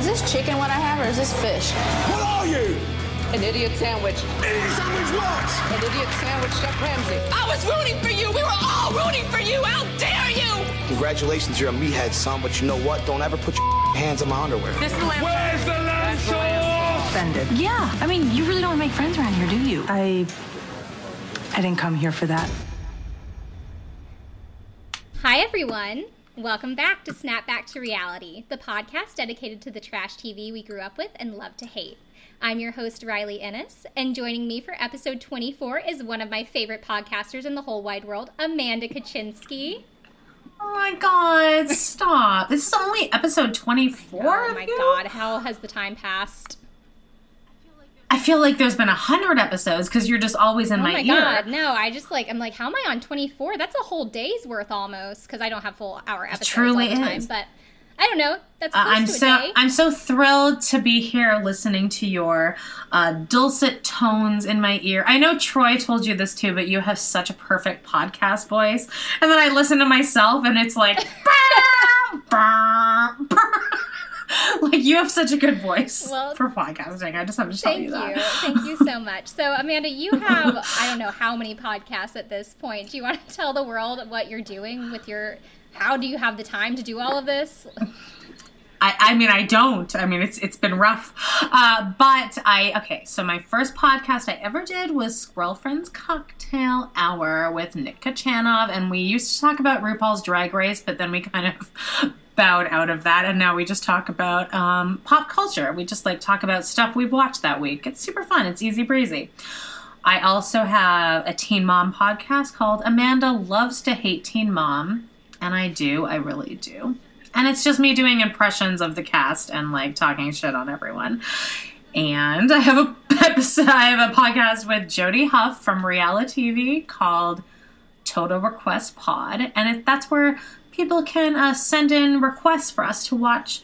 is this chicken what I have or is this fish? What are you? An idiot sandwich. Idiot sandwich what? An idiot sandwich, Chef Ramsay. I was rooting for you. We were all rooting for you. How dare you? Congratulations, you're a meathead, son, but you know what? Don't ever put your hands on my underwear. This is the lamb. Where's the lamb sauce? offended. Yeah, I mean, you really don't make friends around here, do you? I I didn't come here for that. Hi, everyone. Welcome back to Snap Back to Reality, the podcast dedicated to the trash TV we grew up with and love to hate. I'm your host, Riley Ennis, and joining me for episode 24 is one of my favorite podcasters in the whole wide world, Amanda Kaczynski. Oh my god, stop. This is only episode 24 Oh my god, how has the time passed? I feel like there's been a hundred episodes because you're just always in Oh my, my ear. god, no, I just like, I'm like, how am I on 24? That's a whole day's worth almost, because I don't have full hour episodes truly all the time, is. but I don't know. That's Uh, I'm to a so day. I'm so thrilled to be here listening to your uh, dulcet tones in my ear. I know Troy told you this too, but you have such a perfect podcast voice. And then I listen to myself, and it's like, like you have such a good voice Well, for podcasting. I just have to tell you that. Thank you. Thank you so much. So, Amanda, you have, I don't know how many podcasts at this point. Do you want to tell the world what you're doing with your, how do you have the time to do all of this? I, I mean, I don't. I mean, it's it's been rough. Uh, but I okay. So my first podcast I ever did was Squirrel Friends Cocktail Hour with Nick Kachanov, and we used to talk about RuPaul's Drag Race, but then we kind of out of that, and now we just talk about um, pop culture. We just like talk about stuff we've watched that week. It's super fun. It's easy breezy. I also have a Teen Mom podcast called Amanda Loves to Hate Teen Mom, and I do. I really do. And it's just me doing impressions of the cast and like talking shit on everyone. And I have a I have a podcast with Jody Huff from Reality TV called Total Request Pod, and it, that's where people can uh, send in requests for us to watch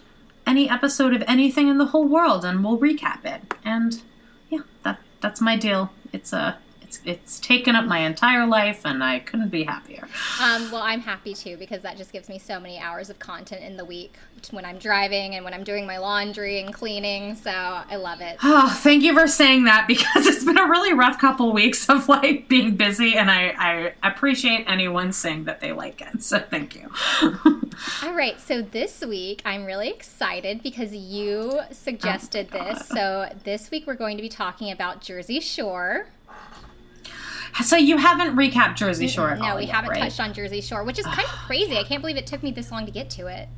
any episode of anything in the whole world, and we'll recap it. And yeah, that that's my deal. It's a it's it's taken up my entire life, and I couldn't be happier. Um, well, I'm happy too because that just gives me so many hours of content in the week when I'm driving and when I'm doing my laundry and cleaning. So I love it. Oh, thank you for saying that because it's been a really rough couple weeks of like being busy, and I, I appreciate anyone saying that they like it. So thank you. All right, so this week I'm really excited because you suggested this. So this week we're going to be talking about Jersey Shore. So you haven't recapped Jersey Shore at No, all we yet, haven't right? touched on Jersey Shore, which is kind of crazy. I can't believe it took me this long to get to it.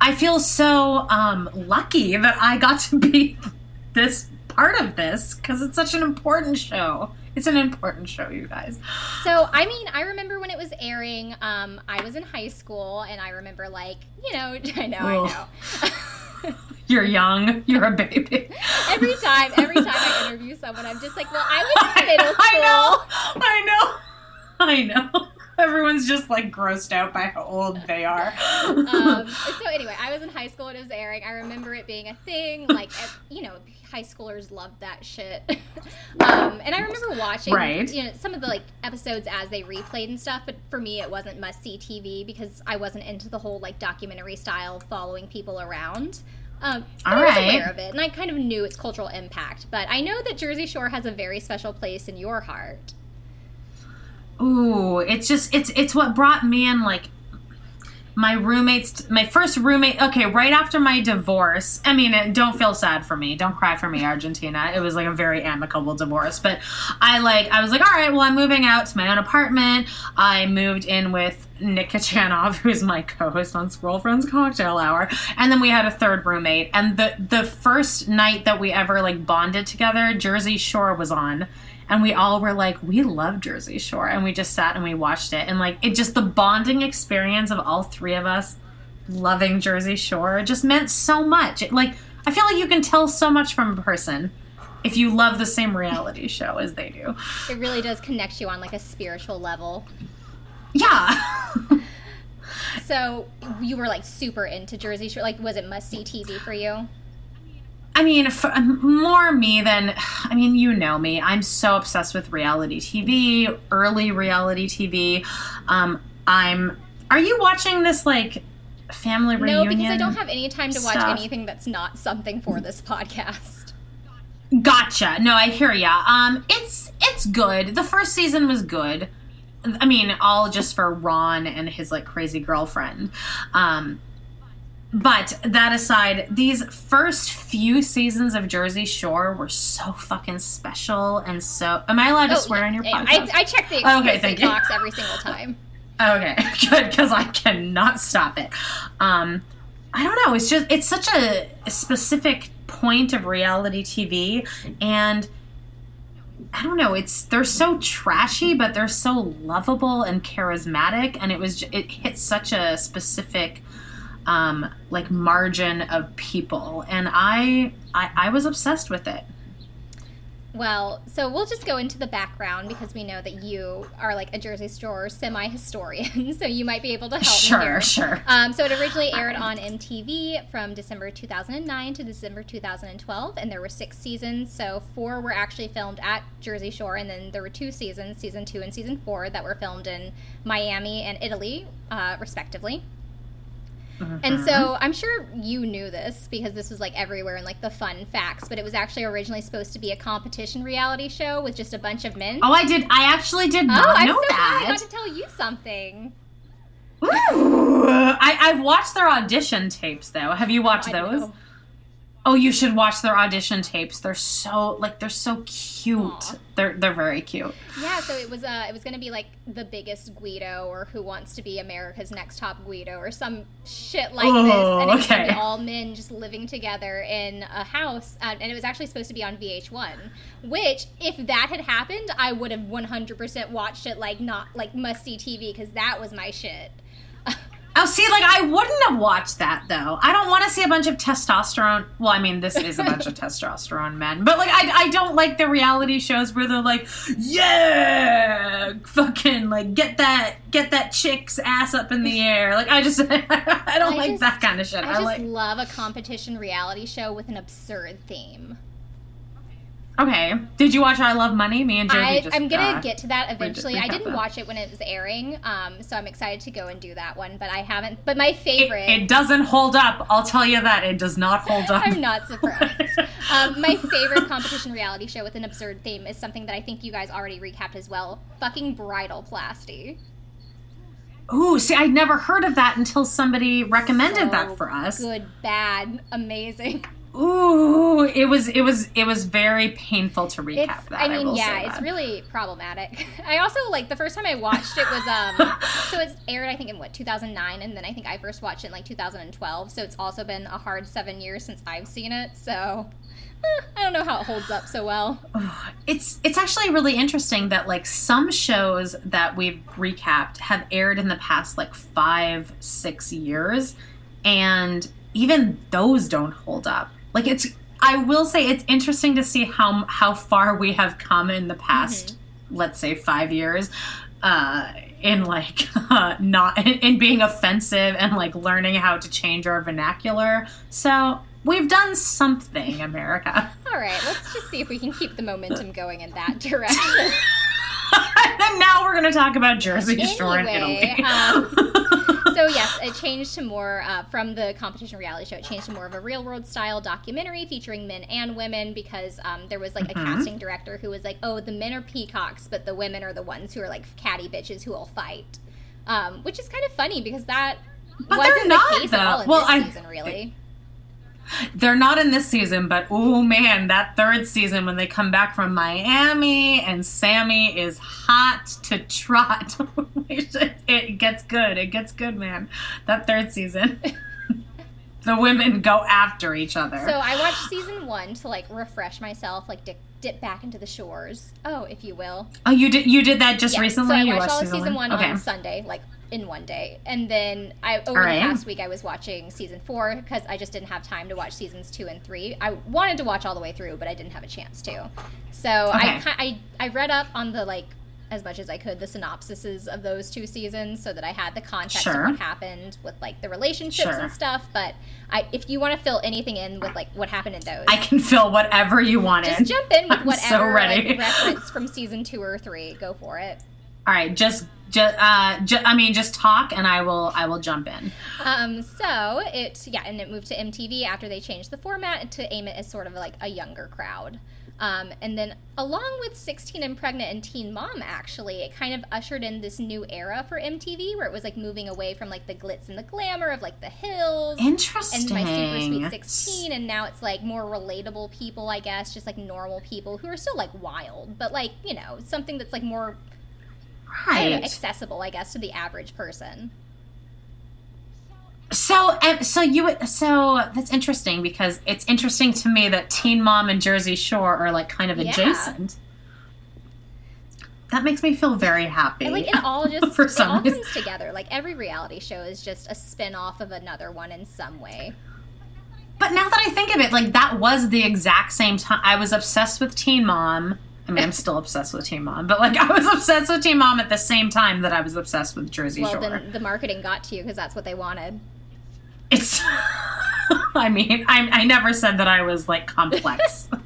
I feel so um, lucky that I got to be this part of this because it's such an important show. It's an important show, you guys. So, I mean, I remember when it was airing, um, I was in high school, and I remember, like, you know, I know, I know. You're young. You're a baby. every time, every time I interview someone, I'm just like, well, I was in middle school. I know. I know. I know. Everyone's just like grossed out by how old they are. um, so anyway, I was in high school when it was airing. I remember it being a thing. Like, you know, high schoolers loved that shit. um, and I remember watching, Right. you know, some of the like episodes as they replayed and stuff. But for me, it wasn't must see TV because I wasn't into the whole like documentary style following people around. Um, All I was right. aware of it, and I kind of knew its cultural impact. But I know that Jersey Shore has a very special place in your heart. Ooh, it's just it's it's what brought me in like my roommates my first roommate okay right after my divorce i mean don't feel sad for me don't cry for me argentina. It was like a very amicable divorce but i like i was like all right well i'm moving out to my own apartment. I moved in with nick kachanov who's my co-host on squirrel friends cocktail hour and then we had a third roommate and the the first night that we ever like bonded together jersey shore was on and we all were like we love jersey shore and we just sat and we watched it and like it just the bonding experience of all three of us loving jersey shore just meant so much it, like i feel like you can tell so much from a person if you love the same reality show as they do It really does connect you on like a spiritual level. yeah So you were like super into Jersey Shore. Like, was it must see TV for you? I mean, f- more me than I mean, you know me. I'm so obsessed with reality TV, early reality TV. Um, I'm. Are you watching this like family reunion? No, because I don't have any time to watch anything that's not something for this podcast. Gotcha. No, I hear ya. Um, it's it's good. The first season was good. I mean, all just for Ron and his like crazy girlfriend. Um, but that aside, these first few seasons of Jersey Shore were so fucking special and so. Am I allowed to swear on your Oh, I, podcast? I, I check the Okay, thank you. box every single time. Okay, good because I cannot stop it. Um, I don't know. It's just it's such a, a specific point of reality TV, and I don't know. It's they're so trashy, but they're so lovable and charismatic, and it was it hit such a specific um, like margin of people, and I, I I was obsessed with it. Well, so we'll just go into the background because we know that you are like a Jersey Shore semi historian, so you might be able to help Sure, me here. sure. Um, so it originally aired on MTV from December 2009 to December 2012, and there were six seasons. So four were actually filmed at Jersey Shore, and then there were two seasons, season two and season four, that were filmed in Miami and Italy, uh, respectively. Uh-huh. And so I'm sure you knew this because this was like everywhere in like the fun facts, but it was actually originally supposed to be a competition reality show with just a bunch of men. Oh, I did. I actually did Oh, not I'm know so glad that. I got to tell you something. Ooh. I, I've watched their audition tapes though. Have you watched I those? know. Oh, you should watch their audition tapes. They're so like they're so cute. Aw. They're they're very cute. Yeah, so it was uh it was gonna be like the biggest Guido or Who Wants to Be America's Next Top Guido or some shit like Oh, this, and it was gonna be all men just living together in a house, uh, and it was actually supposed to be on VH1. Which, if that had happened, I would have 100% watched it like not like must see TV because that was my shit. Oh, see, like I wouldn't have watched that though. I don't want to see a bunch of testosterone. Well, I mean, this is a bunch of testosterone men, but like I, I don't like the reality shows where they're like, yeah, fucking like get that get that chick's ass up in the air. Like I just I don't I like just- that kind of shit. I I, just like love a competition reality show with an absurd theme. Okay. Did you watch I Love Money? Me and Josie I, just. I'm gonna uh, get to that eventually. I didn't that. watch it when it was airing, um, so I'm excited to go and do that one. But I haven't. But my It, favorite. it doesn't hold up. I'll tell you that it does not hold up. I'm not surprised. um, my favorite competition reality show with an absurd theme is something that I think you guys already recapped as well. Fucking Bridalplasty. Ooh, see, I'd never heard of that until somebody recommended So that for us. Good, bad, amazing. Ooh, it was it was it was very painful to recap It's. that. I mean, will yeah, it's really problematic. I also like the first time I watched it was um. so it's aired I think in what 2009, and then I think I first watched it in like 2012. So it's also been a hard seven years since I've seen it. So eh, I don't know how it holds up so well. It's it's actually really interesting that like some shows that we've recapped have aired in the past like five six years, and even those don't hold up. Like it's I will say it's interesting to see how how far we have come in the past, let's say five years. Uh, in like not in, in being offensive and like learning how to change our vernacular. So we've done something, America. All right, let's just see if we can keep the momentum going in that direction. and now we're going to talk about Jersey Shore in Italy. um, so yes, it changed to more uh, from the competition reality show. It changed to more of a real world style documentary featuring men and women because um, there was like a casting director who was like, "Oh, the men are peacocks, but the women are the ones who are like catty bitches who will fight," um, which is kind of funny because that But wasn't the case at all though. in Well, this I- season, really. They're not in this season, but oh man, that third season when they come back from Miami and Sammy is hot to trot. it gets good. It gets good, man. That third season. the women go after each other. So I watched season one to like refresh myself, like dip, dip back into the shores, oh, if you will. oh, you did you did that just Yeah, recently? So I you watched all of season one Okay. on Sunday, like in one day, and then I over right. the past week I was watching season four because I just didn't have time to watch seasons two and three. I wanted to watch all the way through, but I didn't have a chance to. So I, Okay. ki- I I read up on the like as much as I could the synopsises of those two seasons so that I had the context Sure. of what happened with like the relationships Sure. and stuff. But I if you want to fill anything in with like what happened in those, I can fill whatever you want in. just jump in with I'm whatever so ready. like, reference from season two or three. Go for it. All right, just Just, uh, ju- I mean, just talk, and I will, I will jump in. Um, so it yeah, and it moved to MTV after they changed the format to aim it as sort of like a younger crowd. Um, and then along with 16 and Pregnant and Teen Mom, actually, it kind of ushered in this new era for MTV where it was like moving away from like the glitz and the glamour of like the hills Interesting. and my super sweet 16 and now it's like more relatable people i guess just like normal people who are still like wild but like you know something that's like more I know, Right. accessible i guess to the average person So, and so you, so that's interesting because it's interesting to me that Teen Mom and Jersey Shore are like kind of Yeah. adjacent. That makes me feel very happy. and like it all just For it some all reason. comes together like every reality show is just a spin-off of another one in some way But now that I think of it, like that was the exact same time. I was obsessed with Teen Mom. I mean, I'm still obsessed with Teen Mom, but like I was obsessed with Teen Mom at the same time that I was obsessed with Jersey well Shore. then the marketing got to you because that's what they wanted It's. I mean, I, I never said that I was like complex.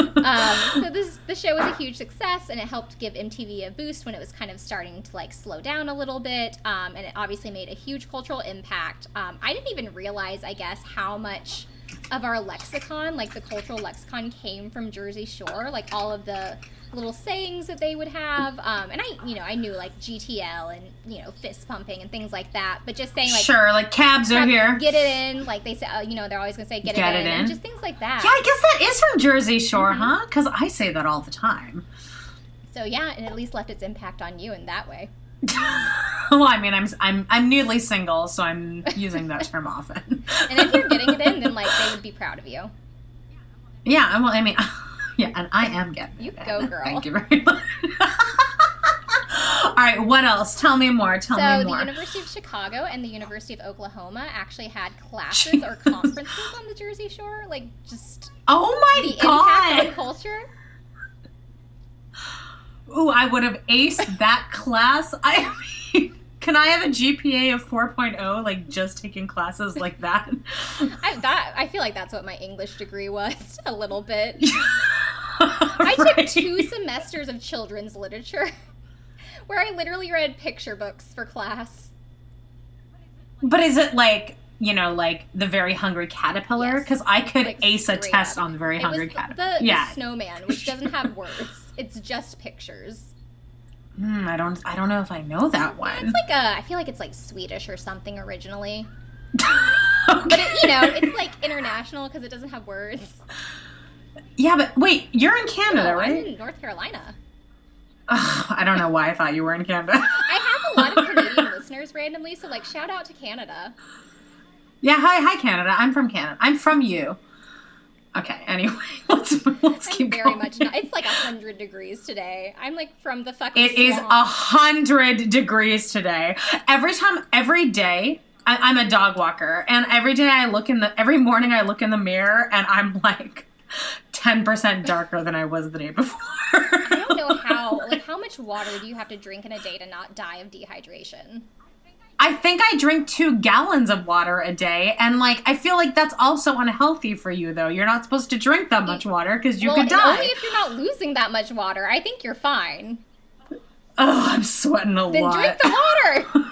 um, so this the show was a huge success, and it helped give MTV a boost when it was kind of starting to like slow down a little bit, um, and it obviously made a huge cultural impact. Um, I didn't even realize, I guess, how much of our lexicon, like the cultural lexicon, came from Jersey Shore. Like all of the little sayings that they would have, um, and I, you know, I knew like GTL and you know fist pumping and things like that, but just saying like. sure, like cabs are here. Get it in, like they say. Uh, you know, they're always gonna say "get, Get it, it in," and just things like that. Yeah, I guess that is from Jersey Shore, Mm-hmm. huh? Because I say that all the time. So yeah, and at least left its impact on you in that way. well, I mean, I'm I'm I'm newly single, so I'm using that term often. And if you're getting it in, then like they would be proud of you. yeah, well, I mean, yeah, and I am getting You it. go, girl. Thank you very much. all right, what else? Tell me more. Tell so me more. So, the. University of Chicago and the University of Oklahoma actually had classes or conferences on the Jersey Shore, like just oh my the impact on god! culture. Ooh, I would have aced that class. I mean, can I have a GPA of 4.0, like just taking classes like that? I that I feel like that's what my English degree was a little bit. I took Right. two semesters of children's literature, where I literally read picture books for class. But is it like you know, like the very hungry caterpillar? Yes. Because I could Like, ace a test up. on the very It hungry caterpillar. The, yeah, the snowman, which doesn't have words. It's just pictures. Hmm, I don't. I don't know if I know that one. It's like a. I feel like it's like Swedish or something originally, but it, you know, it's like international because it doesn't have words. Yeah, but wait, you're in Canada, No, I'm right? in North Carolina. I don't know why I thought you were in Canada. I have a lot of Canadian listeners randomly, so like shout out to Canada. yeah, hi, hi, Canada. I'm from Canada. I'm from you. Okay. Anyway, let's let's I'm keep very going. much not. It's like hundred degrees today. I'm like from the fucking. It is a hundred degrees today. Every time, every day, I, I'm a dog walker, and every day I look in the, every morning I look in the mirror, and I'm like ten percent darker than I was the day before. I don't know how. Like, how much water do you have to drink in a day to not die of dehydration? I think I drink two gallons of water a day, and like I feel like that's also unhealthy for you, though. You're not supposed to drink that much water because you well, could die. only if you're not losing that much water. I think you're fine. Oh, I'm sweating a Then lot. Then drink the water.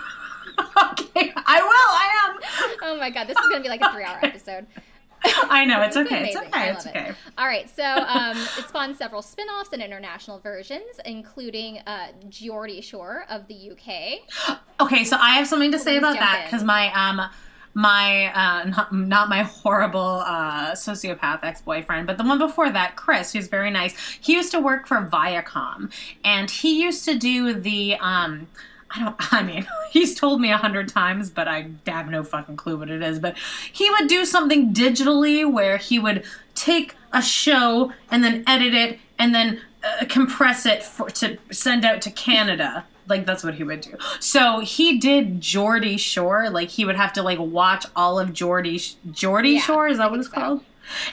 okay, I will. I am. oh my god, this is gonna be like a three-hour episode. I know it's okay. It's okay. It's love it. okay. All right, so um, it spawned several spin-offs and international versions, including uh, Geordie Shore of the UK. Okay, so I have something to say Please about that because my um my uh not, not my horrible uh sociopath ex-boyfriend but the one before that chris who's very nice he used to work for viacom and he used to do the um I don't, I mean, he's told me a hundred times, but I have no fucking clue what it is. But he would do something digitally where he would take a show and then edit it and then uh, compress it for, to send out to Canada. Like that's what he would do. So he did Geordie Shore. Like he would have to like watch all of Geordie Geordie Yeah, Shore. Is that what it's so. called?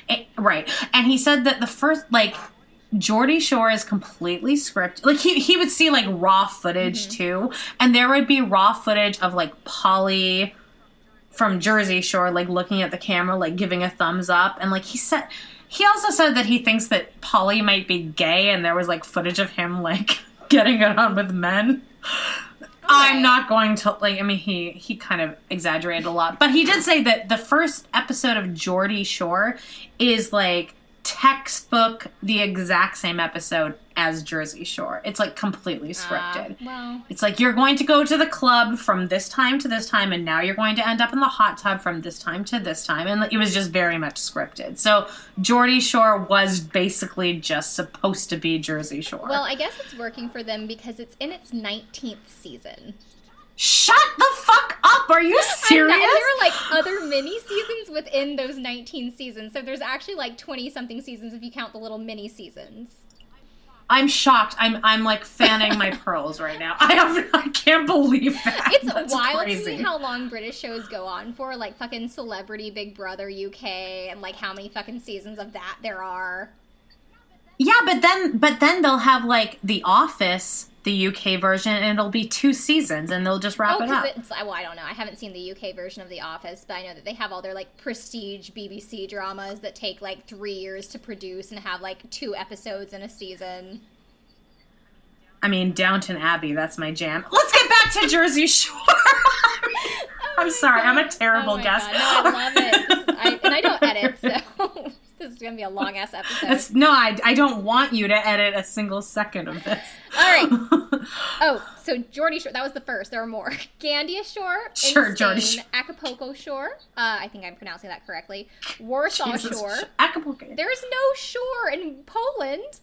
Eh, right. And he said that the first like Geordie Shore is completely scripted. Like he he would see like raw footage mm-hmm. too, and there would be raw footage of like Pauly from Jersey Shore like looking at the camera, like giving a thumbs up, and like he said. He also said that he thinks that Pauly might be gay, and there was like footage of him like getting it on with men. I'm not going to like. I mean, he he kind of exaggerated a lot, but he did say that the first episode of Geordie Shore is like textbook the exact same episode as Jersey Shore. It's like completely ah, scripted. well. It's like you're going to go to the club from this time to this time, and now you're going to end up in the hot tub from this time to this time. And it was just very much scripted. So Geordie Shore was basically just supposed to be Jersey Shore. Well, I guess it's working for them because it's in its 19th season. Shut the fuck up! Are you serious? and there are like other mini seasons within those 19 seasons. So there's actually like 20 something seasons if you count the little mini seasons. I'm shocked. I'm I'm like fanning my pearls right now. I have I can't believe that. It's That's wild crazy. to me how long British shows go on for, like fucking Celebrity Big Brother UK, and like how many fucking seasons of that there are. Yeah, but then but then they'll have like The Office, the UK version, and it'll be two seasons, and they'll just wrap Oh, it up. it's well, I don't know. I haven't seen the UK version of The Office, but I know that they have all their like prestige BBC dramas that take like three years to produce and have like two episodes in a season. I mean, Downton Abbey, that's my jam. Let's get back to Jersey Shore. Oh I'm sorry, I'm a terrible oh guest. God. No, I love it. I, and I don't edit, so this is gonna be a long ass episode. It's- no, I, I don't want you to edit a single second of this. All right. Oh, so Geordie Shore. That was the first. There are more. Gandia Shore. Sure, Geordie Shore. Acapulco Shore. Uh, I think I'm pronouncing that correctly. Warsaw Jesus. Shore. Acapulco. There's no shore in Poland.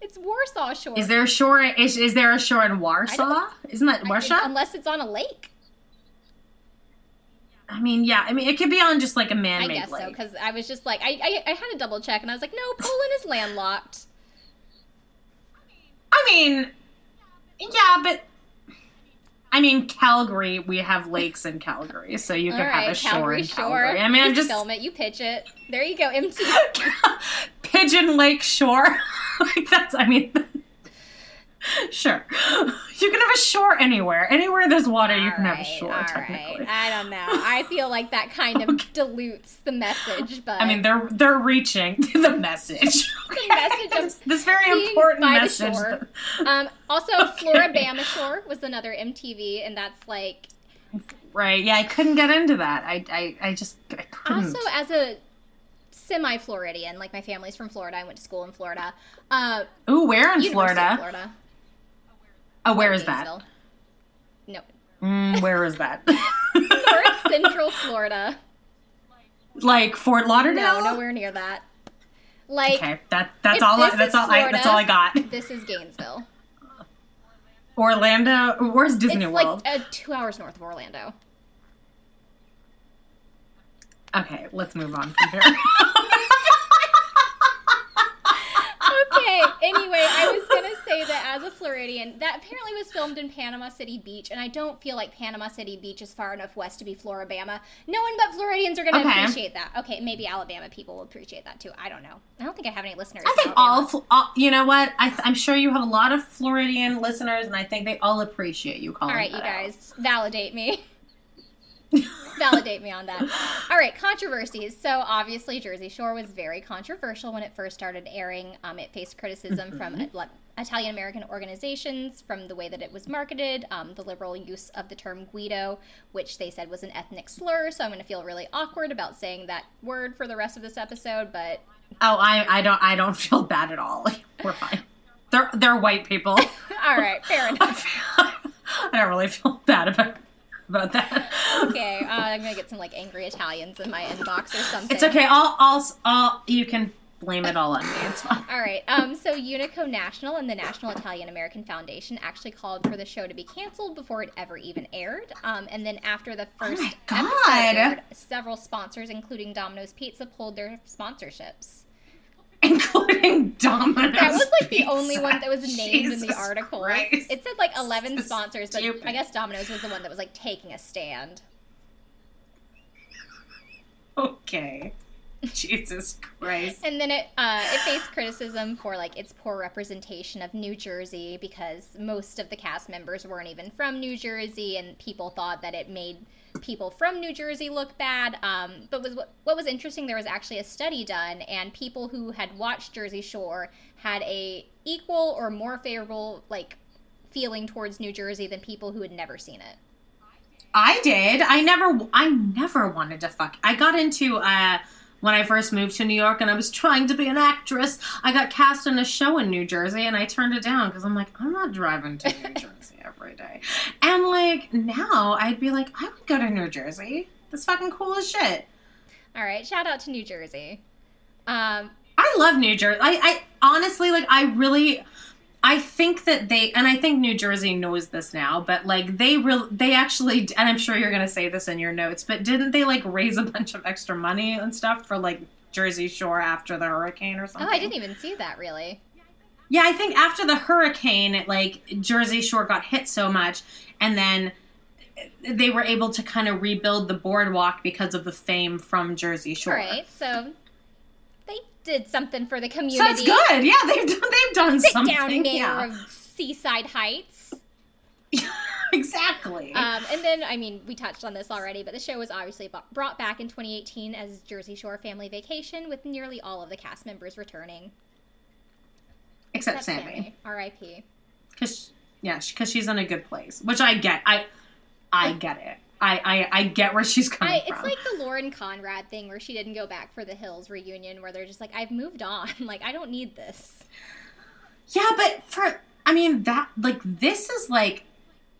It's Warsaw Shore. Is there a shore? Is, is there a shore in Warsaw? Isn't that Warsaw? Unless it's on a lake. I mean, yeah. I mean, it could be on just like a man-made I guess so. Because I was just like, I, I, I had to double check, and I was like, no, Poland is landlocked. I mean, yeah, but I mean, Calgary. We have lakes in Calgary, so you could All have right, a shore Calgary in Shore. Calgary. I mean, I'm just film it. You pitch it. There you go, MT. Pigeon Lake Shore. like that's. I mean, sure. You can have a shore anywhere. Anywhere there's water, you can have a shore. All technically. right. I don't know. I feel like that kind of dilutes the message, but I mean, they're they're reaching the message. the message of this very important message. Um, also, Floribama Shore was another MTV, and that's like Right? Yeah, I couldn't get into that. I I, I just I couldn't. also as a semi Floridian, like my family's from Florida. I went to school in Florida. Uh, Ooh, where in Florida? Florida. Oh, where is that? No, Mm, where is that? North Central Florida. like Fort Lauderdale? No, nowhere near that. Like Okay, that that's all. I, that's all. I, that's all I got. This is Gainesville. Orlando. Where's Disney it's World? like uh, two hours north of Orlando. okay, let's move on from here. okay. Anyway, I was gonna say that as a Floridian, that apparently was filmed in Panama City Beach, and I don't feel like Panama City Beach is far enough west to be Floribama. No one but Floridians are gonna Okay. appreciate that. Okay, maybe Alabama people will appreciate that too. I don't know. I don't think I have any listeners. I think all, all. You know what? I, I'm sure you have a lot of Floridian listeners, and I think they all appreciate you calling. All right, you that out. guys, validate me. validate me on that. All right, controversies. So obviously, Jersey Shore was very controversial when it first started airing. Um, it faced criticism from Italian American organizations from the way that it was marketed, um, the liberal use of the term Guido, which they said was an ethnic slur. So I'm going to feel really awkward about saying that word for the rest of this episode, but Oh, I I don't I don't feel bad at all. Like, we're fine. They're they're white people. all right, fair enough. I don't really feel bad about about that. Okay, uh, I'm going to get some like angry Italians in my inbox or something. It's okay. I'll I'll I'll you can blame it all on me. It's fine. All right. Um, so Unico National and the National Italian American Foundation actually called for the show to be canceled before it ever even aired. Um, and then after the first my episode God. aired, several sponsors, including Domino's Pizza, pulled their sponsorships. Including Domino's. That was like the Pizza. only one that was named in the article. Christ. It said like 11 This is sponsors, but. I guess Domino's was the one that was like taking a stand. Okay. Jesus Christ. And then it uh, it faced criticism for like its poor representation of New Jersey because most of the cast members weren't even from New Jersey, and people thought that it made people from New Jersey look bad. Um, but was what, was interesting, there was actually a study done, and people who had watched Jersey Shore had a equal or more favorable like feeling towards New Jersey than people who had never seen it. I did. I never. I never wanted to fuck. I got into uh, when I first moved to New York, and I was trying to be an actress. I got cast in a show in New Jersey, and I turned it down because I'm like, I'm not driving to New Jersey every day. And like now, I'd be like, I would go to New Jersey. That's fucking cool as shit. All right, shout out to New Jersey. Um, I love New Jersey. I, I honestly like. I really. I think that they, and I think New Jersey knows this now, but like they real, they actually, and I'm sure you're gonna say this in your notes, but didn't they like raise a bunch of extra money and stuff for like Jersey Shore after the hurricane or something? oh, I didn't even see that really. Yeah, I think after the hurricane, like Jersey Shore got hit so much, and then they were able to kind of rebuild the boardwalk because of the fame from Jersey Shore. All right, so did something for the community. that's good. Yeah, they've done, they've done Sit something. down, mayor yeah. of Seaside Heights. exactly. Um, and then, I mean, we touched on this already, but the show was obviously brought back in 2018 as Jersey Shore Family Vacation, with nearly all of the cast members returning. Except Except Sammy. R.I.P. Because yeah, because she's in a good place, which I get. I I get it. I I, I get where she's coming I, from. it's like the Lauren Conrad thing where she didn't go back for the Hills reunion, where they're just like, I've moved on. like, I don't need this. yeah, but for I mean that like this is like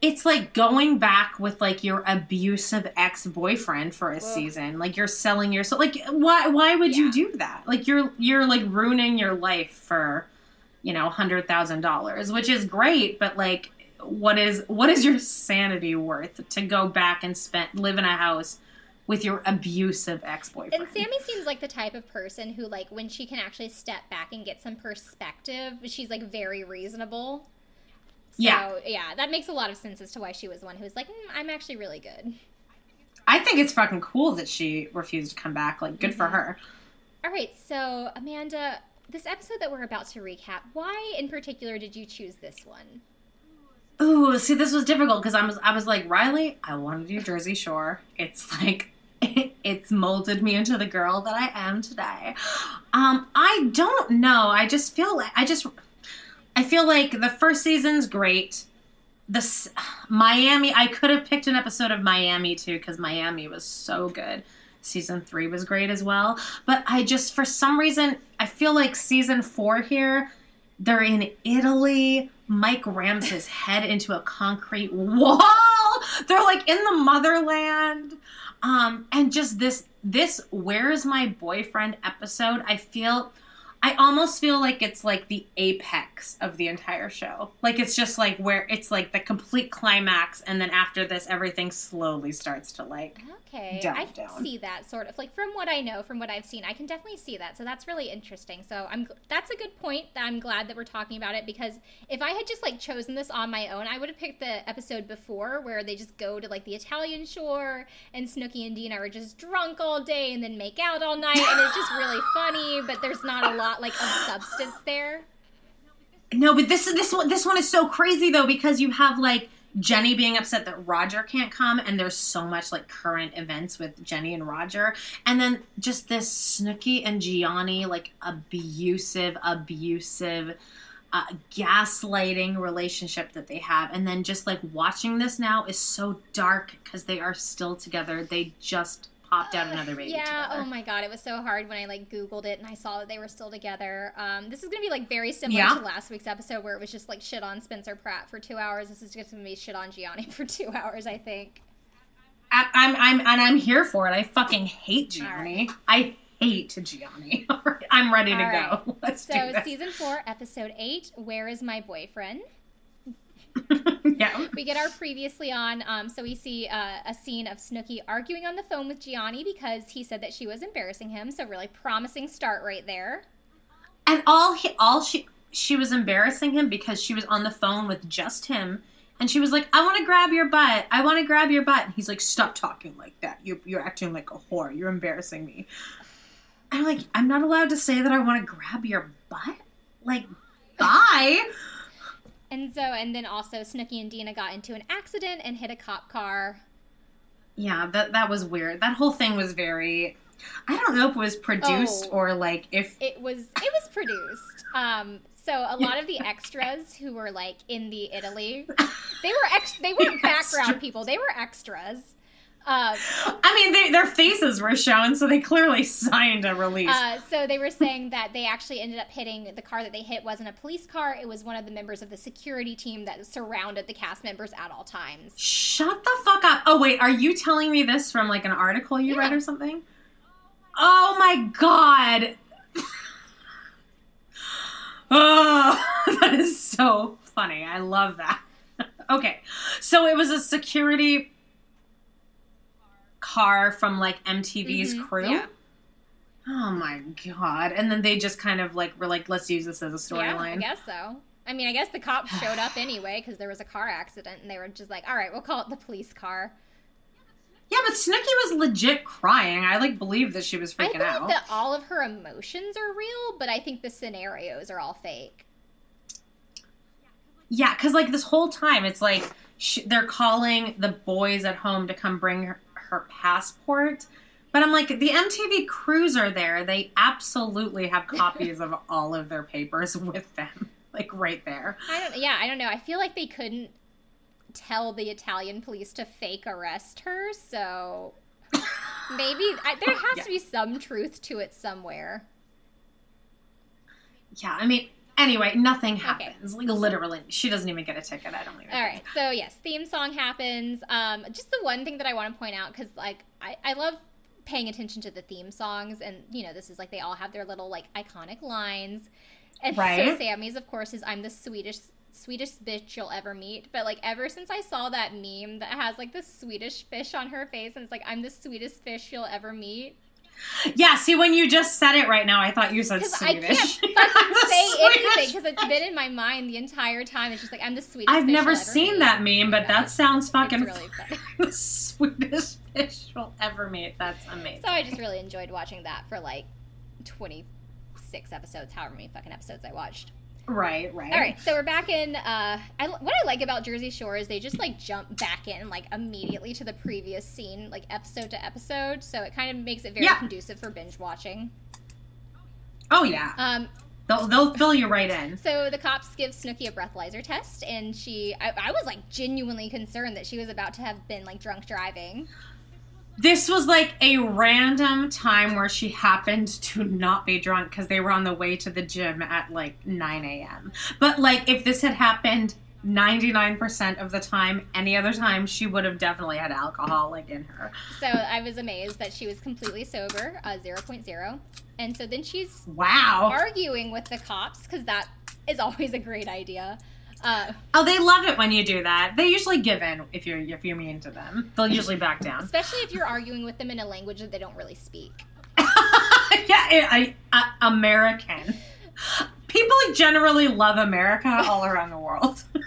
it's like going back with like your abusive ex boyfriend for a season. Like you're selling yourself. Like why why would Yeah. you do that? Like you're you're like ruining your life for you know hundred thousand dollars, which is great, but like what is what is your sanity worth to go back and spend live in a house with your abusive ex boyfriend? And Sammy seems like the type of person who, like, when she can actually step back and get some perspective, she's like very reasonable. So, Yeah. yeah, that makes a lot of sense as to why she was the one who was like, mm, I'm actually really good. I think it's fucking cool that she refused to come back. Like, good Mm-hmm. for her. All right, so Amanda, this episode that we're about to recap, why in particular did you choose this one? Ooh, see, this was difficult because I was, I was like, Riley, I want to do Jersey Shore. It's like, it's molded me into the girl that I am today. Um, I don't know. I just feel like, I just, I feel like the first season's great. This Miami, I could have picked an episode of Miami too because Miami was so good. Season three was great as well. But I just, for some reason, I feel like season four here, they're in Italy. Mike rams his head into a concrete wall. They're like in the motherland. Um, and just this this where's my boyfriend episode, I feel I almost feel like it's like the apex of the entire show. Like it's just like where it's like the complete climax and then after this everything slowly starts to like Okay, I can down. see that sort of like from what I know, from what I've seen, I can definitely see that. So that's really interesting. So I'm that's a good point. That I'm glad that we're talking about it because if I had just like chosen this on my own, I would have picked the episode before where they just go to like the Italian shore and Snooki and Deena are just drunk all day and then make out all night, and it's just really funny. But there's not a lot like of substance there. No, but this is this one this one is so crazy though because you have like Jenny being upset that Roger can't come, and there's so much like current events with Jenny and Roger, and then just this Snooki and Jionni like abusive, abusive, uh, gaslighting relationship that they have, and then just like watching this now is so dark because they are still together. They just popped out another baby Yeah. together. Oh my god, it was so hard when I like Googled it and I saw that they were still together. Um, this is gonna be like very similar Yeah. to last week's episode where it was just like shit on Spencer Pratt for two hours. This is just gonna be shit on Jionni for two hours, I think. I- I'm I'm and I'm here for it. I fucking hate Jionni. I hate Jionni. I'm ready to All right. go. Let's So do this. season four, episode eight, Where is my boyfriend? yeah. We get our previously on. Um, so we see uh, a scene of Snooki arguing on the phone with Jionni because he said that she was embarrassing him. So really promising start right there. And all he all she she was embarrassing him because she was on the phone with just him. And she was like, I want to grab your butt. I want to grab your butt. And he's like, Stop talking like that. You're, you're acting like a whore. You're embarrassing me. I'm like, I'm not allowed to say that I want to grab your butt? Like, bye. And so, and then also Snooki and Deena got into an accident and hit a cop car. yeah, that that was weird. That whole thing was very. I don't know if it was produced Oh. or like if It was it was produced. Um, so a lot of the extras who were like in the Italy, they were ex- they weren't background people. They were extras. Uh, I mean they, their faces were shown, so they clearly signed a release. uh, so they were saying that they actually ended up hitting the car that they hit wasn't a police car. It was one of the members of the security team that surrounded the cast members at all times. Shut the fuck up! Oh wait, are you telling me this from like an article you read or something? Oh my god! oh, that is so funny. I love that. okay, so it was a security car from like MTV's Mhm, crew. yeah. Oh my god! And then they just kind of like were like, let's use this as a storyline. Yeah, I guess so. I mean, I guess the cops showed up anyway because there was a car accident, and they were just like, "All right, we'll call it the police car." yeah, but Snooki was legit crying. I like believe that she was I freaking believe out. that all of her emotions are real, but I think the scenarios are all fake. Yeah, because like this whole time, it's like sh- they're calling the boys at home to come bring her, her passport. But I'm like, the MTV crews are there. They absolutely have copies of all of their papers with them, like right there. I don't. Yeah, I don't know. I feel like they couldn't tell the Italian police to fake arrest her, so maybe I, there has Yeah. to be some truth to it somewhere. Yeah, I mean, anyway, nothing happens. Like literally, she doesn't even get a ticket. I don't even. All right, so yes, theme song happens. Um, just the one thing that I want to point out because like I, I love paying attention to the theme songs, and you know this is like they all have their little like iconic lines. And so Sammy's, of course, is "I'm the sweetest sweetest bitch you'll ever meet." But like ever since I saw that meme that has like the Swedish fish on her face, and it's like "I'm the sweetest fish you'll ever meet," Yeah, see, when you just said it right now, I thought you said because I can't say anything because it's been in my mind the entire time. It's just like I'm the sweetest. I've never seen meet." that meme, but that sounds It's fucking really funny. the sweetest fish you'll ever meet. That's amazing. So I just really enjoyed watching that for like 26 episodes, however many fucking episodes I watched. Right, right. All right, so we're back in. Uh, I, what I like about Jersey Shore is they just like jump back in like immediately to the previous scene, like episode to episode. So it kind of makes it very Yeah. conducive for binge watching. Oh yeah, Um, they'll they'll fill you right in. so the cops give Snooki a breathalyzer test, and she, I, I was like genuinely concerned that she was about to have been like drunk driving. This was like a random time where she happened to not be drunk because they were on the way to the gym at like 9 a.m. But like, if this had happened 99% of the time, any other time, she would have definitely had alcohol like in her. So I was amazed that she was completely sober, uh, 0.0. And so then she's Wow. arguing with the cops because that is always a great idea. Uh, Oh, they love it when you do that. They usually give in if you're if you're mean to them. They'll usually back down. especially if you're arguing with them in a language that they don't really speak. yeah, I, I, American. People generally love America all around the world.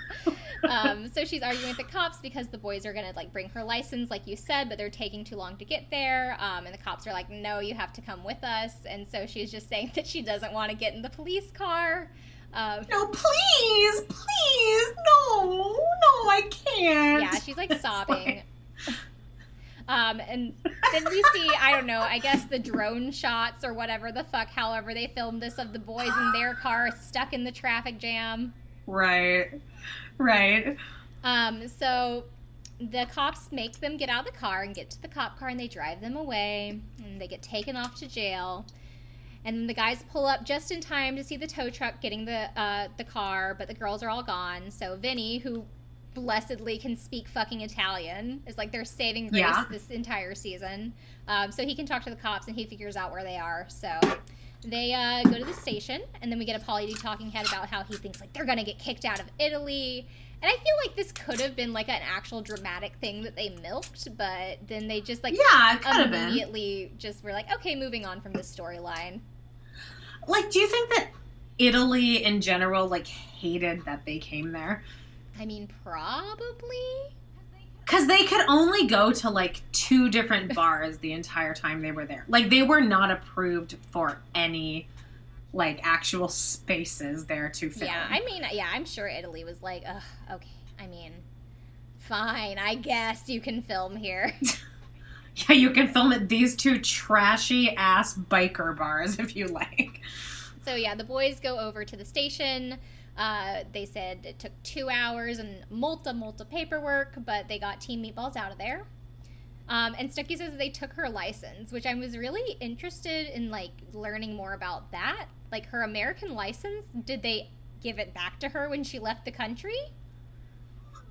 Um, so she's arguing with the cops because the boys are gonna like bring her license, like you said, but they're taking too long to get there. Um, and the cops are like, "No, you have to come with us." And so she's just saying that she doesn't want to get in the police car. Um, no, please, please, no, no, I can't. yeah, she's like sobbing. Um, and then we see, I don't know, I guess the drone shots or whatever the fuck, however they filmed this of the boys in their car stuck in the traffic jam. Right, right. Um, so the cops make them get out of the car and get to the cop car and they drive them away and they get taken off to jail. And then the guys pull up just in time to see the tow truck getting the uh, the car, but the girls are all gone. So Vinny, who blessedly can speak fucking Italian, is like their saving grace Yeah. this entire season. Um, so he can talk to the cops and he figures out where they are. So they uh, go to the station, and then we get a Pauly D talking head about how he thinks like they're gonna get kicked out of Italy. And I feel like this could have been like an actual dramatic thing that they milked, but then they just like Yeah, been. immediately just were like, okay, moving on from this storyline. Like, do you think that Italy in general like hated that they came there? I mean, probably. Because they could only go to like two different bars the entire time they were there. Like they were not approved for any like actual spaces there to film. Yeah, I mean, yeah, I'm sure Italy was like, Ugh, okay. I mean, fine. I guess you can film here. Yeah, you can film at these two trashy ass biker bars if you like. So yeah, the boys go over to the station. Uh, they said it took two hours and multa multa paperwork, but they got Team Meatballs out of there. Um, and Snooki says they took her license, which I was really interested in like learning more about that. Like her American license, did they give it back to her when she left the country?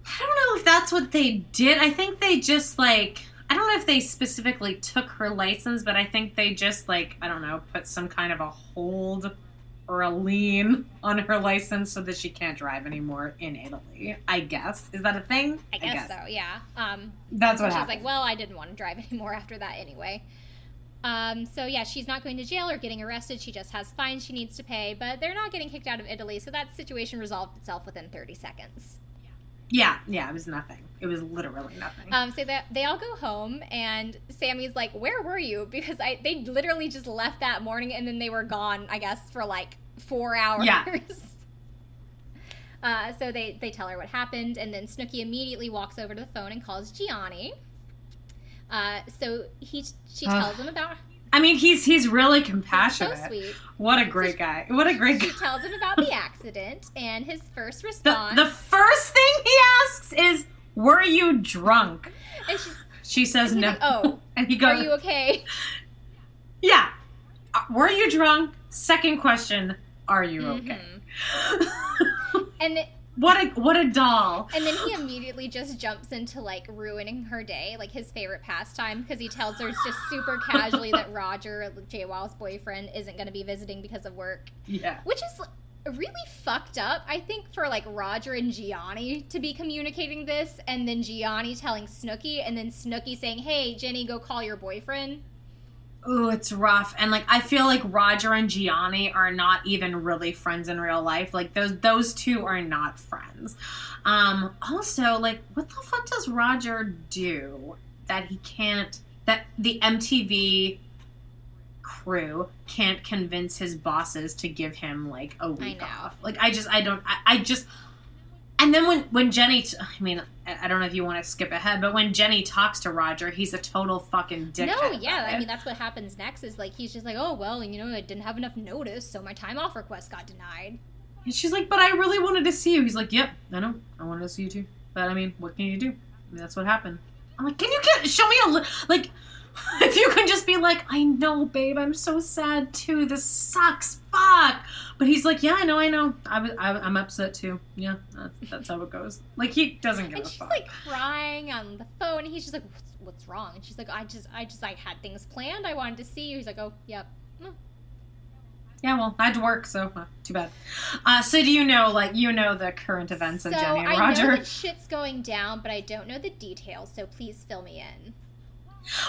I don't know if that's what they did. I think they just like I don't know if they specifically took her license, but I think they just like I don't know, put some kind of a hold or a lien on her license so that she can't drive anymore in Italy. I guess is that a thing? I guess, so. Yeah. Um, That's what she's happened. like, well, I didn't want to drive anymore after that anyway. Um, so yeah, she's not going to jail or getting arrested. She just has fines she needs to pay, but they're not getting kicked out of Italy, so that situation resolved itself within 30 seconds. Yeah, yeah, it was nothing. It was literally nothing. Um, so that they all go home, and Sammy's like, "Where were you?" Because I they literally just left that morning, and then they were gone. I guess for like four hours. Yeah. uh, so they they tell her what happened, and then Snooki immediately walks over to the phone and calls Jionni. Uh, so he she tells him about I mean, he's he's really compassionate. so sweet. What a great guy. What a great guy. She tells him about the accident, and his first The, response. the first thing he asks is, "Were you drunk?" and she's, She says no. like, "Oh, and he goes, are you okay?" "Yeah." Uh, were you drunk? Second question, are you Mm-hmm. okay? And the, what a what a doll. And then he immediately just jumps into like ruining her day, like his favorite pastime, because he tells her just super casually that Roger, JWoww's boyfriend, isn't going to be visiting because of work, Yeah. which is really fucked up. I think for like Roger and Jionni to be communicating this, and then Jionni telling Snooki, and then Snooki saying, "Hey, Jenny, go call your boyfriend." Ooh, it's rough. And like I feel like Roger and Jionni are not even really friends in real life. Like those those two are not friends. Um also like what the fuck does Roger do that he can't that the MTV crew can't convince his bosses to give him like a week off. Like I just I don't I, I just and then when when Jenny, t- I mean, I don't know if you want to skip ahead, but when Jenny talks to Roger, he's a total fucking dickhead. No, yeah, I mean that's what happens next. Is like he's just like, "Oh well, you know, I didn't have enough notice, so my time off request got denied." And she's like, but I really wanted to see you. He's like, yep, I know, I wanted to see you too. But I mean, what can you do? I mean, that's what happened. I'm like, can you get show me a li- like? If you can just be like, I know, babe, I'm so sad too. This sucks, fuck. But he's like, yeah, I know, I know. I was, I, I'm upset too. Yeah, that's, that's how it goes. Like he doesn't give And a she's fuck. like crying on the phone, and he's just like, "What's, what's wrong?" And she's like, "I just, I just, I had things planned. I wanted to see you." He's like, "Oh, yep." Mm. yeah, well, I had to work, so uh, too bad. Uh, so do you know, like, you know the current events So of Jenny and I Roger? know that shit's going down, but I don't know the details. So please fill me in.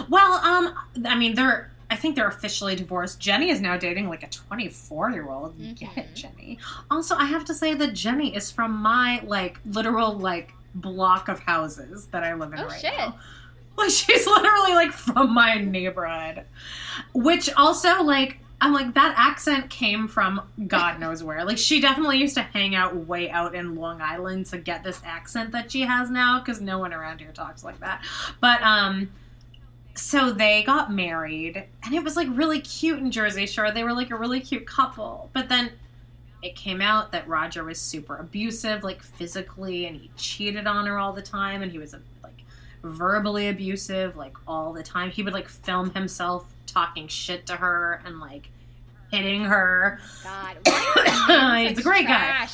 Well, um, I mean, they're. I think they're officially divorced. Jenny is now dating like a 24 year old. Get it, Jenny. Also, I have to say that Jenny is from my like literal like block of houses that I live in Oh, right shit. now. Like she's literally like from my neighborhood, which also like I'm like that accent came from God knows where. Like she definitely used to hang out way out in Long Island to get this accent that she has now because no one around here talks like that. But um, so they got married and it was like really cute in Jersey Shore. They were like a really cute couple. But then it came out that Roger was super abusive, like physically, and he cheated on her all the time, and he was like verbally abusive, like all the time. He would like film himself talking shit to her and like hitting her. God, He's a great guy.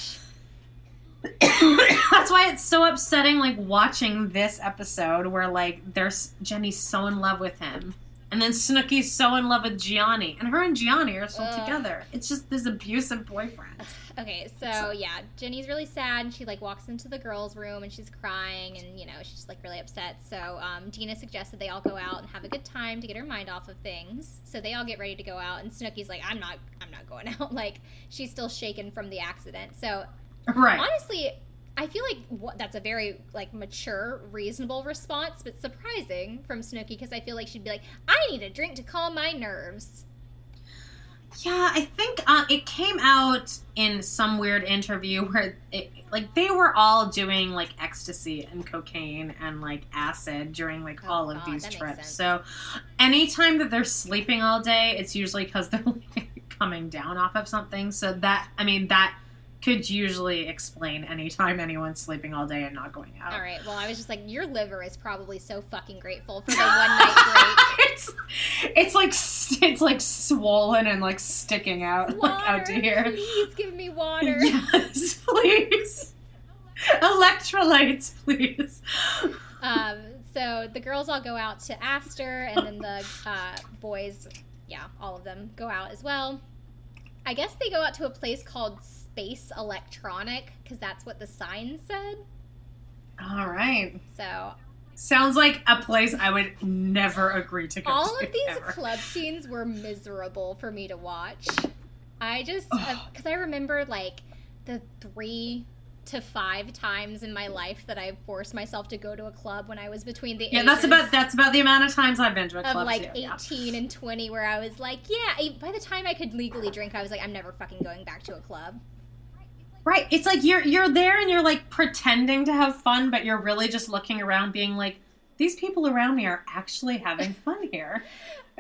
That's why it's so upsetting, like watching this episode where like there's Jenny's so in love with him, and then Snooki's so in love with Jionni, and her and Jionni are still Ugh. together. It's just this abusive boyfriend. Okay, so yeah, Jenny's really sad, and she like walks into the girls' room and she's crying, and you know she's like really upset. So um, Deena that they all go out and have a good time to get her mind off of things. So they all get ready to go out, and Snooki's like, "I'm not, I'm not going out." like she's still shaken from the accident. So Right. honestly, I feel like what, that's a very like mature, reasonable response, but surprising from Snooki because I feel like she'd be like, "I need a drink to calm my nerves." Yeah, I think uh, it came out in some weird interview where it, like they were all doing like ecstasy and cocaine and like acid during like Oh, all of God, these trips. So anytime that they're sleeping all day, it's usually because they're like, coming down off of something. So that I mean that could usually explain anytime anyone's sleeping all day and not going out. All right. Well, I was just like, your liver is probably so fucking grateful for the one night it's it's like it's like swollen and like sticking out break. like out to here. Please give me water. Yes, please. Electrolytes, please. Um, so the girls all go out to Aster, and then the uh, boys, yeah, all of them go out as well. I guess they go out to a place called Space Electronic because that's what the sign said. All right. So Sounds like a place I would never agree to go to. all to. of these ever. club scenes were miserable for me to watch. I just because uh, I remember like the three to five times in my life that I forced myself to go to a club when I was between the yeah, that's about that's about the amount of times I've been to a club of like too, yeah. 18 and 20 where I was like, yeah, by the time I could legally drink, I was like, I'm never fucking going back to a club. Right. It's like you're you're there and you're like pretending to have fun, but you're really just looking around being like, these people around me are actually having fun here.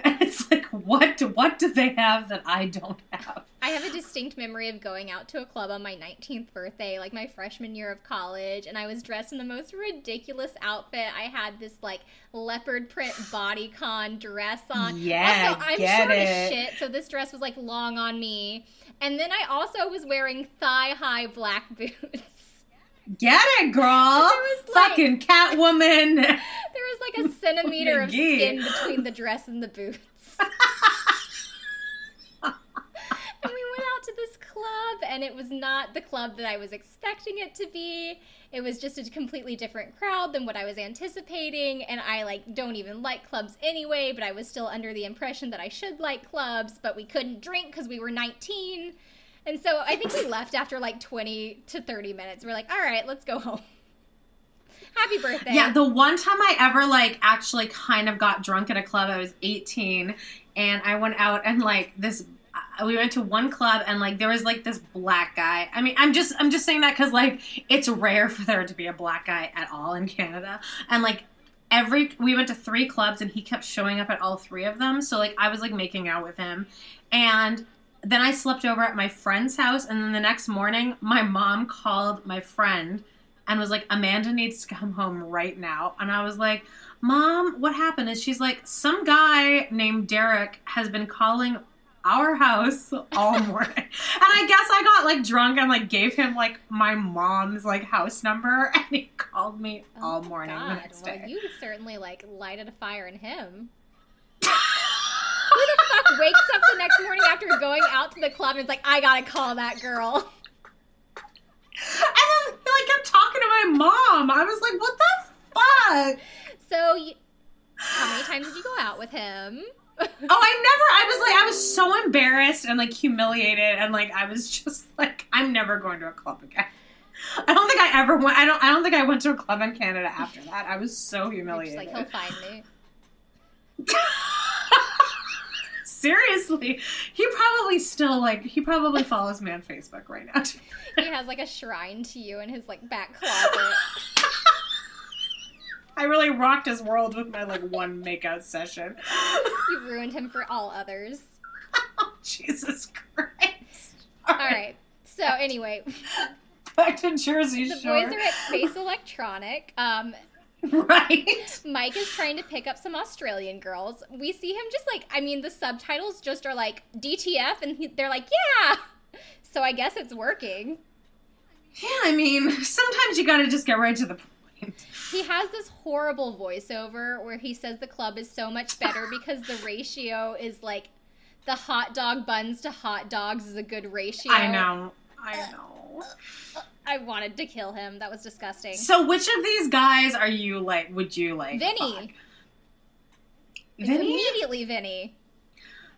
And it's like, what do, what do they have that I don't have? I have a distinct memory of going out to a club on my 19th birthday, like my freshman year of college, and I was dressed in the most ridiculous outfit. I had this like leopard print bodycon dress on. Yeah, also, I'm short it. as shit, so this dress was like long on me. And then I also was wearing thigh high black boots. Get it, girl. was, like- Fucking Catwoman. There was like a centimeter of skin between the dress and the boots. and we went out to this club, and it was not the club that I was expecting it to be. It was just a completely different crowd than what I was anticipating, and I like don't even like clubs anyway. But I was still under the impression that I should like clubs, but we couldn't drink because we were 19. And so I think we left after like 20 to 30 minutes. We're like, all right, let's go home. Happy birthday. Yeah, the one time I ever like actually kind of got drunk at a club, I was 18 and I went out and like this we went to one club and like there was like this black guy. I mean, I'm just I'm just saying that cuz like it's rare for there to be a black guy at all in Canada. And like every we went to three clubs and he kept showing up at all three of them. So like I was like making out with him and then I slept over at my friend's house and then the next morning my mom called my friend and was like, Amanda needs to come home right now. And I was like, Mom, what happened? And she's like, Some guy named Derek has been calling our house all morning. and I guess I got like drunk and like gave him like my mom's like house number and he called me oh all morning the Oh God, next well, day. you certainly like lighted a fire in him. Who the fuck wakes up the next morning after going out to the club and is like, I gotta call that girl? And then he like kept talking to my mom. I was like, What the fuck? So, you, how many times did you go out with him? Oh, I never. I was like, I was so embarrassed and like humiliated, and like I was just like, I'm never going to a club again. I don't think I ever went. I don't. I don't think I went to a club in Canada after that. I was so humiliated. like, he'll find me. Seriously, he probably still like. He probably follows me on Facebook right now. He has like a shrine to you in his like back closet. I really rocked his world with my like one makeout session. You've ruined him for all others. Jesus Christ! All right. So anyway, back to Jersey the Shore. boys are at Space Electronic. Um, right. Mike is trying to pick up some Australian girls. We see him just like, I mean, the subtitles just are like DTF, and he, they're like, yeah. So I guess it's working. Yeah, I mean, sometimes you gotta just get right to the point. He has this horrible voiceover where he says the club is so much better because the ratio is like the hot dog buns to hot dogs is a good ratio. I know. I uh, know. I wanted to kill him. That was disgusting. So, which of these guys are you like? Would you like? Vinny. Vinny? Immediately, Vinny.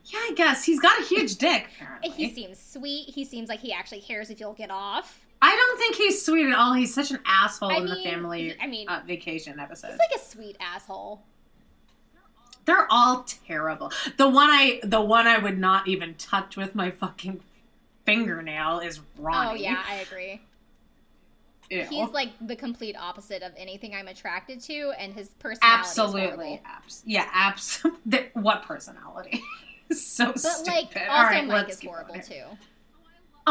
Yeah, I guess he's got a huge dick. Apparently, He seems sweet. He seems like he actually cares if you'll get off. I don't think he's sweet at all. He's such an asshole I in the family. I mean- uh, vacation episode. He's like a sweet asshole. They're all terrible. The one I the one I would not even touch with my fucking fingernail is Ronnie. Oh yeah, I agree. Ew. He's like the complete opposite of anything I'm attracted to, and his personality absolutely abs- yeah absolutely what personality so But stupid like, also all right Mike is horrible too.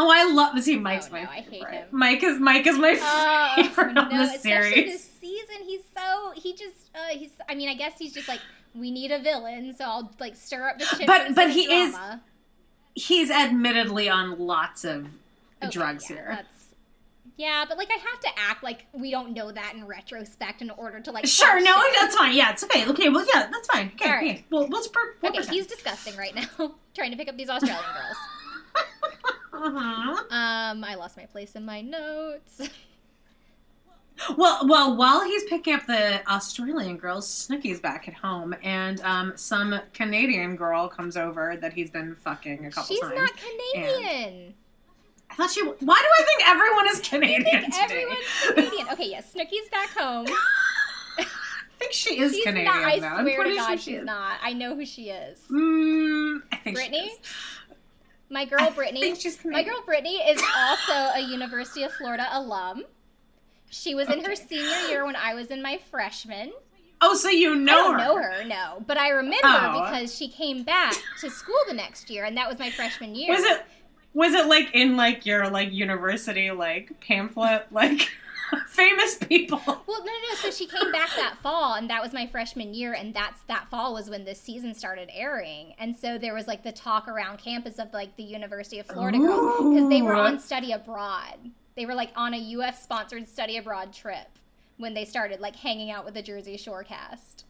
Oh i love see mike's Oh, my no, I hate favorite him. mike is mike is my Oh favorite no, on the especially series this season. He's so he just uh, he's. I mean, I guess he's just like we need a villain, so I'll like stir up the shit. But- but he is- he's admittedly on lots of Okay, drugs yeah, here That's, yeah, but like I have to act like we don't know that in retrospect in order to like. sure no shit. that's fine yeah it's okay okay well yeah that's fine okay All right. okay. well let's per- Okay, he's disgusting right now, trying to pick up these Australian girls. Uh-huh. Um, I lost my place in my notes. Well, well, while he's picking up the Australian girls, Snooki's back at home, and um, some Canadian girl comes over that he's been fucking a couple She's times. She's not Canadian. I thought she. Why do I think everyone is Canadian I think today? everyone's Canadian. Okay, yes, Snooki's back home. I think she is She's Canadian. not. I though. I'm swear to pretty God, sure she's she not. I know who she is. Mm, I think Brittany? She is. My girl Brittany. My girl Brittany is also a University of Florida alum. She was in her senior year when I was in my freshman. Oh, so you I know don't her? know her, no, but I remember Oh. because she came back to school the next year, and that was my freshman year. Was it? Was it like in like your like university like pamphlet like famous people? Well, no, no, no. So she came back that fall, and that was my freshman year, and that's that fall was when this season started airing, and so there was like the talk around campus of like the University of Florida girls because they were Ooh. on study abroad. They were like on a UF sponsored study abroad trip when they started like hanging out with the Jersey Shore cast.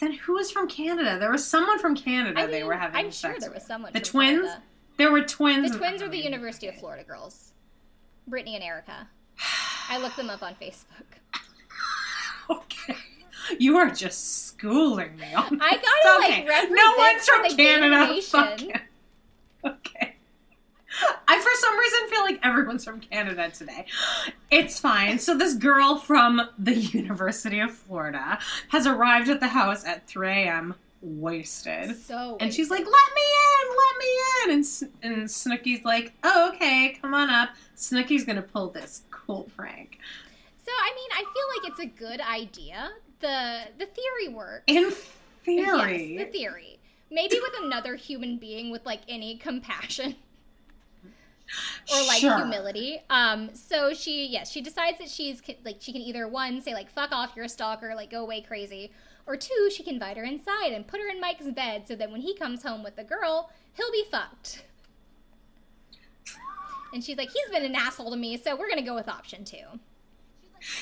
Then who was from Canada? There was someone from Canada I they were having I'm sure sex there was someone. The from twins? Canada. There were twins. The twins are the University of Florida girls, Brittany and Erica. I looked them up on Facebook. Okay. You are just schooling me. On I gotta, like, Okay. represent No one's from Canada. Fuck it. Okay. I for some reason feel like everyone's from Canada today. It's fine. So this girl from the University of Florida has arrived at the house at 3 a.m. wasted. So And she's like, "Let me in, let me in." And S- and Snooki's like, "Oh, okay, come on up." Snooki's gonna pull this cool prank. So I mean, I feel like it's a good idea. The the theory works. In theory, Yes, the theory. Maybe with another human being with like any compassion or like Sure. humility. Um so she yes, she decides that she's like she can either one say like fuck off, you're a stalker, like go away crazy, or two, she can invite her inside and put her in Mike's bed so that when he comes home with the girl, he'll be fucked. And she's like, he's been an asshole to me, so we're gonna go with option two.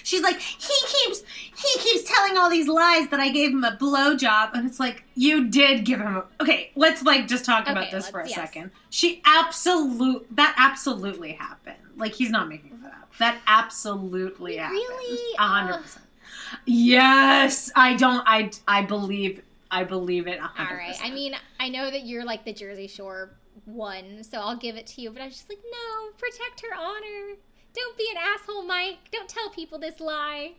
She's like, he keeps he keeps telling all these lies that I gave him a blowjob, and it's like you did give him. a... Okay, let's like just talk about this for a yes. second. She absolute that absolutely happened. Like he's not making that up. That absolutely happened. Really? Uh, a hundred percent. Yes, I don't. I I believe. I believe it. a All hundred right. I mean, I know that you're like the Jersey Shore one, so I'll give it to you. But I was just like, no, protect her honor. Don't be an asshole, Mike. Don't tell people this lie.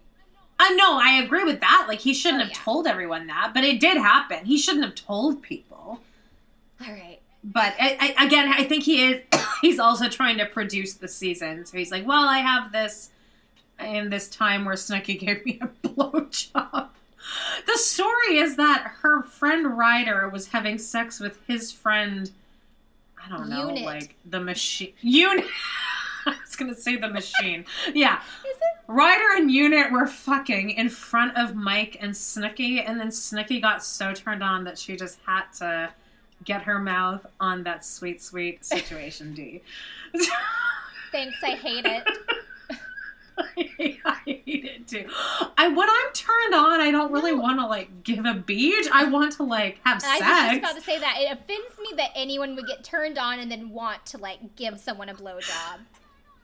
Uh, no, I agree with that. Like he shouldn't Oh, have yeah. told everyone that, but it did happen. He shouldn't have told people. All right. But I, I, again, I think he is. He's also trying to produce the season, so he's like, "Well, I have this in this time where Snooki gave me a blowjob." The story is that her friend Ryder was having sex with his friend. I don't know, Unit. like the machine. Unit. I was gonna say the machine. Yeah. Is it? Ryder and Unit were fucking in front of Mike and Snooki, and then Snooki got so turned on that she just had to get her mouth on that sweet, sweet situation D. Thanks. I hate it. I hate it too. I when I'm turned on, I don't really No. want to like give a beat. I want to like have sex. I was just about to say that. It offends me that anyone would get turned on and then want to like give someone a blowjob.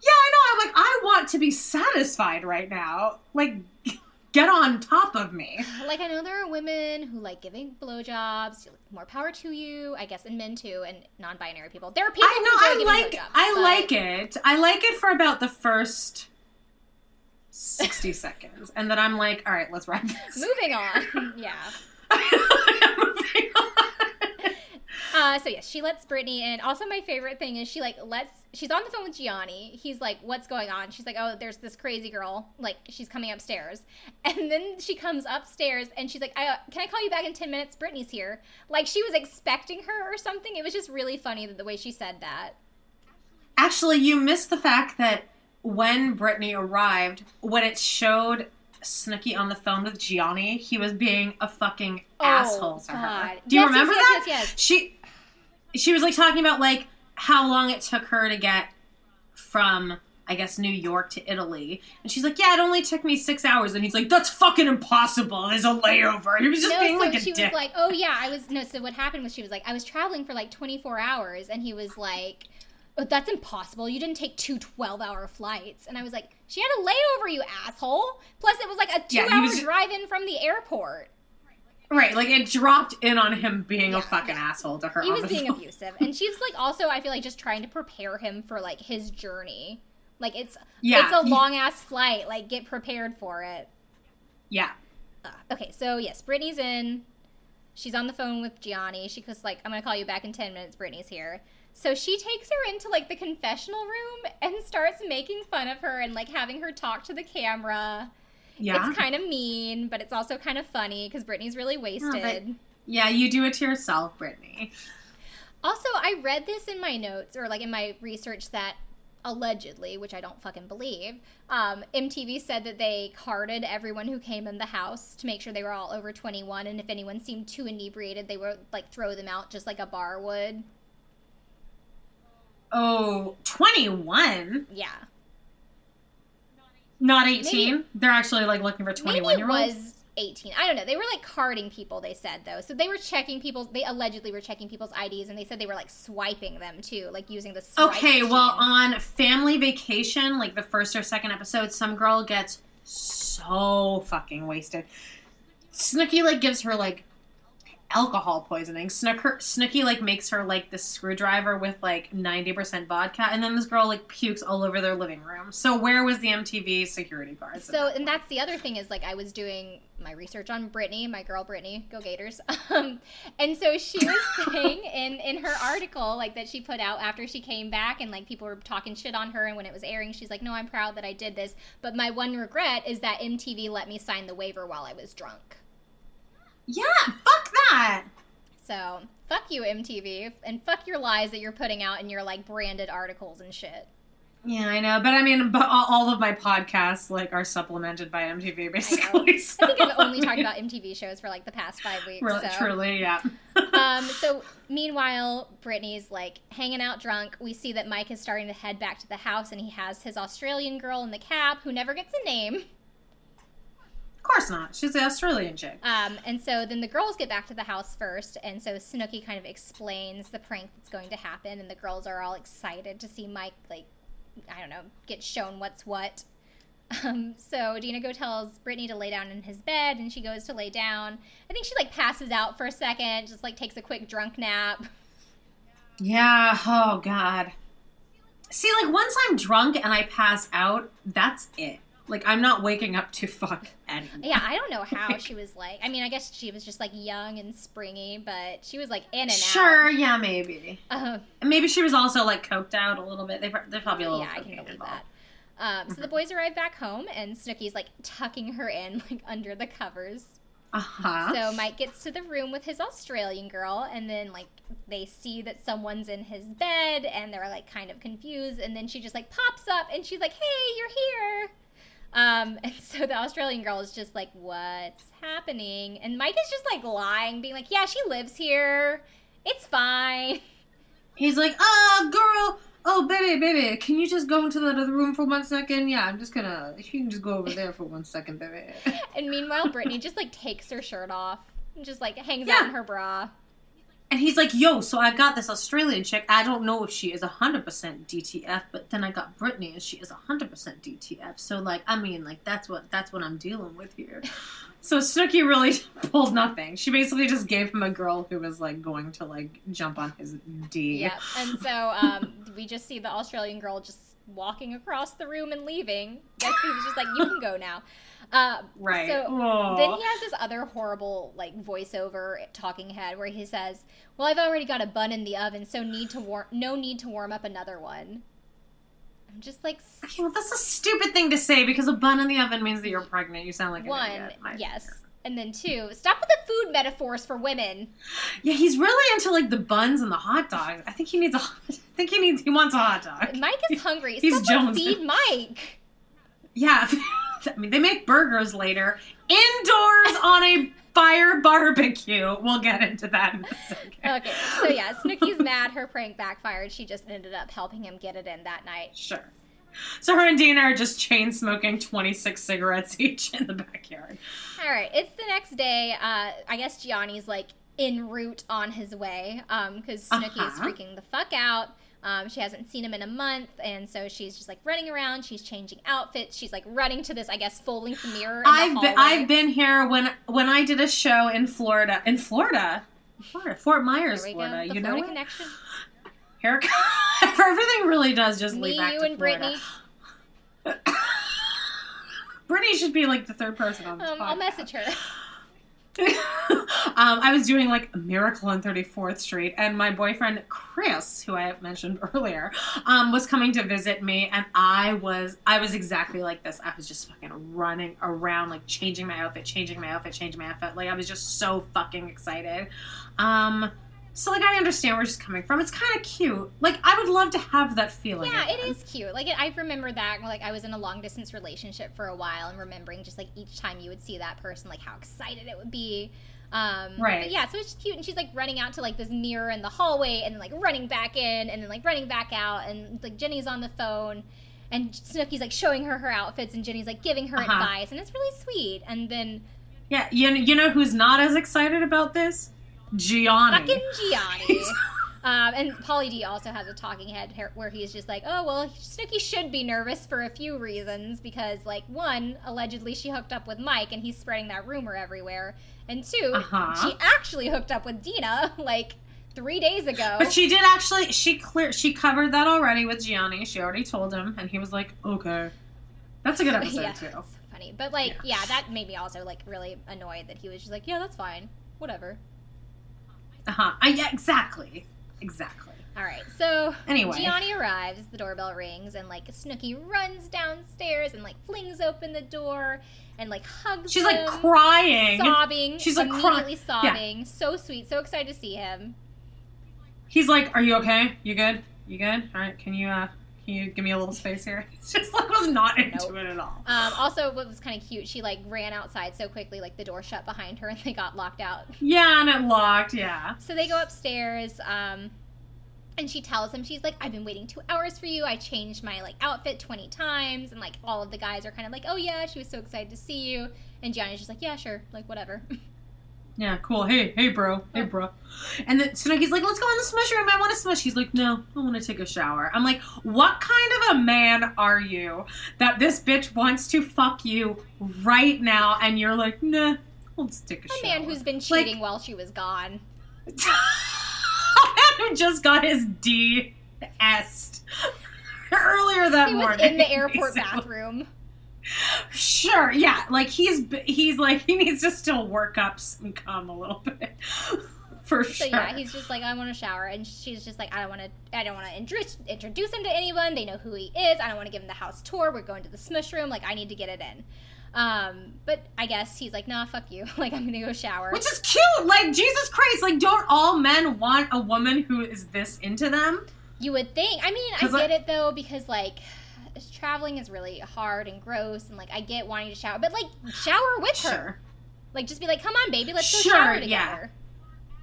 Yeah, I know. I'm like, I want to be satisfied right now. Like, get on top of me. Like I know there are women who like giving blowjobs. More power to you, I guess, and men too, and non-binary people. There are people I know. I like. I but- like it. I like it for about the first sixty seconds, and then I'm like, all right, let's wrap this. Moving on. yeah. Moving on. Uh, so yes, she lets Brittany in. Also, my favorite thing is she like lets. She's on the phone with Jionni. He's like, "What's going on?" She's like, "Oh, there's this crazy girl. Like, she's coming upstairs." And then she comes upstairs and she's like, I, uh, "Can I call you back in ten minutes? Brittany's here." Like she was expecting her or something. It was just really funny that the way she said that. Actually, you missed the fact that when Brittany arrived, when it showed Snooki on the phone with Jionni, he was being a fucking Oh, asshole to her. God. Do you Yes, remember yes, that? yes, yes. She she was like talking about like how long it took her to get from I guess New York to Italy, and she's like, "Yeah, it only took me six hours." And he's like, "That's fucking impossible. There's a layover." He was just no, being so like a she dick. was like, "Oh yeah, I was." No, so what happened was she was like, "I was traveling for like 24 hours," and he was like, "That's impossible. You didn't take two 12-hour flights." And I was like, "She had a layover, you asshole." Plus, it was like a Yeah, two-hour was- drive in from the airport. right, like it dropped in on him being Yeah, a fucking yeah. asshole to her. He was being phone. abusive, and she's like, also, I feel like just trying to prepare him for like his journey. Like it's Yeah. it's a long ass flight. Like get prepared for it. Yeah. Uh, okay, so yes, Brittany's in. She's on the phone with Jionni. She goes like, "I'm gonna call you back in ten minutes." Brittany's here. So she takes her into like the confessional room and starts making fun of her and like having her talk to the camera. Yeah. It's kind of mean, but it's also kind of funny because Brittany's really wasted. yeah, you do it to yourself, Brittany. Also, I read this in my notes or like in my research that allegedly, which I don't fucking believe, um, MTV said that they carded everyone who came in the house to make sure they were all over 21, and if anyone seemed too inebriated, they would like throw them out just like a bar would. Oh, 21? Yeah. Not 18? Maybe- They're actually like looking for 21 Maybe it year olds? was 18. I don't know. They were like carding people, they said though. So they were checking people's, they allegedly were checking people's IDs, and they said they were like swiping them too, like using the swipe Okay, well, on Family Vacation, like the first or second episode, some girl gets so fucking wasted. Snooki like gives her like alcohol poisoning. Snooker Snooki like makes her like this screwdriver with like ninety percent vodka, and then this girl like pukes all over their living room. So where was the MTV security guard? So, and that's the other thing is like I was doing my research on Brittany, my girl Brittany, go Gators. Um, and so she was saying in in her article like that she put out after she came back and like people were talking shit on her and when it was airing she's like, "No, I'm proud that I did this, but my one regret is that MTV let me sign the waiver while I was drunk." Yeah, fuck that. So, fuck you MTV and fuck your lies that you're putting out in your like branded articles and shit. Yeah, I know, but I mean, but all of my podcasts like are supplemented by MTV basically. So, I think I've only talked about MTV shows for like the past 5 weeks. Really, so. truly, yeah. um, so meanwhile, Brittany's like hanging out drunk. We see that Mike is starting to head back to the house, and he has his Australian girl in the cab who never gets a name. Of course not. She's the Australian chick. Um, and so then the girls get back to the house first, and so Snooki kind of explains the prank that's going to happen, and the girls are all excited to see Mike like I don't know get shown what's what. Um, so Deena go tells Brittany to lay down in his bed, and she goes to lay down. I think she like passes out for a second, just like takes a quick drunk nap. Yeah. Oh God. See, like once I'm drunk and I pass out, that's it. Like I'm not waking up to fuck anyone. Yeah, I don't know how she was like. I mean, I guess she was just like young and springy, but she was like in and out. Sure. Yeah. Maybe. Uh, maybe she was also like coked out a little bit. They, there's probably a little. yeah, I can believe involved. that. Um, so the boys arrive back home, and Snooki's like tucking her in like under the covers. Uh huh. So Mike gets to the room with his Australian girl, and then like they see that someone's in his bed, and they're like kind of confused. And then she just like pops up, and she's like, "Hey, you're here." Um, and so the Australian girl is just like, "What's happening?" And Mike is just like lying, being like, "Yeah, she lives here. It's fine." He's like, oh, girl. Oh, baby, baby, can you just go into that other room for one second? Yeah, I'm just gonna. You can just go over there for one second, baby. And meanwhile, Brittany just like takes her shirt off, and just like hangs Yeah. out in her bra. And he's like, yo, so I got this Australian chick. I don't know if she is 100% DTF, but then I got Brittany and she is 100% DTF. So, like, I mean, like, that's what that's what I'm dealing with here. So Snooki really pulled nothing. She basically just gave him a girl who was, like, going to, like, jump on his D. Yep. And so um, we just see the Australian girl just walking across the room and leaving. Guess he was just like, "You can go now." Uh, Right. So Aw. then he has this other horrible like voiceover talking head where he says, "Well, I've already got a bun in the oven, so need to war- no need to warm up another one." I'm just like, Okay, well, that's a stupid thing to say because a bun in the oven means that you're pregnant. You sound like one, yes, and then two, stop with the food metaphors for women. Yeah, he's really into like the buns and the hot dogs. I think he needs a. I think he needs. He wants a hot dog. Mike is hungry. He's Someone Jones. feed Mike. Yeah, I mean they make burgers later indoors on a fire barbecue. We'll get into that in a second. Okay, so yeah, Snooki's mad. Her prank backfired. She just ended up helping him get it in that night. Sure. So her and Deena are just chain smoking 26 cigarettes each in the backyard. All right, it's the next day. Uh, I guess Jionni's like en route on his way because Snooki is Uh-huh. freaking the fuck out. Um, she hasn't seen him in a month, and so she's just like running around. She's changing outfits. She's like running to this, I guess, full length mirror. In I've been. I've been here when when I did a show in Florida. In Florida? Florida, Fort Myers, Florida. you know Florida what? connection. Haircut. Everything really does just Me, lead back you, to and Florida. Brittany. Brittany should be like the third person on this Um, I'll message her. um, I was doing like a miracle on 34th Street, and my boyfriend Chris, who I mentioned earlier, um, was coming to visit me, and I was I was exactly like this. I was just fucking running around, like changing my outfit, changing my outfit, changing my outfit. Like I was just so fucking excited. Um, so like I understand where she's coming from. It's kind of cute. Like I would love to have that feeling. Yeah, it again. is cute. Like I remember that. Like I was in a long distance relationship for a while, and remembering just like each time you would see that person, like how excited it would be. Um, Right. But yeah, so it's cute, and she's like running out to like this mirror in the hallway, and then like running back in, and then like running back out, and like Jenny's on the phone. And Snooki's like showing her her outfits, and Jenny's like giving her Uh-huh. advice, and it's really sweet. And then Yeah, you you know who's not as excited about this? Jionni. fucking Jionni. Um, and Pauly D also has a talking head where he's just like, oh, well, Snooki should be nervous for a few reasons because, like, one, allegedly she hooked up with Mike and he's spreading that rumor everywhere. And 2 Uh-huh. she actually hooked up with Deena, like, three days ago. But she did actually. She clear. She covered that already with Jionni. She already told him, and he was like, "Okay." That's a good episode yeah, too. funny. But, like, yeah. that made me also, like, really annoyed that he was just like, yeah, that's fine. Whatever. Uh huh. Yeah, exactly. Exactly. All right, so Anyway. Jionni arrives, the doorbell rings, and like Snooki runs downstairs and like flings open the door and like hugs She's him, like crying. sobbing. She's, like, cry- immediately sobbing. So sweet, so excited to see him. He's like, "Are you okay? You good? You good? All right. Can you uh, can you give me a little space here?" Just like was not into Nope. it at all. Um, also, what was kind of cute, she like ran outside so quickly, like the door shut behind her, and they got locked out. Yeah, and it locked. Yeah. So they go upstairs, um, and she tells him, she's like, I've been waiting two hours for you. I changed my like outfit 20 times. And like all of the guys are kind of like, oh yeah, she was so excited to see you. And Jionni's just like, yeah, sure, like whatever. Yeah, cool. Hey, hey, bro. Hey, bro. And then Snooki's like, let's go in the smush room. I want to smush. He's like, no, I want to take a shower. I'm like, what kind of a man are you that this bitch wants to fuck you right now? And you're like, nah, let's take a, A shower. man who's been Like- cheating while she was gone. a man who just got his D S earlier that He was morning. in the airport basically. bathroom. Sure, yeah, like he's he's like he needs to still work up some cum a little bit, for So sure. yeah, he's just like, I want to shower, and she's just like, I don't want to, I don't want to introduce introduce him to anyone. They know who he is. I don't want to give him the house tour. We're going to the smush room. Like, I need to get it in. Um, but I guess he's like, Nah, fuck you. like, I'm gonna go shower. Which is cute. Like Jesus Christ. Like don't all men want a woman who is this into them? You would think. I mean, I get it though because like traveling is really hard and gross, and like I get wanting to shower, but like shower with her. Like just be like, come on, baby, let's go Sure, shower yeah. together.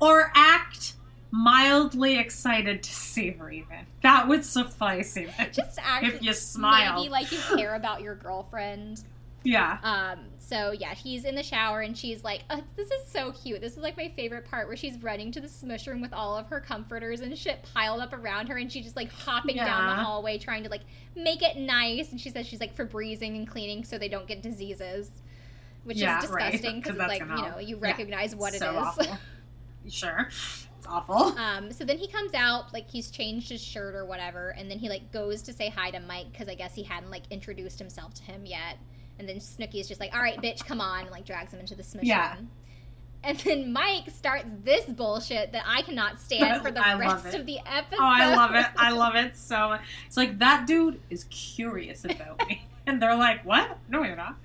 Or act mildly excited to see her. Even that would suffice. Even Just act if you smile. maybe like you care about your girlfriend. Yeah. Um, so yeah, he's in the shower and she's like, uh, "This is so cute." This is like my favorite part where she's running to the smush room with all of her comforters and shit piled up around her, and she's just like hopping down the hallway trying to like make it nice. And she says she's like for breezing and cleaning so they don't get diseases, which Yeah, is disgusting 'cause because that's it's like you know you yeah, recognize what it is. so awful. Sure. It's It's awful. Um, so then he comes out, like he's changed his shirt or whatever, and then he like goes to say hi to Mike because I guess he hadn't like introduced himself to him yet. And then Snooki is just like, "All right, bitch, come on," and like drags him into the smush Yeah. room. And then Mike starts this bullshit that I cannot stand for the rest of the episode. Oh, I love it. I love it so much. It's like that dude is curious about me. And they're like, What? No, you're not.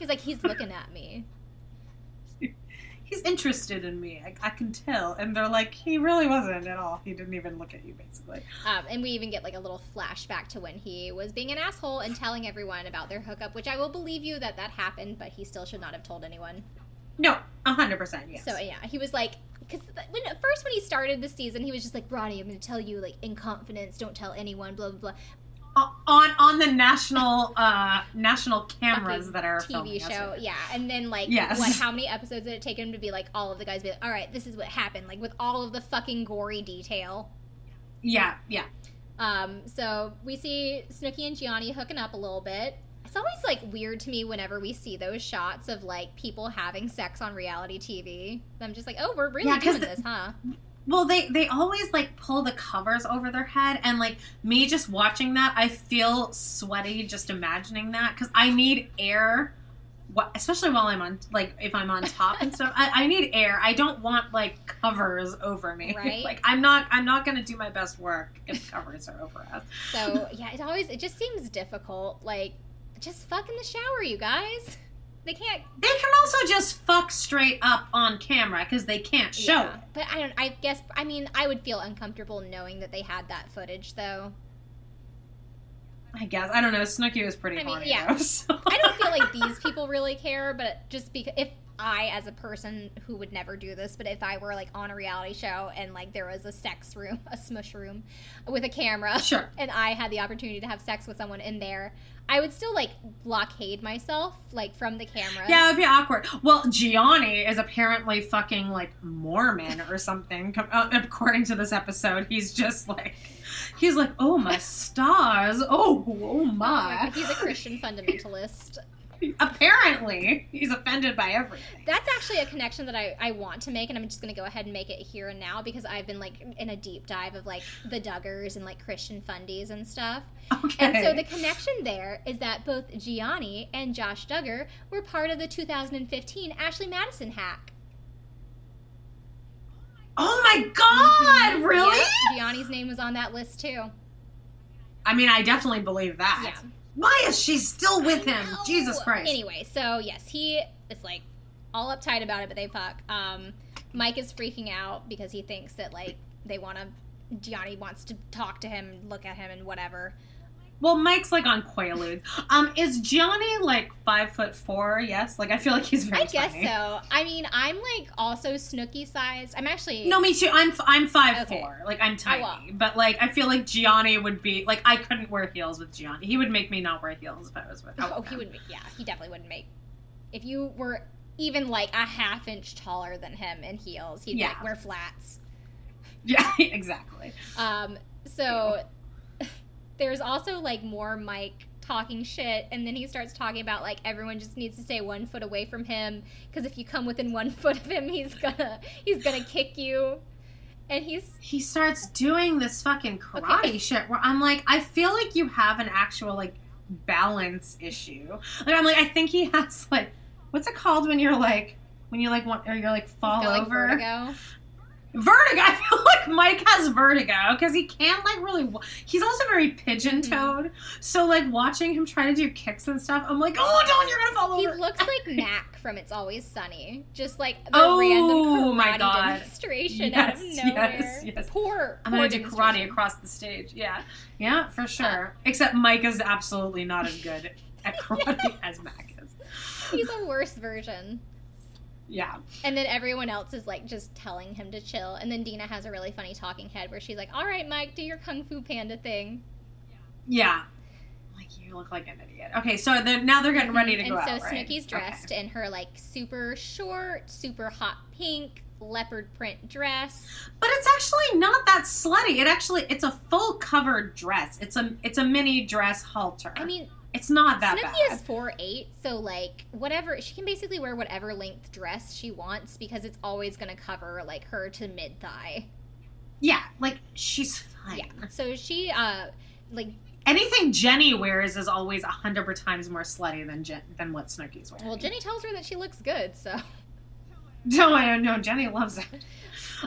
He's like, he's looking at me. He's interested in me. I, I can tell. And they're like, He really wasn't at all. He didn't even look at you, basically. Um, and we even get like a little flashback to when he was being an asshole and telling everyone about their hookup, which I will believe you that that happened, but he still should not have told anyone. No, 100%, yes. So yeah, he was like, because when at first when he started the season, he was just like, Ronnie, I'm going to tell you like in confidence, don't tell anyone, blah blah blah. On on the national uh national cameras that are TV show, us. yeah. And then like, Yes. what? How many episodes did it take him to be like, all of the guys be like, all right, this is what happened, like with all of the fucking gory detail. Yeah, yeah. Um, so we see Snooki and Jionni hooking up a little bit. It's always like weird to me whenever we see those shots of like people having sex on reality TV. I'm just like, oh, we're really Yeah, doing the- this, huh? Well, they they always like pull the covers over their head, and like me just watching that, I feel sweaty just imagining that because I need air, especially while I'm on like if I'm on top and stuff. I, I need air. I don't want like covers over me. Right. like I'm not I'm not gonna do my best work if covers are over us. So yeah, it always it just seems difficult. Like, just fuck in the shower, you guys. They can't They can also just fuck straight up on camera because they can't show yeah. it. But I don't. I guess. I mean, I would feel uncomfortable knowing that they had that footage, though. I guess I don't know. Snooki was pretty I mean, yeah. though. So. I don't feel like these people really care, but just because if I, as a person who would never do this, but if I were like on a reality show and like there was a sex room, a smush room with a camera, Sure. and I had the opportunity to have sex with someone in there, I would still like blockade myself like from the camera. Yeah, it'd be awkward. Well, Jionni is apparently fucking like Mormon or something. uh, According to this episode, he's just like, he's like, oh my stars, oh oh my. He's a Christian fundamentalist. Apparently, he's offended by everything. That's actually a connection that I, I want to make, and I'm just going to go ahead and make it here and now because I've been like in a deep dive of like the Duggars and like Christian fundies and stuff. Okay. And so the connection there is that both Jionni and Josh Duggar were part of the 2015 Ashley Madison hack. oh my god, mm-hmm. really? Yeah, Jionni's name was on that list too. I mean, I definitely believe that. Yeah. Why is she still with him? Jesus Christ. Anyway, so yes, he is like all uptight about it, but they fuck. Um, Mike is freaking out because he thinks that like they want to. Jionni wants to talk to him, look at him, and whatever. Well, Mike's like on Quaaludes. Um, is Jionni like five foot four? Yes. Like I feel like he's very. I guess tiny. so. I mean, I'm like also Snooki sized. I'm actually No, me too. I'm I'm five Okay. four. Like I'm tiny, well. but like I feel like Jionni would be like I couldn't wear heels with Jionni. He would make me not wear heels if I was with. Him. Oh, he would. Make, yeah, he definitely wouldn't make. If you were even like a half inch taller than him in heels, he'd Yeah. like, wear flats. Yeah, exactly. Um, so there's also like more Mike talking shit, and then he starts talking about like everyone just needs to stay one foot away from him because if you come within one foot of him, he's gonna he's gonna kick you. And he's He starts doing this fucking karate Okay. shit where I'm like, I feel like you have an actual like balance issue. Like I'm like, I think he has like, what's it called when you're like, when you like want or you're like fall got, like, over. vertigo. Vertigo. I feel like Mike has vertigo because he can't like really. wa- He's also very pigeon toed. So like watching him try to do kicks and stuff, I'm like, oh, don't you're gonna fall He over. He looks like Mac from It's Always Sunny, just like the Oh, random my God. demonstration out of nowhere. yes, yes. Poor. I'm poor gonna do karate across the stage. Yeah, yeah, for sure. Uh. Except Mike is absolutely not as good at karate as Mac is. He's a worse version. Yeah. And then everyone else is like just telling him to chill. And then Deena has a really funny talking head where she's like, "All right, Mike, do your kung fu panda thing." Yeah. Like you look like an idiot. Okay, so they're, now they're getting ready to mm-hmm. and go so out. right? Snooki's dressed in her like super short, super hot pink leopard print dress. But it's actually not that slutty. It actually it's a full covered dress. It's a it's a mini dress halter. I mean, it's not that Snooki bad. is four eight, so like whatever she can basically wear whatever length dress she wants because it's always gonna cover like her to mid thigh. Yeah, like she's fine. Yeah. So she, uh, like, Anything Jenny wears is always a hundred times more slutty than Jen- than what Snooki's wearing. well, Jenny tells her that she looks good, so. No, I don't know. Jenny loves it.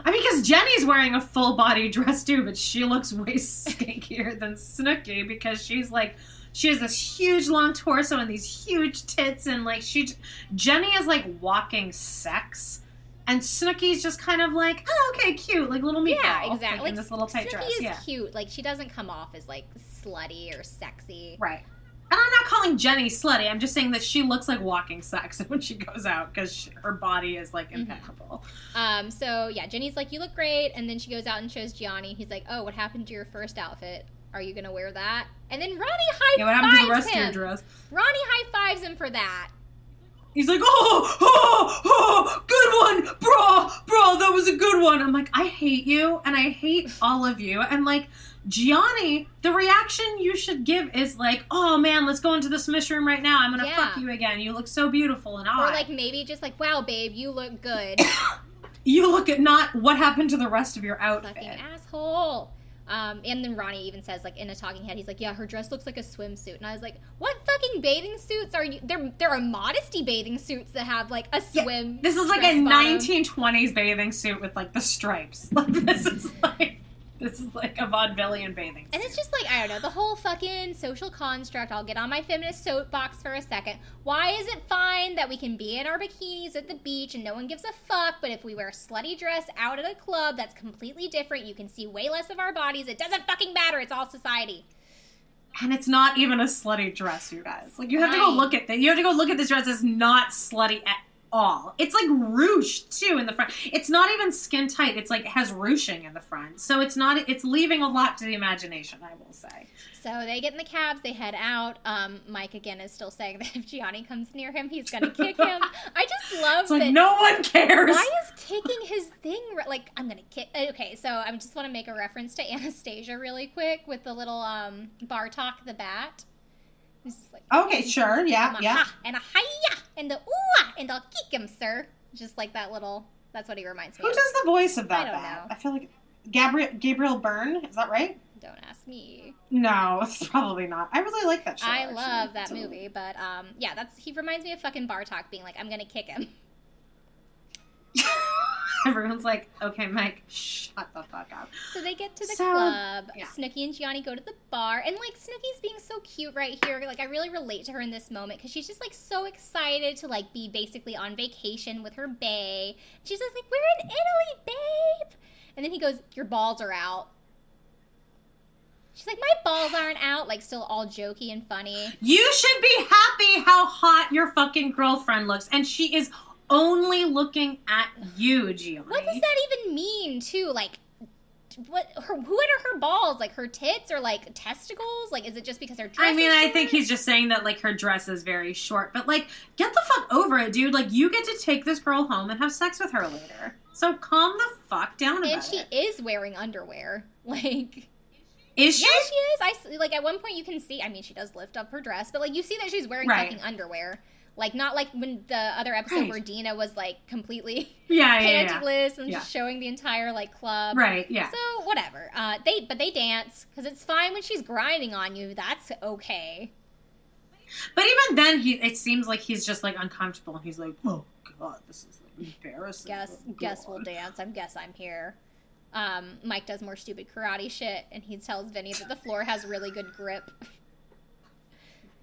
I mean, because Jenny's wearing a full body dress too, but she looks way skankier than Snooki because she's like, she has this huge long torso and these huge tits, and like she, Jenny is like walking sex, and Snooki's just kind of like, oh, okay, cute, like little meatball, Yeah, like, exactly. in this little tight Snooki dress. is Yeah, cute. Like, she doesn't come off as, like, slutty or sexy. right. And I'm not calling Jenny slutty. I'm just saying that she looks like walking sex when she goes out because her body is like Mm-hmm. impeccable. Um, so yeah, Jenny's like, "You look great," and then she goes out and shows Jionni. He's like, "Oh, what happened to your first outfit? Are you gonna wear that?" And then Ronnie high Yeah, what happened to the rest him. of your dress? Ronnie high fives him for that. He's like, oh, oh, oh, good one, bro, bro, that was a good one. I'm like, I hate you, and I hate all of you. And like, Jionni, the reaction you should give is like, oh man, let's go into the submission room right now. I'm gonna Yeah. fuck you again. You look so beautiful and Or hot. like maybe just like, "Wow, babe, you look good." you look at not what happened to the rest of your outfit. Fucking asshole. Um, and then Ronnie even says, like in a talking head, he's like, "Yeah, her dress looks like a swimsuit." And I was like, "What fucking bathing suits are you? There, there are modesty bathing suits that have like a Yeah, swim." this is like a bottom. 1920s bathing suit with like the stripes. Like this is like this is like a vaudevillian bathing suit. And it's just like, I don't know, the whole fucking social construct. I'll get on my feminist soapbox for a second. Why is it fine that we can be in our bikinis at the beach and no one gives a fuck, but if we wear a slutty dress out at a club, that's completely different. You can see way less of our bodies. It doesn't fucking matter. It's all society. And it's not even a slutty dress, you guys. Like you have to go look at that. You have to go look at this dress. It's not slutty at all. It's like ruched too in the front. It's not even skin tight. It's like it has ruching in the front. So it's not. It's leaving a lot to the imagination. I will say. So they get in the cabs, they head out. Um, Mike again is still saying that if Jionni comes near him, he's gonna kick him. I just love It's like that. no one cares. Why is kicking his thing re- like I'm gonna kick? Okay, so I just want to make a reference to Anastasia really quick with the little um Bartok the bat. Like, Okay, sure. Yeah, I'm a yeah. and a hiya and the ooh and I'll kick him, sir. Just like that little. That's what he reminds me Who of. does the voice of that? I don't bat? know. I feel like Gabriel Gabriel Byrne. Is that right? Don't ask me. No, it's probably not. I really like that show. I actually. love that movie, but um, yeah, that's he reminds me of fucking Bartok being like, I'm gonna kick him. Everyone's like, okay, Mike, shut the fuck up. So they get to the So, club. yeah. Snooki and Jionni go to the bar, and like Snooki's being so cute right here. Like I really relate to her in this moment because she's just like so excited to like be basically on vacation with her bae. She's just like, "We're in Italy, babe," and then he goes, "Your balls are out." She's like, "My balls aren't out." Like still all jokey and funny. You should be happy how hot your fucking girlfriend looks, and she is only looking at you, Jionni. What does that even mean, too? Like. What her? What are her balls? Like her tits or like testicles? Like is it just because her dress? I mean, is I think he's just saying that like her dress is very short, but like, get the fuck over it, dude. Like, you get to take this girl home and have sex with her later. So calm the fuck down about and she it. is wearing underwear. Like, Is she? yeah, she is. I like at one point you can see. I mean, she does lift up her dress, but like you see that she's wearing Right. fucking underwear. Like not like when the other episode Right. where Deena was like completely Yeah, yeah, yeah. pantyless and Yeah. just showing the entire like club. Right, yeah. So whatever. Uh, they but they dance because it's fine when she's grinding on you. That's okay. But even then, he it seems like he's just like uncomfortable, and he's like, "Oh God, this is like, embarrassing." Guess Oh, guess we'll dance. I'm guess I'm here. Um, Mike does more stupid karate shit, and he tells Vinny that the floor has really good grip.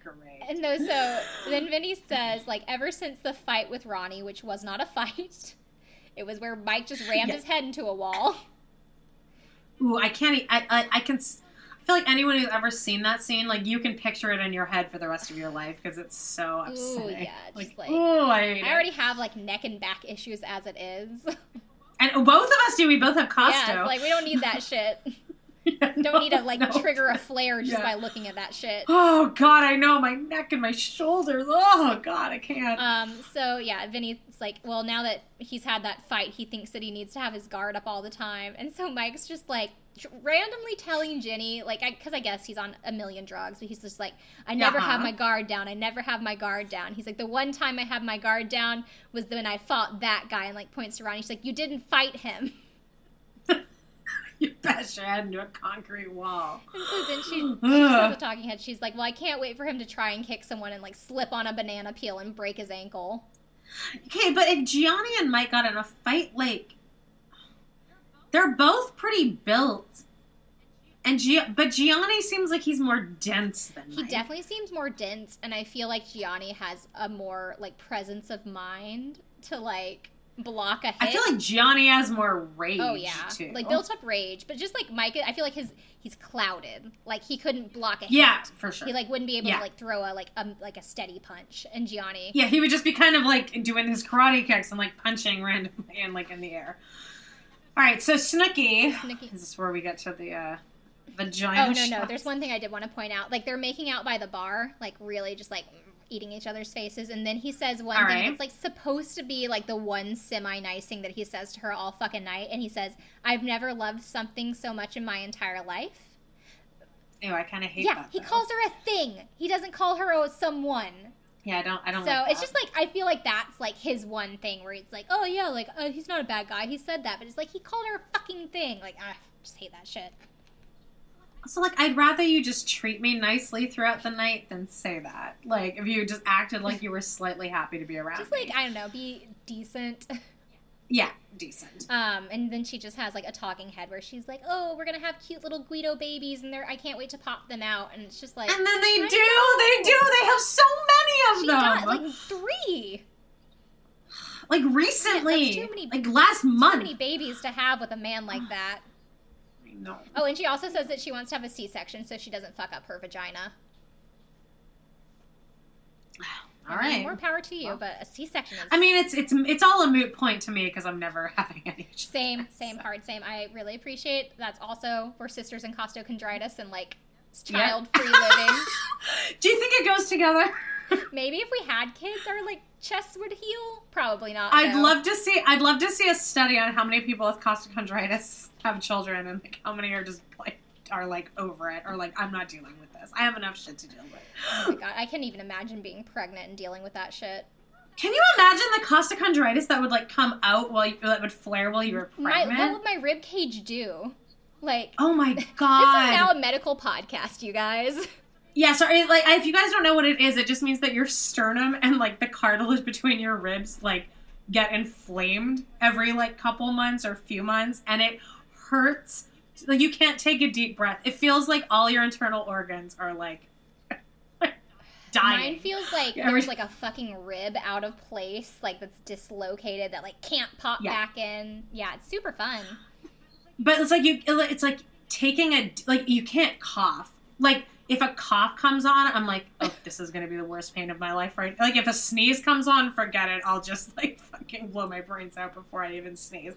Great. And though, so then Vinny says, like, ever since the fight with Ronnie, which was not a fight, it was where Mike just rammed Yeah. his head into a wall. Ooh, I can't. I I can. s- I feel like anyone who's ever seen that scene, like you can picture it in your head for the rest of your life because it's so upsetting. yeah, just like- ooh, I, I already have like neck and back issues as it is. and both of us do. We both have Costo. yeah, like we don't need that shit. Don't need to like No. trigger a flare just Yeah. by looking at that shit. Oh God, I know my neck and my shoulders. Oh God, I can't. Um, so yeah, Vinny's like, well, now that he's had that fight, he thinks that he needs to have his guard up all the time, and so Mike's just like tr- randomly telling Jenni, like, because I, guess he's on a million drugs, but he's just like, I never have Uh-huh. my guard down. I never have my guard down. He's like, the one time I have my guard down was when I fought that guy, and like points to Ronnie. She's like, you didn't fight him. you smash her head into a concrete wall. And so then she, she says a talking head. She's like, "Well, I can't wait for him to try and kick someone and like slip on a banana peel and break his ankle." Okay, but if Jionni and Mike got in a fight, like they're both pretty built, and Gi- but Jionni seems like he's more dense than He definitely seems more dense, and I feel like Jionni has a more like presence of mind to like block a hit. I feel like Jionni has more rage. Oh yeah, too. like built up rage, but just like Mike, I feel like his he's clouded. Like he couldn't block a hit. Yeah, for sure. He like wouldn't be able Yeah. to like throw a like a like a steady punch. And Jionni, Yeah, he would just be kind of like doing his karate kicks and like punching randomly and like in the air. All right, so Snooky. Snooki- This is where we get to the uh, vagina. Oh no, no. There's one thing I did want to point out. Like they're making out by the bar, like really just like eating each other's faces, and then he says one All thing right. that's like supposed to be like the one semi nice thing that he says to her all fucking night, and he says, "I've never loved something so much in my entire life." Ew, I kind of hate yeah, that. he calls her a thing. He doesn't call her a someone. Yeah, I don't. I don't. So like it's just like I feel like that's like his one thing where it's like, oh yeah, like uh, he's not a bad guy. He said that, but it's like he called her a fucking thing. Like I just hate that shit. So like, I'd rather you just treat me nicely throughout the night than say that. Like, if you just acted like you were slightly happy to be around. Just like me. I don't know, be decent. yeah, decent. Um, and then she just has like a talking head where she's like, "Oh, we're gonna have cute little Guido babies, and they're I can't wait to pop them out." And it's just like, And then they do. know. They do. They have so many She of got them. like three. Like recently, too many- like last month. Too many babies to have with a man like that. No. Oh, and she also says that she wants to have a C-section so she doesn't fuck up her vagina. All right. More power to you, but a C-section is I mean, it's it's it's all a moot point to me because I'm never having any. Same, same, hard, same. I really appreciate that's also for sisters in costochondritis and like child-free living. Do you think it goes together? Maybe if we had kids, or like chests would heal. Probably not. I'd though. love to see. I'd love to see a study on how many people with costochondritis have children and like how many are just like are like over it or like I'm not dealing with this. I have enough shit to deal with. Oh my god, I can't even imagine being pregnant and dealing with that shit. Can you imagine the costochondritis that would like come out while you, that would flare while you were My, pregnant? what would my rib cage do? Like, oh my god, this is now a medical podcast, you guys. Yeah, sorry. Like, if you guys don't know what it is, it just means that your sternum and like the cartilage between your ribs like get inflamed every like couple months or few months, and it hurts. Like you can't take a deep breath. It feels like all your internal organs are like dying. Mine feels like Every- there's like a fucking rib out of place, like that's dislocated that like can't pop Yeah. back in. Yeah, it's super fun. But it's like you. It's like taking a like you can't cough. Like if a cough comes on, I'm like, oh, this is gonna be the worst pain of my life, right? Like if a sneeze comes on, forget it. I'll just like fucking blow my brains out before I even sneeze.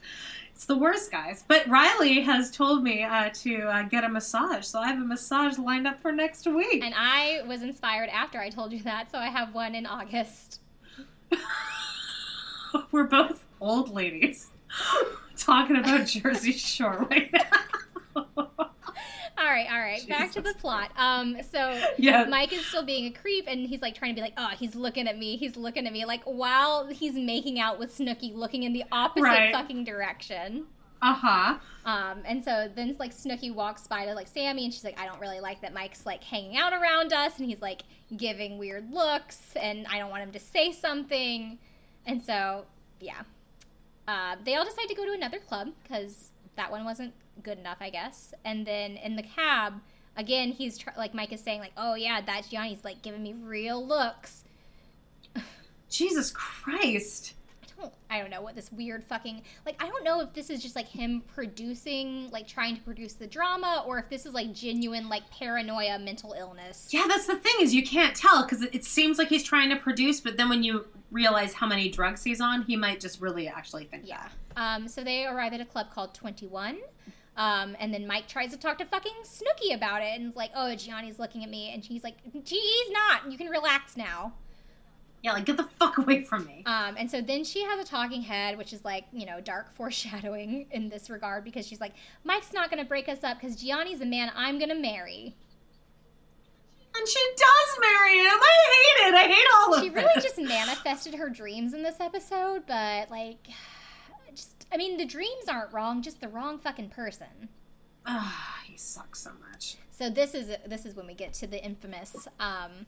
It's the worst, guys. But Riley has told me uh, to uh, get a massage, so I have a massage lined up for next week. And I was inspired after I told you that, so I have one in August. We're both old ladies talking about Jersey Shore right now. All right, all right. Back to the plot. Um, so Yeah. Mike is still being a creep, and he's like trying to be like, oh, he's looking at me, he's looking at me, like while he's making out with Snooki, looking in the opposite Right. fucking direction. Uh huh. Um, and so then like Snooki walks by to like Sammy, and she's like, I don't really like that Mike's like hanging out around us, and he's like giving weird looks, and I don't want him to say something. And so yeah, uh, they all decide to go to another club because that one wasn't good enough, I guess. And then in the cab, again, he's tr- like Mike is saying like, oh yeah, that Jionni's like giving me real looks. Jesus Christ. I don't I don't know what this weird fucking like I don't know if this is just like him producing like trying to produce the drama or if this is like genuine like paranoia mental illness. Yeah, that's the thing is you can't tell because it, it seems like he's trying to produce, but then when you realize how many drugs he's on, he might just really actually think Yeah. that. Um so they arrive at a club called 21. Um, and then Mike tries to talk to fucking Snooki about it and is like, "Oh, Jionni's looking at me," and she's like, "Gee, he's not. You can relax now." Yeah, like get the fuck away from me. Um, and so then she has a talking head, which is like, you know, dark foreshadowing in this regard because she's like, Mike's not going to break us up because Jionni's a man I'm going to marry. And she does marry him. I hate it. I hate all of She really just manifested her dreams in this episode, but like, just, I mean, the dreams aren't wrong, just the wrong fucking person. ah, he sucks so much. So this is this is when we get to the infamous um,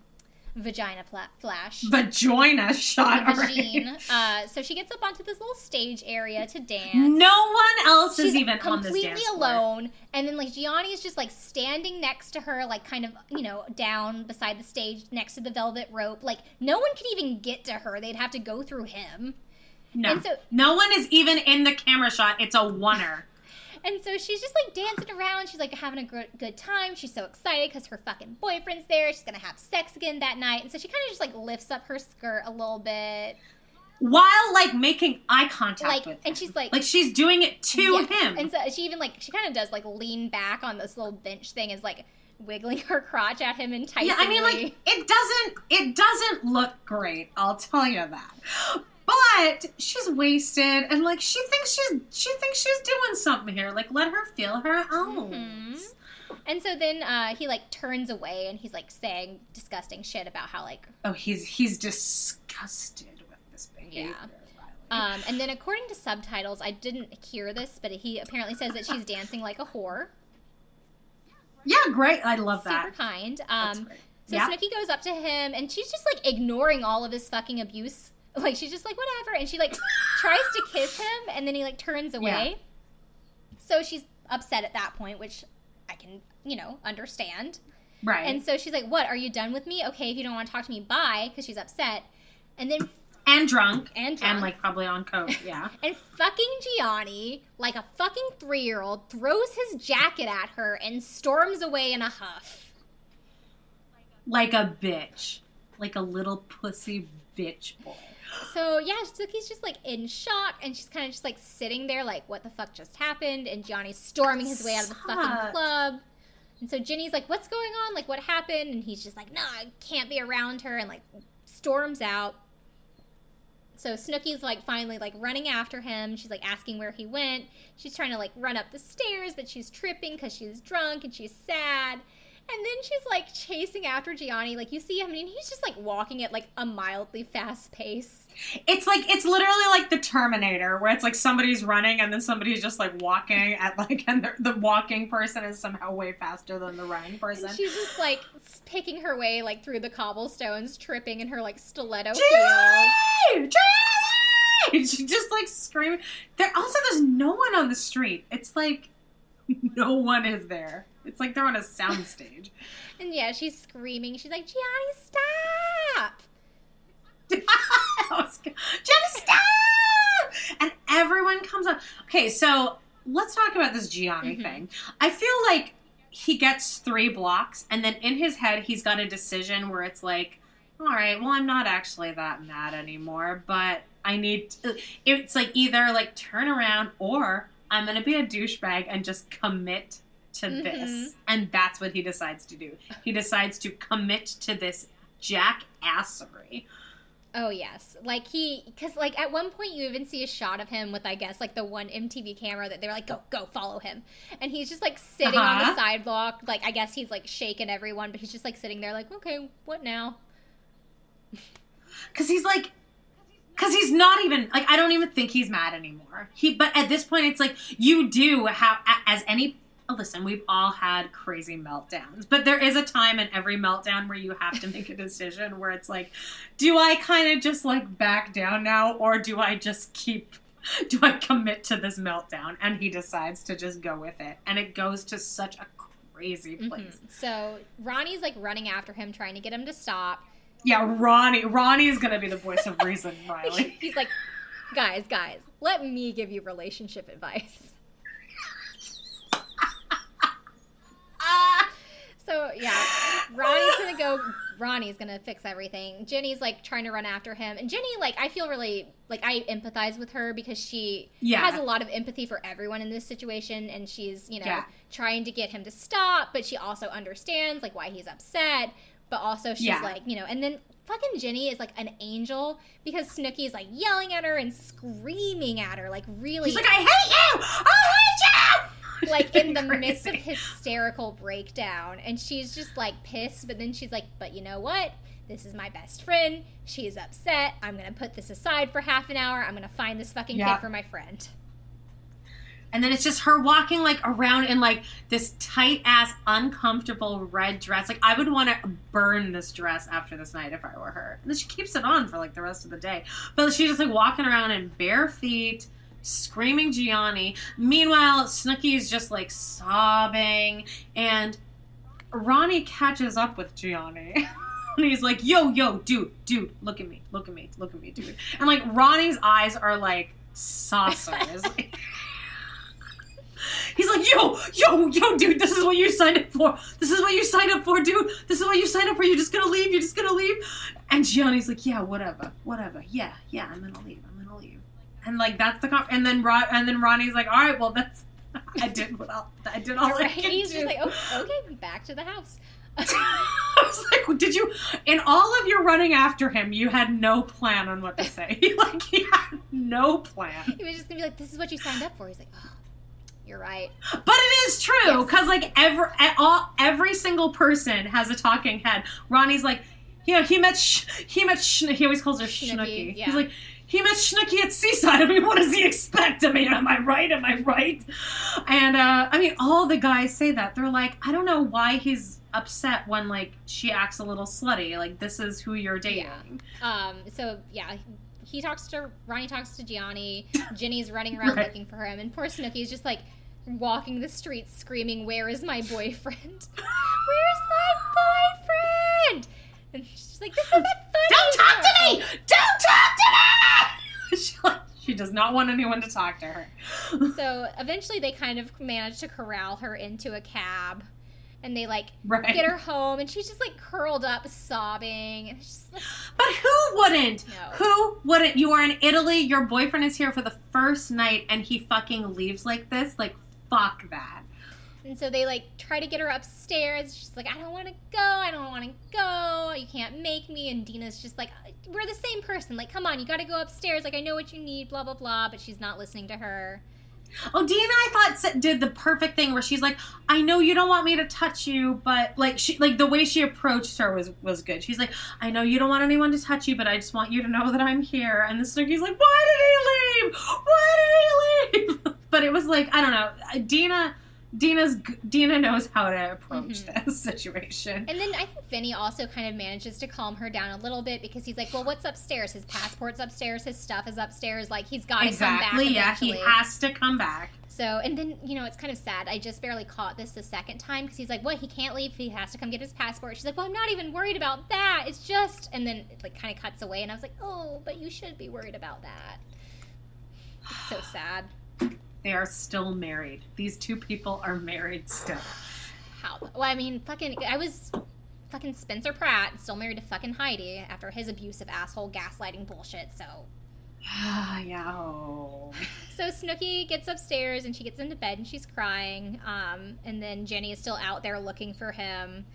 vagina pla- flash. Vagina shot Vagine. Uh, so she gets up onto this little stage area to dance. No one else She's is even on this completely dance floor. alone, and then like Jionni is just like standing next to her, like kind of you know down beside the stage next to the velvet rope. Like no one could even get to her; they'd have to go through him. No, And so- no one is even in the camera shot. It's a oneer. And so she's just like dancing around. She's like having a good, good time. She's so excited because her fucking boyfriend's there. She's gonna have sex again that night. And so she kind of just like lifts up her skirt a little bit. while like making eye contact Like, with him. and she's like- like she's doing it to Yes. him. And so she even like she kind of does like lean back on this little bench thing, is like wiggling her crotch at him enticingly. yeah, I mean, like it doesn't it doesn't look great. I'll tell you that. But she's wasted, and like she thinks she's she thinks she's doing something here. Like let her feel her own. Mm-hmm. And so then uh, he like turns away and he's like saying disgusting shit about how like Oh, he's he's disgusted with this behavior. Riley. um and then according to subtitles I didn't hear this but he apparently says that she's dancing like a whore. yeah, great. I love Super that. kind. That's Um so Yeah. Snooki goes up to him and she's just like ignoring all of his fucking abuse. Like she's just like whatever and she like tries to kiss him and then he like turns away. Yeah. So she's upset at that point, which I can, you know, understand. Right. And so she's like, "What? Are you done with me? Okay, if you don't want to talk to me, bye." Because she's upset. And then and drunk. And drunk. And like probably on coke, yeah. and fucking Gianni, like a fucking three year old, throws his jacket at her and storms away in a huff. like a bitch. Like a little pussy bitch boy. So yeah, Snooki's just like in shock, and she's kind of just like sitting there, like, "What the fuck just happened?" And Jionni's storming his way out of the fucking club. And so Jenni's like, "What's going on? Like, what happened?" And he's just like, "No, I can't be around her," and like storms out. So Snooki's like finally like running after him. She's like asking where he went. She's trying to like run up the stairs, but she's tripping because she's drunk and she's sad. And then she's like chasing after Jionni. Like you see him, and he's just like walking at like a mildly fast pace. It's like it's literally like the Terminator, where it's like somebody's running and then somebody's just like walking at like, and the, the walking person is somehow way faster than the running person. And she's just like picking her way like through the cobblestones, tripping in her like stiletto heels. She's just like screaming. There also there's no one on the street. It's like no one is there. It's like they're on a soundstage. And yeah, she's screaming. She's like, Jionni, stop! I was go- Jenna, stop! And everyone comes up. Okay, so let's talk about this Jionni Mm-hmm. thing. I feel like he gets three blocks, and then in his head, he's got a decision where it's like, all right, well, I'm not actually that mad anymore, but I need. To, it's like either like turn around or I'm going to be a douchebag and just commit to Mm-hmm. this. And that's what he decides to do. He decides to commit to this jackassery. Oh yes, like he, because like at one point you even see a shot of him with I guess like the one MTV camera that they're like go go follow him, and he's just like sitting on the Uh-huh. sidewalk. Like I guess he's like shaking everyone, but he's just like sitting there like okay, what now? because he's like because he's not even like i don't even think he's mad anymore he but at this point it's like you do have as any Oh, listen we've all had crazy meltdowns but there is a time in every meltdown where you have to make a decision where it's like do i kind of just like back down now or do i just keep do i commit to this meltdown? And he decides to just go with it. And it goes to such a crazy mm-hmm. place. So Ronnie's like running after him, trying to get him to stop. yeah ronnie ronnie is gonna be the voice of reason riley. He's like, guys, guys, let me give you relationship advice. So yeah, Ronnie's gonna go. Ronnie's gonna fix everything. Jenni's like trying to run after him, and Jenni, like, I feel really like I empathize with her because she Yeah. has a lot of empathy for everyone in this situation, and she's you know Yeah. trying to get him to stop, but she also understands like why he's upset, but also she's Yeah. like you know, and then fucking Jenni is like an angel because Snooki is like yelling at her and screaming at her, like really She's like, I hate you! I hate you! like in the midst of hysterical breakdown and she's just like pissed but then she's like but you know what this is my best friend she's upset i'm gonna put this aside for half an hour i'm gonna find this fucking Yeah. kid for my friend And then it's just her walking like around in like this tight ass, uncomfortable red dress. Like I would want to burn this dress after this night if I were her. And then she keeps it on for like the rest of the day. But she's just like walking around in bare feet, screaming Jionni. Meanwhile, Snooki's just like sobbing, and Ronnie catches up with Jionni. and he's like, "Yo, yo, dude, dude, look at me, look at me, look at me, dude." And like Ronnie's eyes are like saucers. like, he's like, "Yo, yo, yo, dude, this is what you signed up for. This is what you signed up for, dude. This is what you signed up for. You're just gonna leave. You're just gonna leave." And Jionni's like, "Yeah, whatever, whatever. Yeah, yeah, I'm gonna leave. I'm gonna leave." And like that's the con- and then Ron and then Ronnie's like, "All right, well that's." I did what all, I did all I Right? could He's do. just like, oh, okay, back to the house. I was like, did you? In all of your running after him, you had no plan on what to say. like he had no plan. He was just gonna be like, "This is what you signed up for." He's like, "Oh, you're right." But it is true because like every all every single person has a talking head. Ronnie's like, yeah, he met sh- he met Schn- he always calls her Schnooky, Schnooky. yeah. He's like. He met Schnooky at Seaside. I mean, what does he expect? I mean, am I right? Am I right? And uh, I mean, all the guys say that. They're like, I don't know why he's upset when like she acts a little slutty. Like this is who you're dating. Yeah. Um, so yeah, he talks to Ronnie talks to Jionni. Jenni's running around Right. looking for him, and poor Snooki's just like walking the streets screaming, "Where is my boyfriend? Where's my boyfriend?" And she's like, "This isn't funny." Don't talk to me! Don't talk to me! she, like, she does not want anyone to talk to her. So eventually, they kind of manage to corral her into a cab. And they like Right. get her home, and she's just like curled up, sobbing. And it's just like, But who wouldn't? No. Who wouldn't? You are in Italy, your boyfriend is here for the first night, and he fucking leaves like this? Like, fuck that. And so they like try to get her upstairs. She's like, I don't want to go. I don't want to go. You can't make me. And Deena's just like, uh, we're the same person. Like, come on, you got to go upstairs. Like, I know what you need. Blah blah blah. But she's not listening to her. Oh, Deena, I thought did the perfect thing where she's like, "I know you don't want me to touch you, but like she like the way she approached her was was good. She's like, "I know you don't want anyone to touch you, but I just want you to know that I'm here." And the Snooki's like, "Why did he leave? Why did he leave?" but it was like I don't know. Deena, Deena's Deena knows how to approach mm-hmm. this situation. And then I think Vinny also kind of manages to calm her down a little bit because he's like, well, what's upstairs? His passport's upstairs. His stuff is upstairs. Like, he's got to come back. Exactly. Yeah, he has to come back. So, and then, you know, it's kind of sad. I just barely caught this the second time because he's like, what? He can't leave. He has to come get his passport. She's like, well, I'm not even worried about that. It's just, and then it like kind of cuts away. And I was like, oh, but you should be worried about that. It's so sad. They are still married. These two people are married still. How? Well, I mean, fucking, I was fucking Spencer Pratt, still married to fucking Heidi after his abusive asshole gaslighting bullshit. So, yeah. oh. so Snooki gets upstairs and she gets into bed and she's crying. Um, and then Jenni is still out there looking for him.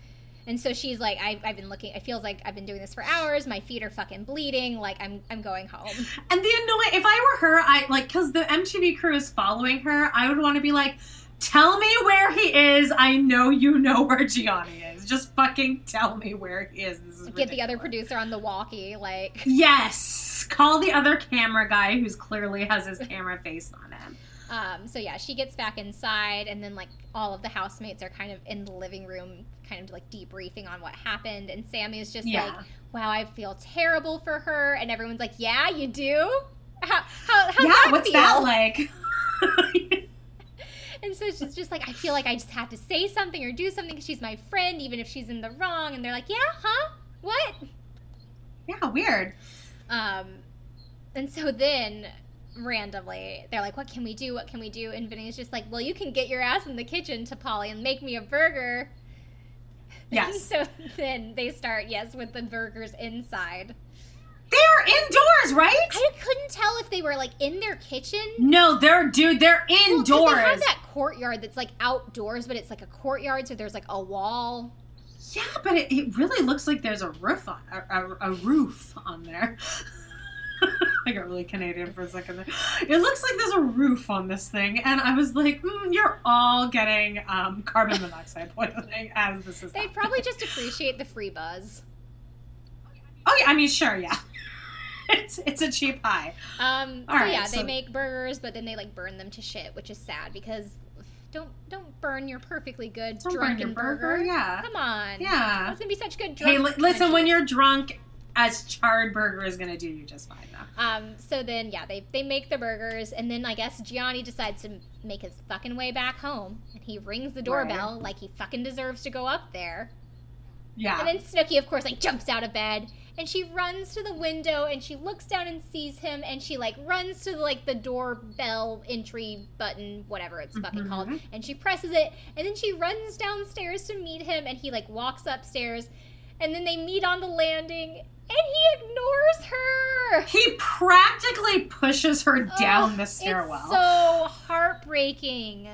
And so she's like, I've, I've been looking. It feels like I've been doing this for hours. My feet are fucking bleeding. Like I'm, I'm going home. And the annoying, if I were her, I like because the MTV crew is following her. I would want to be like, "Tell me where he is. I know you know where Jionni is. Just fucking tell me where he is." This is Get the other producer on the walkie. Like, Yes, call the other camera guy who's clearly has his camera face on him. Um, so yeah, she gets back inside, and then like all of the housemates are kind of in the living room, kind of like debriefing on what happened. And Sammy is just Yeah. like, "Wow, I feel terrible for her," and everyone's like, "Yeah, you do." How, how, how's yeah, that what's feel? that like? And so she's just like, I feel like I just have to say something or do something because she's my friend, even if she's in the wrong. And they're like, Yeah, huh? What? yeah, weird. Um, and so then randomly they're like, "What can we do? What can we do?" And Vinny's just like, "Well, you can get your ass in the kitchen to Pauly and make me a burger." Yes. so then they start, yes, with the burgers inside. They're indoors, right? I couldn't tell if they were like in their kitchen. No, they're dude. They're Well, indoors. they have that courtyard that's like outdoors, but it's like a courtyard, so there's like a wall. Yeah, but it, it really looks like there's a roof on a, a, a roof on there. I got really Canadian for a second there. It looks like there's a roof on this thing, and I was like, mm, "You're all getting um, carbon monoxide poisoning as this is." They happening. probably just appreciate the free buzz. Oh yeah, I mean, sure, yeah. it's it's a cheap high. Um, All so right, yeah, so- they make burgers, but then they like burn them to shit, which is sad because don't don't burn your perfectly good Don't burn drunken your burger, yeah. Come on, Yeah. it's gonna be such good. Hey, li- listen, when you're drunk, as charred burger is gonna do you just fine though. Um, so then, yeah, they, they make the burgers, and then I guess Jionni decides to make his fucking way back home, and he rings the doorbell like he fucking deserves to go up there. Yeah. And then Snooki, of course, like jumps out of bed, and she runs to the window, and she looks down and sees him, and she like runs to like the doorbell entry button, whatever it's fucking called, and she presses it, and then she runs downstairs to meet him, and he like walks upstairs, and then they meet on the landing, and he ignores her. he practically pushes her down the stairwell. It's so heartbreaking.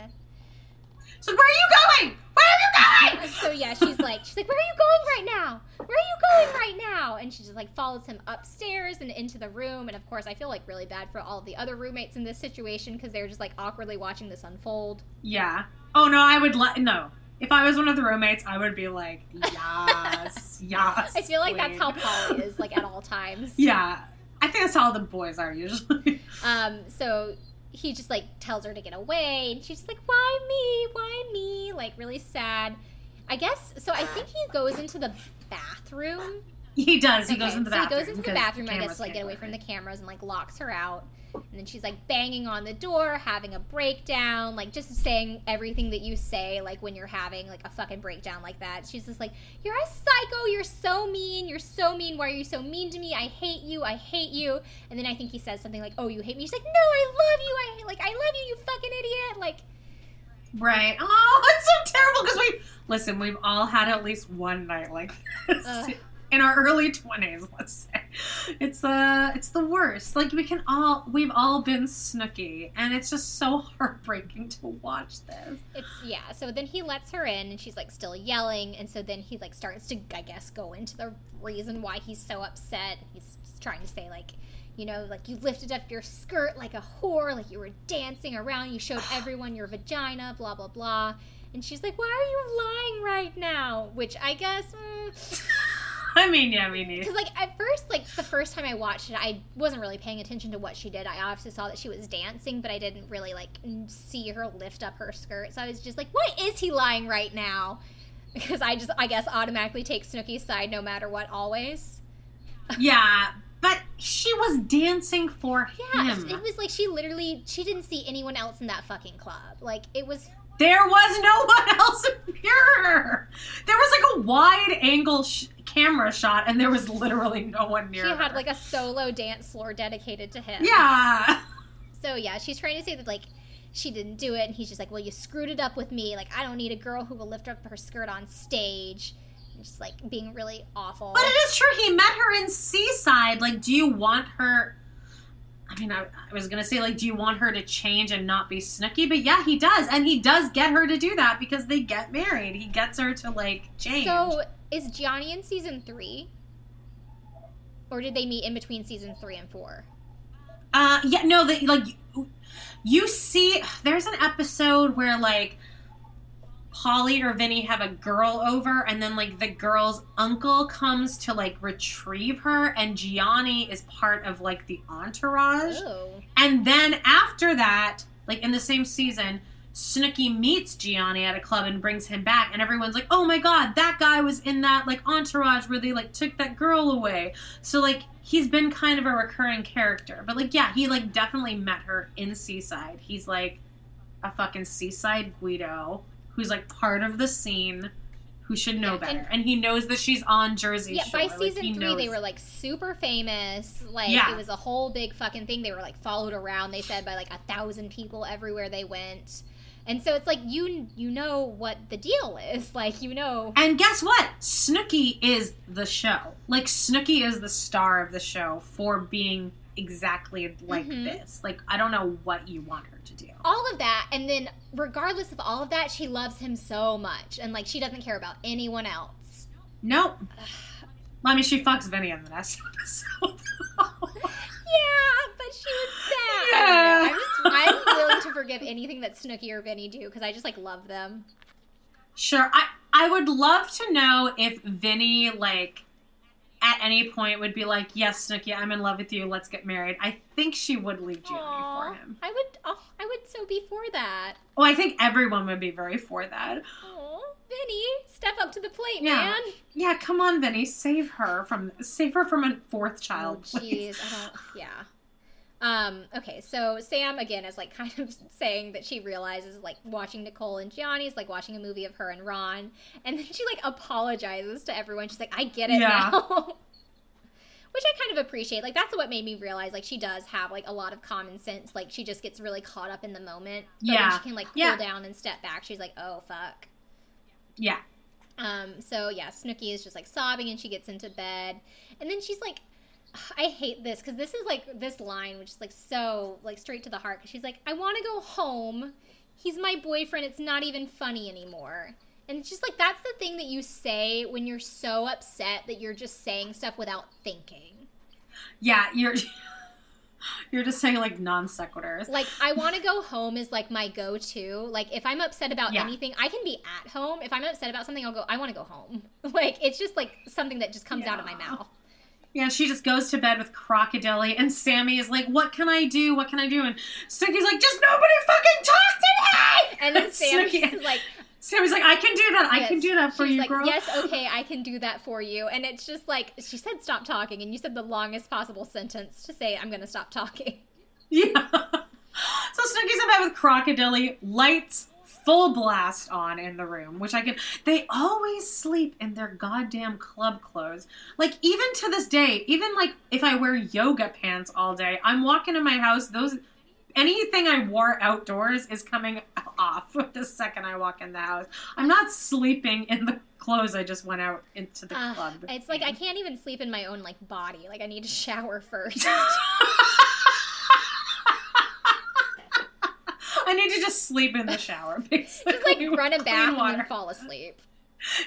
So where are you going? Where are you going? So yeah, she's like, she's like, where are you going right now? Where are you going right now? And she just like follows him upstairs and into the room. And of course, I feel like really bad for all the other roommates in this situation because they're just like awkwardly watching this unfold. Yeah. Oh no, I would let no. If I was one of the roommates, I would be like, yes, yes. I feel like that's how Pauly is like at all times. Yeah, I think that's how the boys are usually. Um, so he just like tells her to get away, and she's like, "Why me? Why me?" Like really sad. I guess so. I think he goes into the bathroom. he does. He goes into the so bathroom. he goes into the bathroom, I guess, to like get away from the cameras and like locks her out. And then she's like banging on the door, having a breakdown, like just saying everything that you say, like when you're having like a fucking breakdown like that. She's just like, You're a psycho, you're so mean, you're so mean, why are you so mean to me? I hate you, I hate you. And then I think he says something like, Oh, you hate me? She's like, No, I love you, I like I love you, you fucking idiot. Like Right. Oh, it's so terrible because we listen. We've all had at least one night like this Ugh. in our early twenties. Let's say it's uh it's the worst. Like we can all we've all been snooki, and it's just so heartbreaking to watch this. It's yeah. So then he lets her in, and she's like still yelling, and so then he like starts to, I guess, go into the reason why he's so upset. He's trying to say like, you know, like you lifted up your skirt like a whore, like you were dancing around, you showed everyone your vagina, blah blah blah. And she's like, "Why are you lying right now?" Which I guess. Mm, I mean, yeah, we need. because like at first like the first time i watched it i wasn't really paying attention to what she did i obviously saw that she was dancing but i didn't really like see her lift up her skirt so i was just like why is he lying right now because i just i guess automatically take snooki's side no matter what always Yeah, but she was dancing for yeah him. Yeah, it was like she literally she didn't see anyone else in that fucking club like it was There was no one else near her. There was like a wide angle sh- camera shot, and there was literally no one near she her. had like a solo dance floor dedicated to him yeah. So yeah, she's trying to say that like she didn't do it, and he's just like, "Well, you screwed it up with me. Like I don't need a girl who will lift up her skirt on stage." And just like being really awful. But it is true. He met her in Seaside. Like, do you want her? I mean, I, I was gonna say, like, do you want her to change and not be Snooki? But yeah, he does, and he does get her to do that because they get married. He gets her to like change. So is Jionni in season three, or did they meet in between season three and four? Uh, yeah, no, they like you see. There's an episode where like Pauly or Vinny have a girl over, and then like the girl's uncle comes to like retrieve her, and Jionni is part of like the entourage. Oh, And then after that, like in the same season, Snooki meets Jionni at a club and brings him back, and everyone's like, "Oh my god, that guy was in that like entourage where they like took that girl away." So like he's been kind of a recurring character, but like yeah, he like definitely met her in Seaside. He's like a fucking Seaside Guido who's like part of the scene. Who should know better, and- and, he knows that she's on Jersey yeah. Shore. By season he three, knows- they were like super famous. Like Yeah. it was a whole big fucking thing. They were like followed around. They said by like a thousand people everywhere they went. And so it's like you you know what the deal is. Like you know And guess what? Snooki is the show. Like Snooki is the star of the show for being exactly like Mhm. this. Like I don't know what you want her to do. all of that and then regardless of all of that she loves him so much and like she doesn't care about anyone else Nope. I mean, she fucks Vinny in the next episode. yeah but she was sad Yeah. i'm just i'm willing to forgive anything that snooki or vinny do because i just like love them sure. I I would love to know if Vinny like at any point would be like, "Yes, Snooki, I'm in love with you. Let's get married." I think she would leave Jionni Aw, for him. I would. Oh, I would so be for that. Oh, I think everyone would be very for that. Oh, Vinny, step up to the plate, Yeah. man. Yeah, come on, Vinny, save her from save her from a fourth child. Oh, jeez, don't. Yeah. Um. Okay. So Sam again is like kind of saying that she realizes like watching Nicole and Jionni is like watching a movie of her and Ron, and then she like apologizes to everyone. She's like, "I get it Yeah. now." Which I kind of appreciate. Like that's what made me realize like she does have like a lot of common sense. Like she just gets really caught up in the moment. But Yeah. when she can like cool Yeah. down and step back, she's like, "Oh fuck." Yeah. Um, so yeah, Snooki is just like sobbing and she gets into bed. And then she's like, I hate this because this is like this line, which is like so like straight to the heart. Because she's like, I want to go home. He's my boyfriend. It's not even funny anymore. And it's just like that's the thing that you say when you're so upset that you're just saying stuff without thinking. Yeah, you're you're just saying like non sequiturs. Like I want to go home is like my go-to. Like if I'm upset about Yeah. anything, I can be at home. If I'm upset about something, I'll go. I want to go home. Like it's just like something that just comes out of my mouth. Yeah, she just goes to bed with Crocodile, and Sammy is like, "What can I do? What can I do?" And Snooki's like, "Just nobody fucking talk to me!" And then Sammy's like, Sammy's like, "I can do that. I can do that for She's you, like, girl." Yes, okay, I can do that for you. And it's just like she said, stop talking, and you said the longest possible sentence to say, I'm going to stop talking. Yeah. So Snooki's in bed with Crocodile, lights full blast on in the room, which I can. They always sleep in their goddamn club clothes. Like even to this day, even like if I wear yoga pants all day, I'm walking in my house. Those anything I wore outdoors is coming off the second I walk in the house. I'm not sleeping in the clothes I just went out into the Ugh, club. it's like I can't even sleep in my own like body. Like I need to shower first. I need to just sleep in the shower, basically. just like run a bath and fall asleep.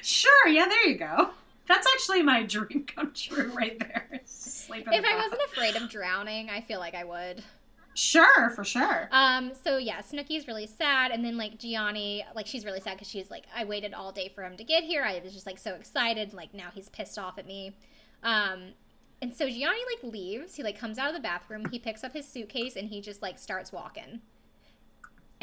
Sure, yeah, there you go. That's actually my dream come true right there. Sleep in If I wasn't afraid of drowning, I feel like I would. Sure, for sure. Um, so yeah, Snooki's really sad, and then like Jionni, like she's really sad because she's like, I waited all day for him to get here. I was just like so excited. Like now he's pissed off at me. Um, and so Jionni like leaves. He like comes out of the bathroom. He picks up his suitcase and he just like starts walking.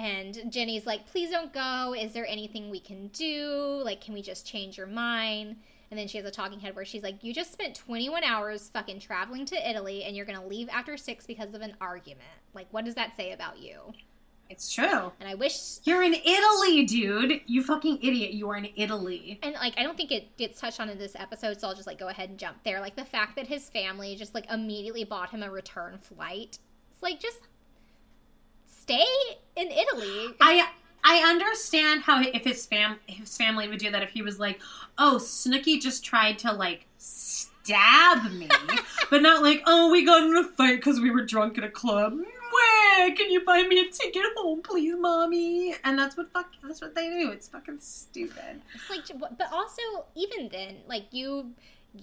And Jenni's like, please don't go. Is there anything we can do? Like, can we just change your mind? And then she has a talking head where she's like, You just spent 21 hours fucking traveling to Italy and you're going to leave after six because of an argument. Like, what does that say about you? It's true. And I wish, You're in Italy, dude. You fucking idiot. You are in Italy. and like, I don't think it gets touched on in this episode, so I'll just like go ahead and jump there. Like, the fact that his family just like immediately bought him a return flight. It's like, just stay in Italy. I I understand how if his fam his family would do that if he was like, oh, Snooki just tried to like stab me, but not like, oh, we got in a fight because we were drunk at a club. Where can you buy me a ticket home, please, mommy? And that's what fuck that's what they do. It's fucking stupid. It's like, but also even then, like you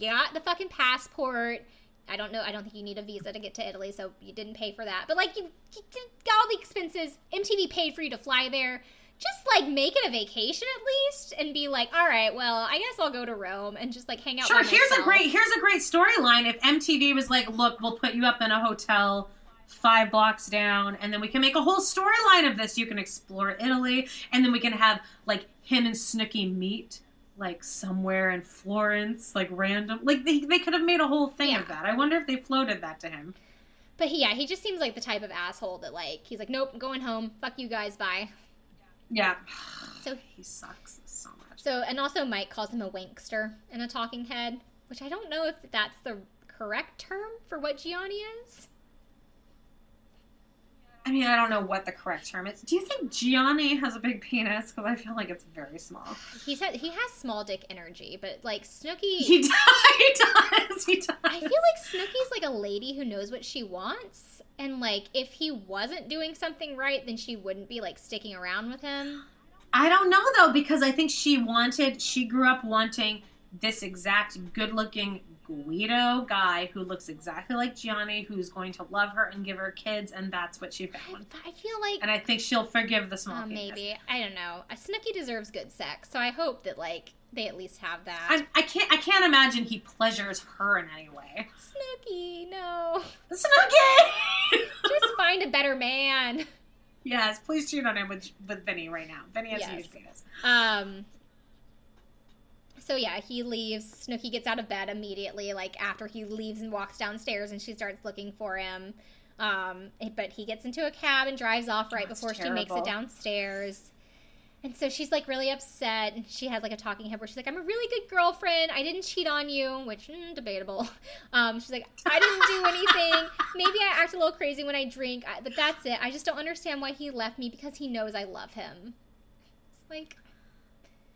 got the fucking passport. I don't know. I don't think you need a visa to get to Italy, so you didn't pay for that. But like you, you got all the expenses. MTV paid for you to fly there. Just like make it a vacation at least, and be like, all right, well, I guess I'll go to Rome and just like hang out. Sure, here's a great here's a great storyline. If MTV was like, look, we'll put you up in a hotel five blocks down, and then we can make a whole storyline of this. You can explore Italy, and then we can have like him and Snooki meet like somewhere in Florence, like random. Like they they could have made a whole thing of that. I wonder if they floated that to him. But he, yeah, he just seems like the type of asshole that like he's like, nope, going home. Fuck you guys, bye. Yeah, So he sucks so much. So, and also Mike calls him a wankster and a talking head, which I don't know if that's the correct term for what Jionni is. I mean, I don't know what the correct term is. Do you think Jionni has a big penis? Because I feel like it's very small. He's had, he has small dick energy, but like Snooki, He does. He does. He does. I feel like Snooki's like a lady who knows what she wants, and like if he wasn't doing something right, then she wouldn't be like sticking around with him. I don't know though because I think she wanted she grew up wanting this exact good-looking, Guido guy who looks exactly like Jionni, who's going to love her and give her kids, and that's what she found. I feel like And I think she'll forgive the small uh, maybe I don't know. Snooki deserves good sex, so I hope that like they at least have that. I, I can't. I can't imagine he pleasures her in any way. Snooki, no, Snooki. just find a better man. yes, please cheat on him with with Vinny right now. Vinny has Yes. a huge penis. Um. So yeah, he leaves. Snooki gets out of bed immediately, like after he leaves and walks downstairs, and she starts looking for him. Um, but he gets into a cab and drives off right That's before she makes it downstairs. And so she's like really upset, and she has like a talking head where she's like, "I'm a really good girlfriend. I didn't cheat on you," which mm, debatable. Um, she's like, "I didn't do anything. Maybe I act a little crazy when I drink, but that's it. I just don't understand why he left me because he knows I love him." It's like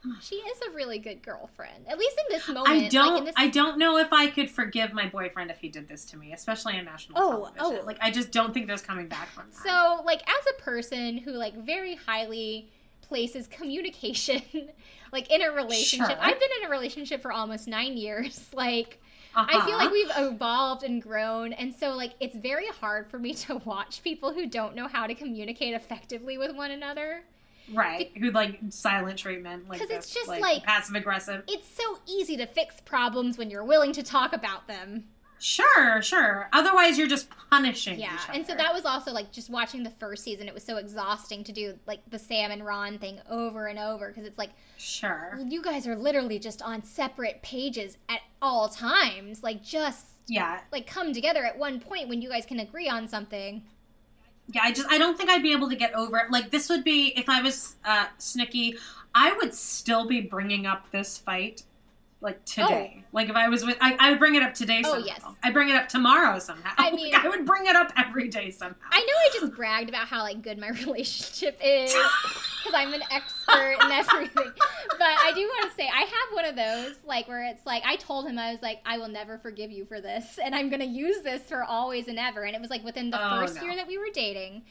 she is a really good girlfriend, at least in this moment. I like, in don't. this- I don't know if I could forgive my boyfriend if he did this to me, especially on national Oh, television. oh. Like I just don't think there's coming back from that. So, like, as a person who like very highly places communication, like in a relationship, Sure. I've been in a relationship for almost nine years. Like, I feel Uh-huh. like we've evolved and grown, and so like it's very hard for me to watch people who don't know how to communicate effectively with one another. Right, who like silent treatment, Like because it's just, like, like- passive aggressive. It's so easy to fix problems when you're willing to talk about them. Sure, sure. Otherwise, you're just punishing. Yeah, and so that was also like just watching the first season. It was so exhausting to do like the Sam and Ron thing over and over because it's like sure. you guys are literally just on separate pages at all times. Like just Yeah, like come together at one point when you guys can agree on something. Yeah. I just I don't think I'd be able to get over it. Like this would be if I was uh, I would still be bringing up this fight. Like oh. today, like if I was with, I, I would bring it up today. Oh, somehow. Oh, yes. I bring it up tomorrow somehow. I Like, mean- I would bring it up every day somehow. I know I just bragged about how like good my relationship is because I'm an expert and everything. But I do want to say I have one of those like where it's like I told him I was like I will never forgive you for this and I'm gonna use this for always and ever. And it was like within the Oh, first no. year that we were dating.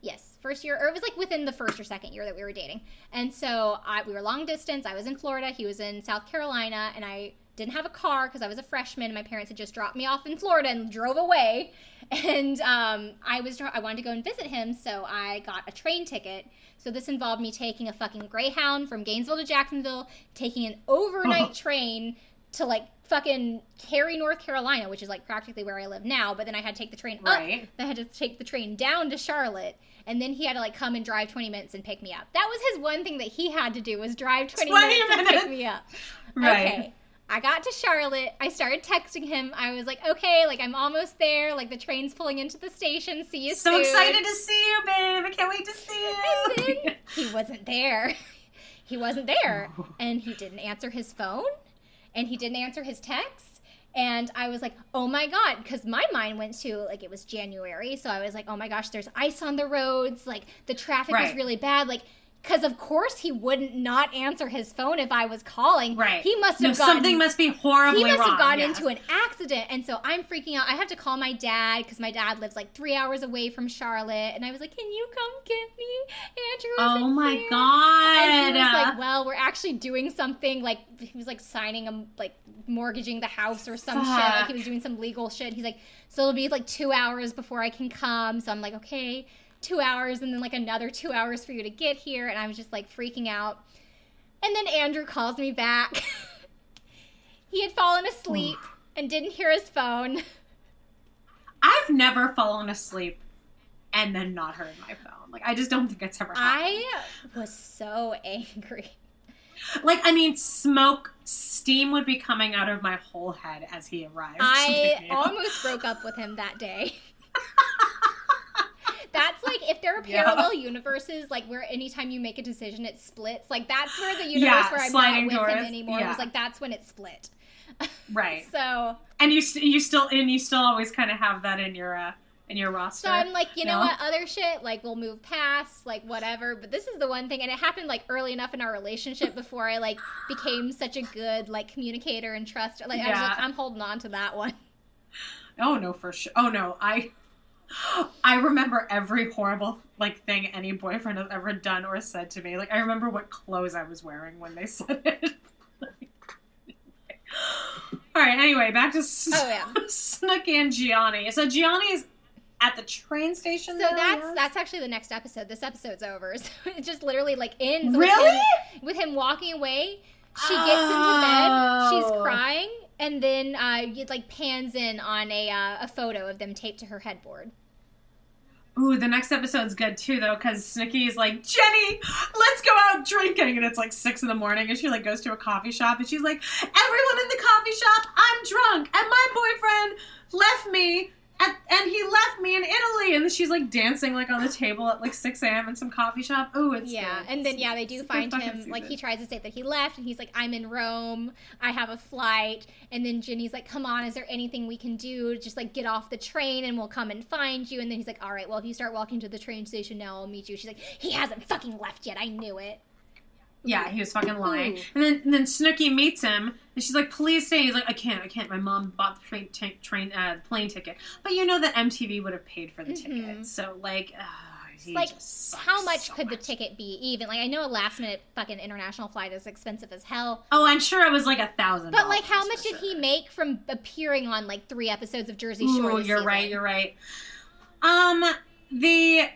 Yes, first year, or it was like within the first or second year that we were dating. And so I, we were long distance. I was in Florida, he was in South Carolina, and I didn't have a car because I was a freshman. And my parents had just dropped me off in Florida and drove away. And um, I was I wanted to go and visit him, so I got a train ticket. So this involved me taking a fucking Greyhound from Gainesville to Jacksonville, taking an overnight train to like fucking Cary, North Carolina, which is like practically where I live now. But then I had to take the train Right. up. I had to take the train down to Charlotte, and then he had to like come and drive 20 minutes and pick me up. That was his one thing that he had to do was drive 20, 20 minutes, and pick me up. Right. Okay. I got to Charlotte. I started texting him. I was like, okay, like I'm almost there. Like the train's pulling into the station. See you so soon. So excited to see you, babe. I can't wait to see you. He wasn't there. He wasn't there. And he didn't answer his phone. And he didn't answer his texts. And I was like, oh my God. Because my mind went to, like, it was January. So I was like, oh my gosh, there's ice on the roads. Like, the traffic was Right. really bad. Like, because of course he wouldn't not answer his phone if I was calling. Right. He must No, have gotten something must be horribly wrong. he must wrong. have gotten yes. into an accident and so i'm freaking out i have to call my dad because my dad lives like three hours away from charlotte and i was like can you come get me andrew Oh my here." god. and he was like well we're actually doing something like he was like signing a like mortgaging the house or some shit like he was doing some legal shit he's like so it'll be like two hours before i can come so i'm like okay two hours and then like another two hours for you to get here and i was just like freaking out and then andrew calls me back he had fallen asleep and didn't hear his phone I've never fallen asleep and then not heard my phone. Like I just don't think it's ever happened. i was so angry Like I mean, smoke, steam would be coming out of my whole head as he arrived. I pick me up. almost broke up with him that day. If there are Yeah. parallel universes, like where anytime you make a decision, it splits. Like that's where the universe Yeah, where I'm not with him anymore Yeah. was like that's when it split. right. So, And you st- you still and you still always kind of have that in your uh in your roster. so I'm like, you know No? what? Other shit, like we'll move past, like whatever. But this is the one thing, and it happened like early enough in our relationship before I like became such a good like communicator and trust. Like I was like, I'm holding on to that one. Oh no, for sure. Oh no, I I remember every horrible like thing any boyfriend has ever done or said to me. Like I remember what clothes I was wearing when they said it. All right. Anyway, back to S- Oh, yeah. Snooki and Jionni. So Jionni is at the train station. So now, that's yes? that's actually the next episode. This episode's over. So it just literally like ends Really? with, him, with him walking away. She gets into bed. She's Oh. crying, and then uh, it like pans in on a uh, a photo of them taped to her headboard. Ooh, the next episode's good too, though, because Snooki is like, Jenni, let's go out drinking, and it's like six in the morning, and she like goes to a coffee shop, and she's like, everyone in the coffee shop, I'm drunk, and my boyfriend left me, at, and he left me in Italy, and then she's like dancing like on the table at like six a.m. in some coffee shop. Ooh, it's Yeah, good. and then yeah, they do It's find him. Like he tries to say that he left, and he's like, "I'm in Rome. I have a flight." And then Jenni's like, "Come on, is there anything we can do? Just like get off the train, and we'll come and find you." And then he's like, "All right, well, if you start walking to the train station now, I'll meet you." She's like, "He hasn't fucking left yet. I knew it." Yeah, he was fucking lying. Ooh. And then and then Snooki meets him, and she's like, "Please stay." He's like, "I can't, I can't. My mom bought the train, t- train, uh, plane ticket." But you know that MTV would have paid for the ticket, so like, uh, Mm-hmm. Like, how much so could the ticket be? Even like, I know a last minute fucking international flight is expensive as hell. Oh, I'm sure it was like a thousand. But like, how much did he make from appearing on like three episodes of Jersey Shore? Ooh, you're season? right. You're right. Um, the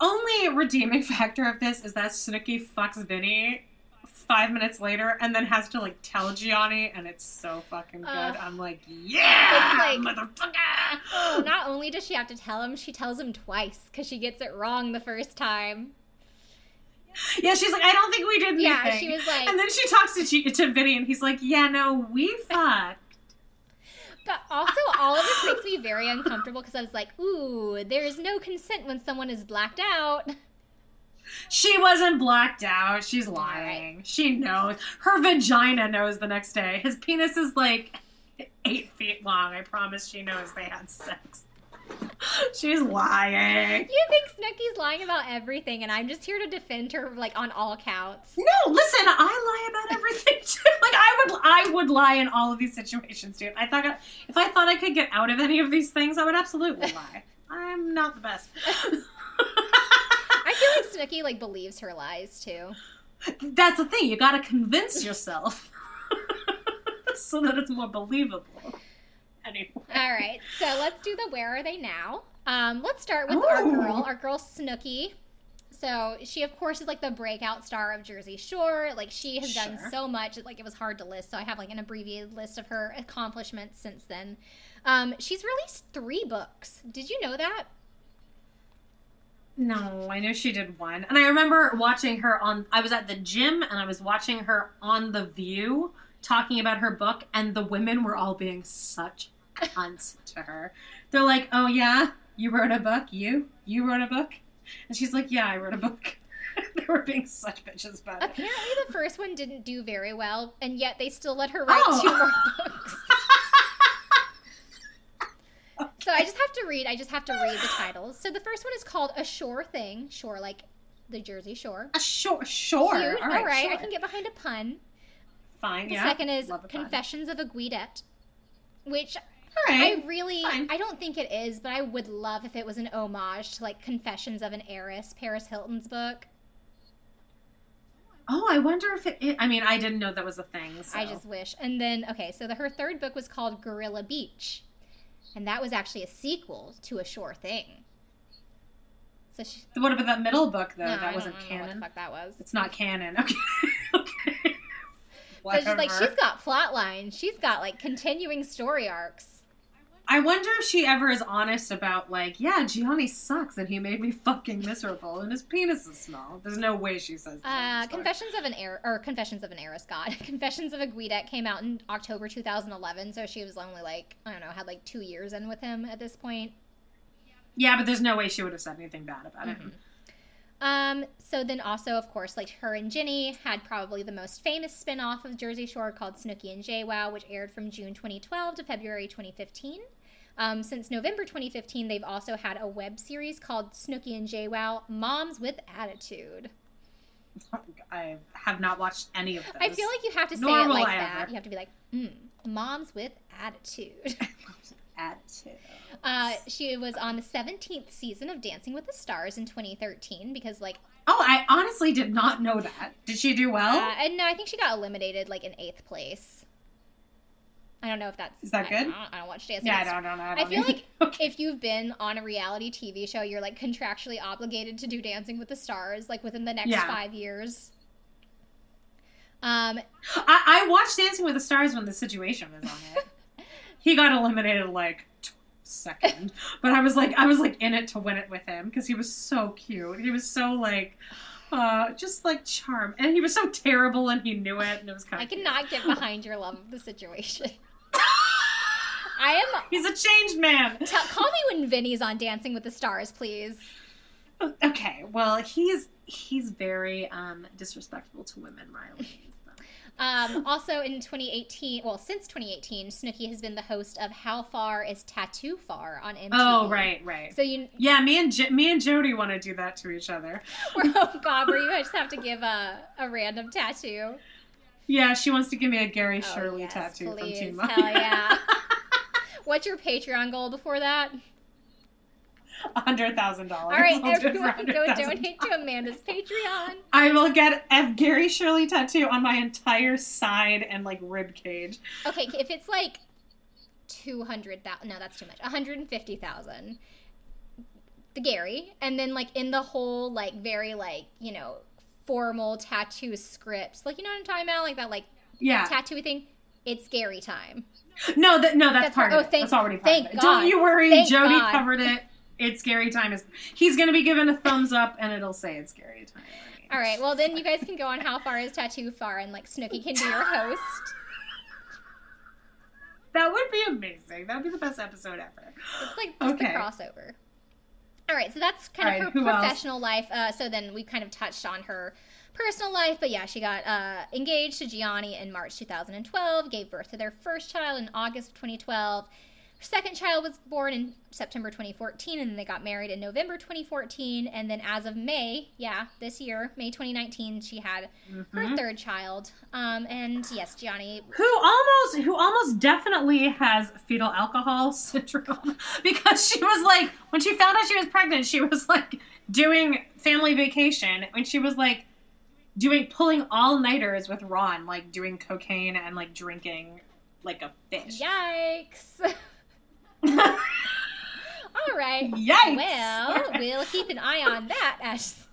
only redeeming factor of this is that Snooki fucks Vinny five minutes later and then has to like tell Jionni, and it's so fucking good. Ugh. I'm like, yeah, like- motherfucker. Oh, not only does she have to tell him, she tells him twice because she gets it wrong the first time. Yeah, she's like, I don't think we did anything. Yeah, she was like- and then she talks to G- to Vinny, and he's like, Yeah, no, we fucked. But also, all of this makes me very uncomfortable because I was like, ooh, there's no consent when someone is blacked out. She wasn't blacked out. She's right. lying. She knows. Her vagina knows the next day. His penis is like eight feet long. I promise she knows they had sex. She's lying. You think Snooki's lying about everything, and I'm just here to defend her, like, on all counts. No, listen, I lie about everything too. Like I would I would lie in all of these situations, dude. I thought if I thought I could get out of any of these things, I would absolutely lie. I'm not the best. I feel like Snooki, like, believes her lies, too. That's the thing. You got to convince yourself so that it's more believable. Anyway. All right, so let's do the where are they now? Um, let's start with our girl, our girl Snooki. So she, of course, is like the breakout star of Jersey Shore. Like she has done so much, like it was hard to list. So I have like an abbreviated list of her accomplishments since then. Um, she's released three books. Did you know that? No, I knew she did one. And I remember watching her on I was at the gym and I was watching her on The View talking about her book and the women were all being such cunts to her. They're like, "Oh yeah, you wrote a book? You? You wrote a book?" And she's like, "Yeah, I wrote a book." they were being such bitches about it. Apparently, the first one didn't do very well, and yet they still let her write Oh. two more books. So I just have to read. I just have to read the titles. So the first one is called "A Shore Thing." Shore, like the Jersey Shore. Uh, shore, sure. Cute. All right, I sure. can get behind a pun. Fine. The yeah. second is a pun. "Confessions of a Guidette," which All right. I really, fine. I don't think it is, but I would love if it was an homage to like "Confessions of an Heiress," Paris Hilton's book. Oh, I wonder if it. I mean, I didn't know that was a thing. So. I just wish. And then, okay, so the, her third book was called Gorilla Beach, and that was actually a sequel to A Shore Thing. So she, What about that middle book though? no, I that don't wasn't know what canon. the fuck that was. It's not canon. Okay. okay. So she's like, she's got plot lines. She's got like continuing story arcs. I wonder if she ever is honest about like, yeah, Jionni sucks and he made me fucking miserable and his penis is small. There's no way she says that. Uh. Confessions of an Heir or Confessions of an Heiress God. Confessions of a Guidette came out in October 2011, so she was only like I don't know, had like two years in with him at this point. Yeah, but there's no way she would have said anything bad about it. Um, so then also, of course, like her and Jenni had probably the most famous spin-off of Jersey Shore called Snooki and JWoww, which aired from June 2012 to February 2015. Um, since November 2015, they've also had a web series called Snooki and JWoww Moms with Attitude. I have not watched any of those. I feel like you have to say Nor it like that. ever. You have to be like, mm, Moms with Attitude. attitude. uh, she was on the 17th season of Dancing with the Stars in 2013 because, like, Oh, I honestly did not know that. Did she do well? Uh, and no, I think she got eliminated like in eighth place. I don't know if that's Is that I- good? I don't, I don't watch Dancing. Yeah, I don't know. I, I don't feel either. like if you've been on a reality TV show, you're like contractually obligated to do Dancing with the Stars, like within the next Yeah. five years. Um, I, I watched Dancing with the Stars when the situation was on it. he got eliminated like t- second, but I was like, I was like in it to win it with him because he was so cute. He was so like, uh, just like charm, and he was so terrible, and he knew it, and it was kind of. I cannot get behind your love of the situation. I am. He's a changed man. Tell, call me when Vinny's on Dancing with the Stars, please. Okay, well, he's he's very um disrespectful to women, Riley. Um, also in 2018, well, since 2018, Snooki has been the host of How Far Is Tattoo Far on MTV. Oh, right, right. So you, Yeah, me and J- me and Jody want to do that to each other. where, oh god, where you I just have to give a, a random tattoo. Yeah, she wants to give me a Gary Oh, Shirley yes, tattoo please. from Maya. Hell yeah. What's your Patreon goal before that? Hundred thousand dollars. All right, everyone, go donate to Amanda's Patreon. I will get a Gary Shirley tattoo on my entire side and like rib cage. Okay, if it's like two hundred thousand, no, that's too much. One hundred and fifty thousand. The Gary, and then like in the whole like very like you know formal tattoo scripts, like you know what I'm talking about, like that like Yeah. tattoo thing. It's Gary time. no, that no, that's, That's part part- of oh, it. thank- that's already part thank of it. God. Don't you worry, Thank Jody God. covered it. It's scary time. Is he's gonna be given a thumbs up and it'll say it's scary time. All right, well then you guys can go on how far is tattoo far, and like Snooki can be your host. That would be amazing. That would be the best episode ever. It's like just Okay. the crossover. All right, so that's kind All of right, her who else? professional life. Uh, so then we kind of touched on her personal life, but yeah, she got uh, engaged to Jionni in March 2012, gave birth to their first child in August of 2012. Her second child was born in September 2014, and then they got married in November 2014. And then as of May, yeah, this year, May 2019, she had Mm-hmm. her third child. Um, and yes, Jionni who almost who almost definitely has fetal alcohol syndrome because she was like when she found out she was pregnant she was like doing family vacation when she was like doing pulling all nighters with Ron like doing cocaine and like drinking like a fish. Yikes. All right. Yikes. Well, right. we'll keep an eye on that as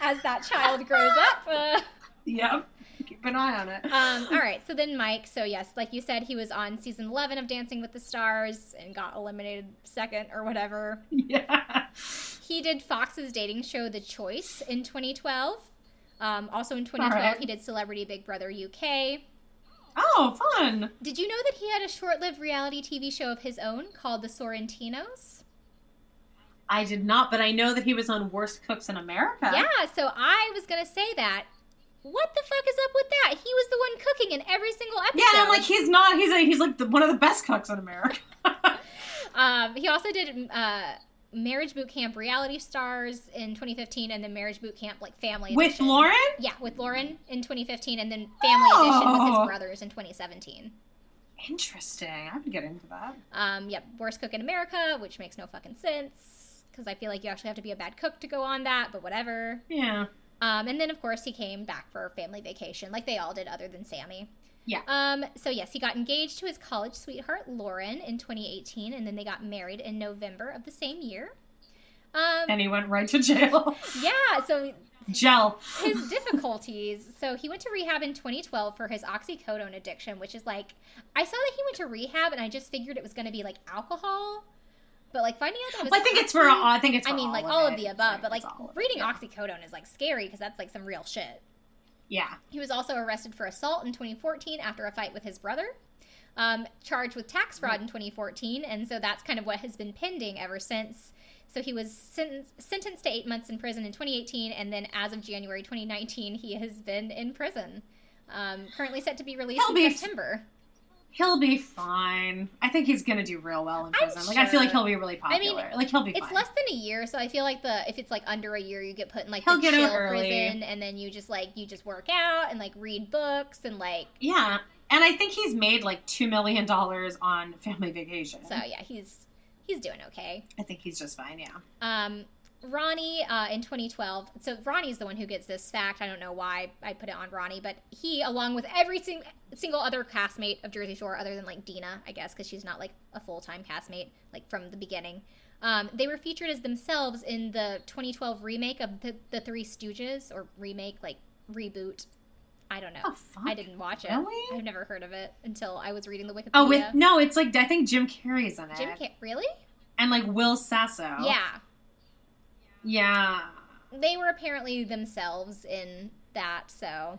as that child grows up. Uh, Yep. Keep an eye on it. um, all right. So then Mike. So yes, like you said, he was on season eleven of Dancing with the Stars and got eliminated second or whatever. yeah. He did Fox's dating show The Choice in 2012. Um, also in 2012, right. he did Celebrity Big Brother UK. Oh, fun. Did you know that he had a short-lived reality TV show of his own called The Sorrentinos? I did not, but I know that he was on Worst Cooks in America. Yeah, so I was gonna say that. What the fuck is up with that? He was the one cooking in every single episode. Yeah, and I'm like, he's not. He's a, he's like the, one of the best cooks in America. um, he also did uh, Marriage Boot Camp Reality Stars in 2015, and then Marriage Boot Camp like Family edition. With Edition. Lauren? Yeah, with Lauren in 2015, and then Family Edition with his Oh. brothers in 2017. Interesting. I would get into that. Um, yep, Worst Cook in America, which makes no fucking sense because I feel like you actually have to be a bad cook to go on that, but whatever. Yeah. Um, and then, of course, he came back for family vacation, like they all did, other than Sammy. Yeah. Um, so, yes, he got engaged to his college sweetheart, Lauren, in 2018, and then they got married in November of the same year. Um, And he went right to jail. yeah, so Gel. his difficulties. So he went to rehab in 2012 for his oxycodone addiction, which is like, I saw that he went to rehab, and I just figured it was going to be like alcohol. But like finding out that was Well, I think it's for. I think it's. I mean, like of all of it. the above, like- but like it's it, reading yeah. oxycodone is like scary because that's like some real shit. Yeah. He was also arrested for assault in 2014 after a fight with his brother. Um, charged with tax fraud in 2014, and so that's kind of what has been pending ever since. So he was sentenced, sentenced to eight months in prison in 2018, and then as of January 2019, he has been in prison. Um, currently set to be released He'll in be- September. He'll be fine. I think he's gonna do real well in I'm prison. Like I feel like he'll be really popular. I mean, like he'll be It's fine. less than a year, so I feel like the if it's like under a year, you get put in like He'll the get chill out early. prison, and then you just like you just work out and like read books and like yeah. And I think he's made like two million dollars on family vacation. so yeah, he's he's doing okay. I think he's just fine. Yeah. Um, Ronnie uh, in 2012. So Ronnie's the one who gets this fact. I don't know why I put it on Ronnie, but he, along with every sing- single other castmate of Jersey Shore, other than like Deena, I guess, because she's not like a full time castmate like from the beginning. Um, they were featured as themselves in the 2012 remake of the, the Three Stooges, or remake, like reboot. I don't know. Oh. I didn't watch it. Really? I've never heard of it until I was reading the Wikipedia. Oh, with no, it's like I think Jim Carrey's in it, Jim Ca- really? and like Will Sasso. Yeah. Yeah, They were apparently themselves in that, so.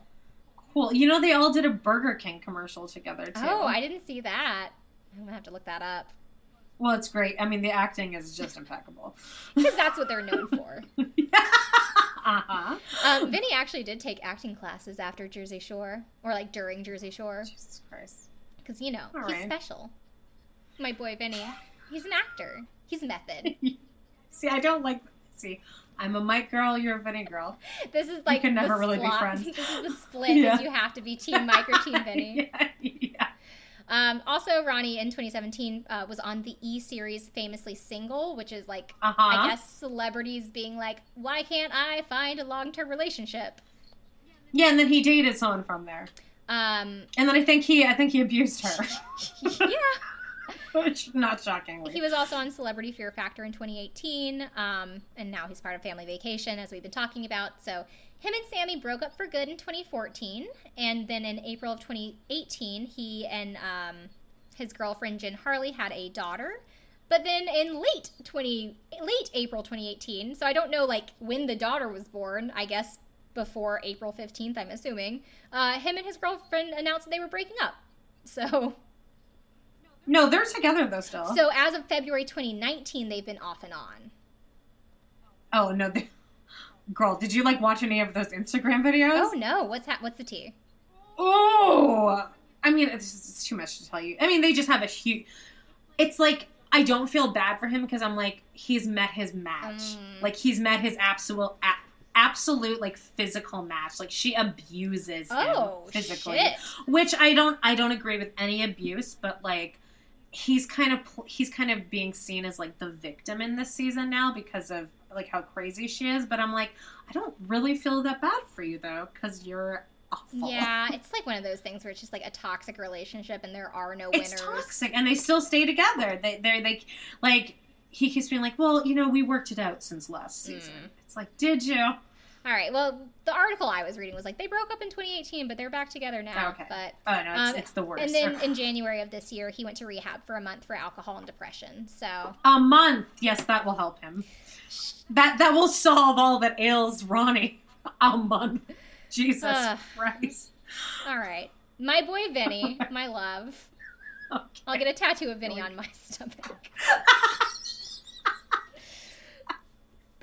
cool. You know, they all did a Burger King commercial together too. Oh, I didn't see that. I'm gonna have to look that up well, it's great. I mean, the acting is just impeccable. because that's what they're known for. Uh huh. Um, Vinny actually did take acting classes after Jersey Shore, or like during Jersey Shore, Jesus Christ. because you know All he's right. special. My boy Vinny, he's an actor. He's method. See, I don't like. See, I'm a Mike girl. You're a Vinny girl. This is like you can never really be friends. This is the split. Yeah. You have to be Team Mike or Team Vinny. yeah, yeah. Um, also, Ronnie in 2017 uh, was on the E series Famously Single, which is like, Uh-huh. I guess, celebrities being like, why can't I find a long term relationship? Yeah, and then he dated someone from there, Um, and then I think he, I think he abused her. yeah. Which, not shockingly. He was also on Celebrity Fear Factor in 2018, um, and now he's part of Family Vacation, as we've been talking about. So, him and Sammy broke up for good in 2014, and then in April of 2018, he and um, his girlfriend Jen Harley had a daughter. But then in late 20 late April 2018, so I don't know like when the daughter was born. I guess before April 15th, I'm assuming. Uh, him and his girlfriend announced that they were breaking up. So no, they're together though still. So as of February 2019, they've been off and on. oh no, they, girl, did you like watch any of those Instagram videos? Oh no, what's that? What's the tea? Oh, I mean, it's, it's too much to tell you. I mean, they just have a huge. It's like I don't feel bad for him because I'm like he's met his match. Mm. Like he's met his absolute absolute like physical match. Like she abuses Oh, him physically, shit. which I don't. I don't agree with any abuse, but like he's kind of he's kind of being seen as like the victim in this season now because of like how crazy she is. But I'm like, I don't really feel that bad for you though because you're awful. Yeah, it's like one of those things where it's just like a toxic relationship, and there are no winners. it's toxic and they still stay together they they're like like he keeps being like well you know we worked it out since last mm. season it's like did you All right. Well, the article I was reading was like they broke up in 2018, but they're back together now. Okay. But oh no it's, um, it's the worst And then in January of this year, he went to rehab for a month for alcohol and depression. So a month yes that will help him that that will solve all that ails ronnie a month jesus Ugh. christ all right, my boy Vinny, my love. okay. I'll get a tattoo of Vinny on my stomach.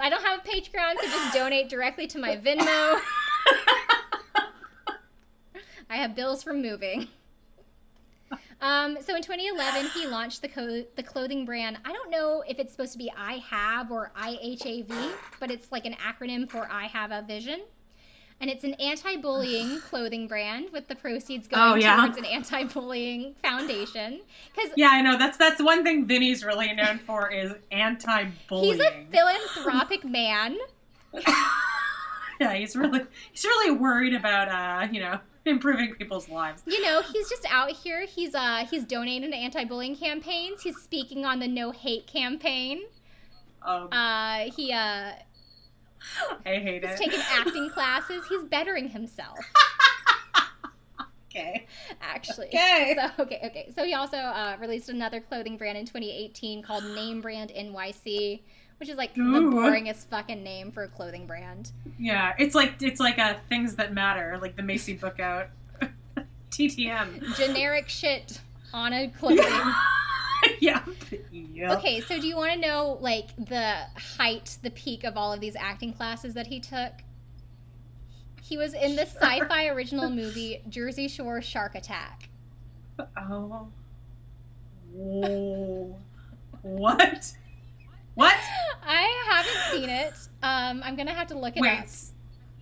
I don't have a Patreon, so just donate directly to my Venmo. I have bills from moving. Um, so in 2011, he launched the co- the clothing brand. I don't know if it's supposed to be I Have or IHAV, but it's like an acronym for I Have a Vision. And it's an anti-bullying clothing brand with the proceeds going Oh, yeah. towards an anti-bullying foundation. Because yeah i know that's that's one thing vinny's really known for is anti-bullying he's a philanthropic man. yeah he's really he's really worried about uh you know improving people's lives You know, he's just out here. He's uh he's donating to anti-bullying campaigns. He's speaking on the No Hate campaign. um, Uh he uh I hate he's it. taking acting classes. He's bettering himself. okay. Actually. Okay. So okay, okay. So he also uh, released another clothing brand in 2018 called Name Brand NYC, which is like the Ooh. boringest fucking name for a clothing brand. Yeah, it's like it's like uh, things that matter, like the Macy book out. TTM. Generic shit on a clothing. yeah. Okay, so do you want to know like the height, the peak of all of these acting classes that he took? He was in the sci-fi original movie Jersey Shore Shark Attack. Oh. Whoa. What? What? I haven't seen it. Um, I'm gonna have to look it Wait. up.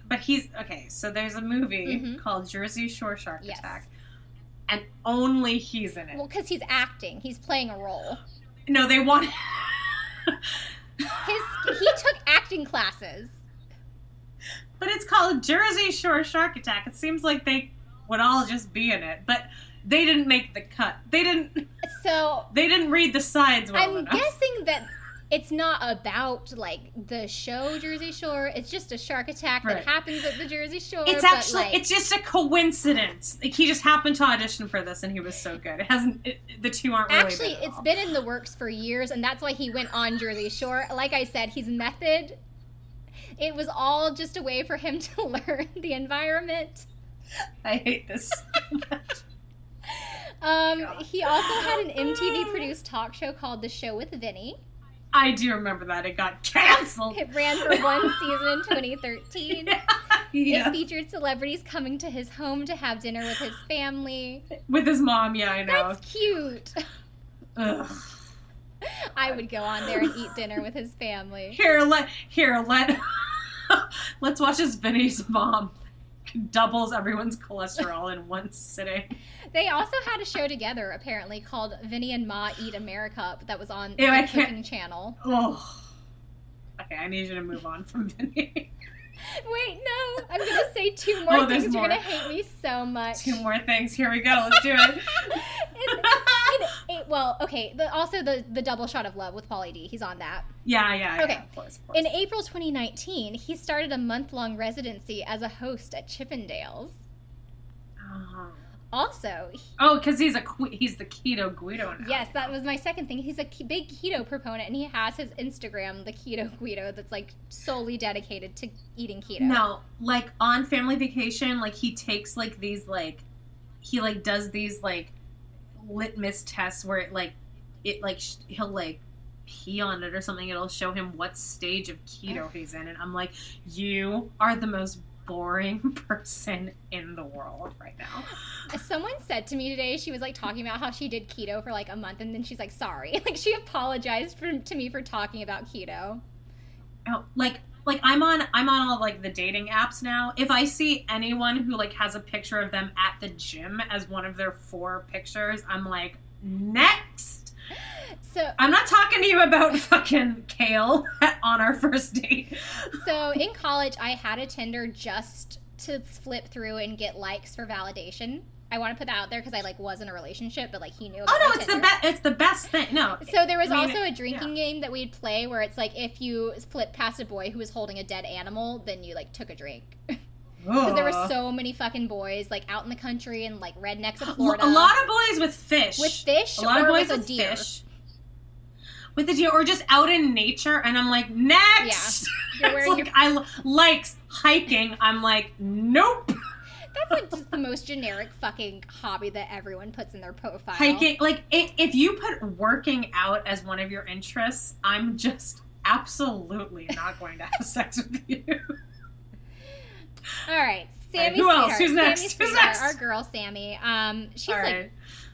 But he's okay. So there's a movie Mhm. called Jersey Shore Shark Yes. Attack, and only he's in it. Well, because he's acting, he's playing a role. No, they want. His he took acting classes. But it's called Jersey Shore Shark Attack. It seems like they would all just be in it, but they didn't make the cut. They didn't. So They didn't read the sides well I'm enough. guessing that it's not about like the show Jersey Shore. It's just a shark attack Right. that happens at the Jersey Shore. It's but, actually like, it's just a coincidence. Like he just happened to audition for this and he was so good. It hasn't it, the two aren't related Actually, it's been in the works for years, and that's why he went on Jersey Shore. Like I said, he's method. It was all just a way for him to learn the environment. I hate this. so much. Um, he also had an MTV produced talk show called The Show with Vinny. I do remember that it got canceled. It ran for one season in 2013. yeah. It featured celebrities coming to his home to have dinner with his family. With his mom, yeah, I know. That's cute. Ugh. I would go on there and eat dinner with his family. Here, let here let let's watch as Vinny's mom doubles everyone's cholesterol in one sitting. They also had a show together, apparently, called Vinny and Ma Eat America that was on Ew, the cooking channel. Oh. Okay, I need you to move on from Vinny. Wait, no, I'm gonna say two more Oh, things. more. You're gonna hate me so much. Two more things. Here we go. Let's do it. And- and it- well, okay. The, also, the the double shot of love with Pauly D. He's on that. yeah, yeah, yeah. Okay. Of course, of course. In April 2019, he started a month long residency as a host at Chippendales. Oh. Also, he- Oh, because he's a he's the keto Guido now. yes, that was my second thing. He's a big keto proponent, and he has his Instagram, the Keto Guido, that's like solely dedicated to eating keto. No, like on family vacation, like he takes like these like he like does these like litmus tests where it like it like sh- he'll like pee on it or something. It'll show him what stage of keto he's in, and I'm like, you are the most boring person in the world right now. Someone said to me today, she was like talking about how she did keto for like a month, and then she's like, sorry. Like, she apologized for, to me for talking about keto. Oh, like like I'm on I'm on all like the dating apps now. If I see anyone who like has a picture of them at the gym as one of their four pictures, I'm like, next. So, I'm not talking to you about fucking kale on our first date. so in college, I had a Tinder just to flip through and get likes for validation. I want to put that out there because I like was in a relationship, but like he knew. About Oh no, it's the best. It's the best thing. No. So there was I mean, also a drinking yeah. game that we'd play where it's like if you flip past a boy who was holding a dead animal, then you like took a drink. Because there were so many fucking boys like out in the country and like rednecks of Florida. a lot of boys with fish. With fish A lot of boys with with deer? fish. With a deer, or just out in nature, and I'm like, next. You're wearing it's like I l- likes hiking. I'm like, nope. That's like just the most generic fucking hobby that everyone puts in their profile. hiking like i if you put working out as one of your interests i'm just absolutely not going to have sex with you All right, Sammy. who else? Who's next? Sammy Who's Sweetheart, next? Our girl Sammy. Um, she's All like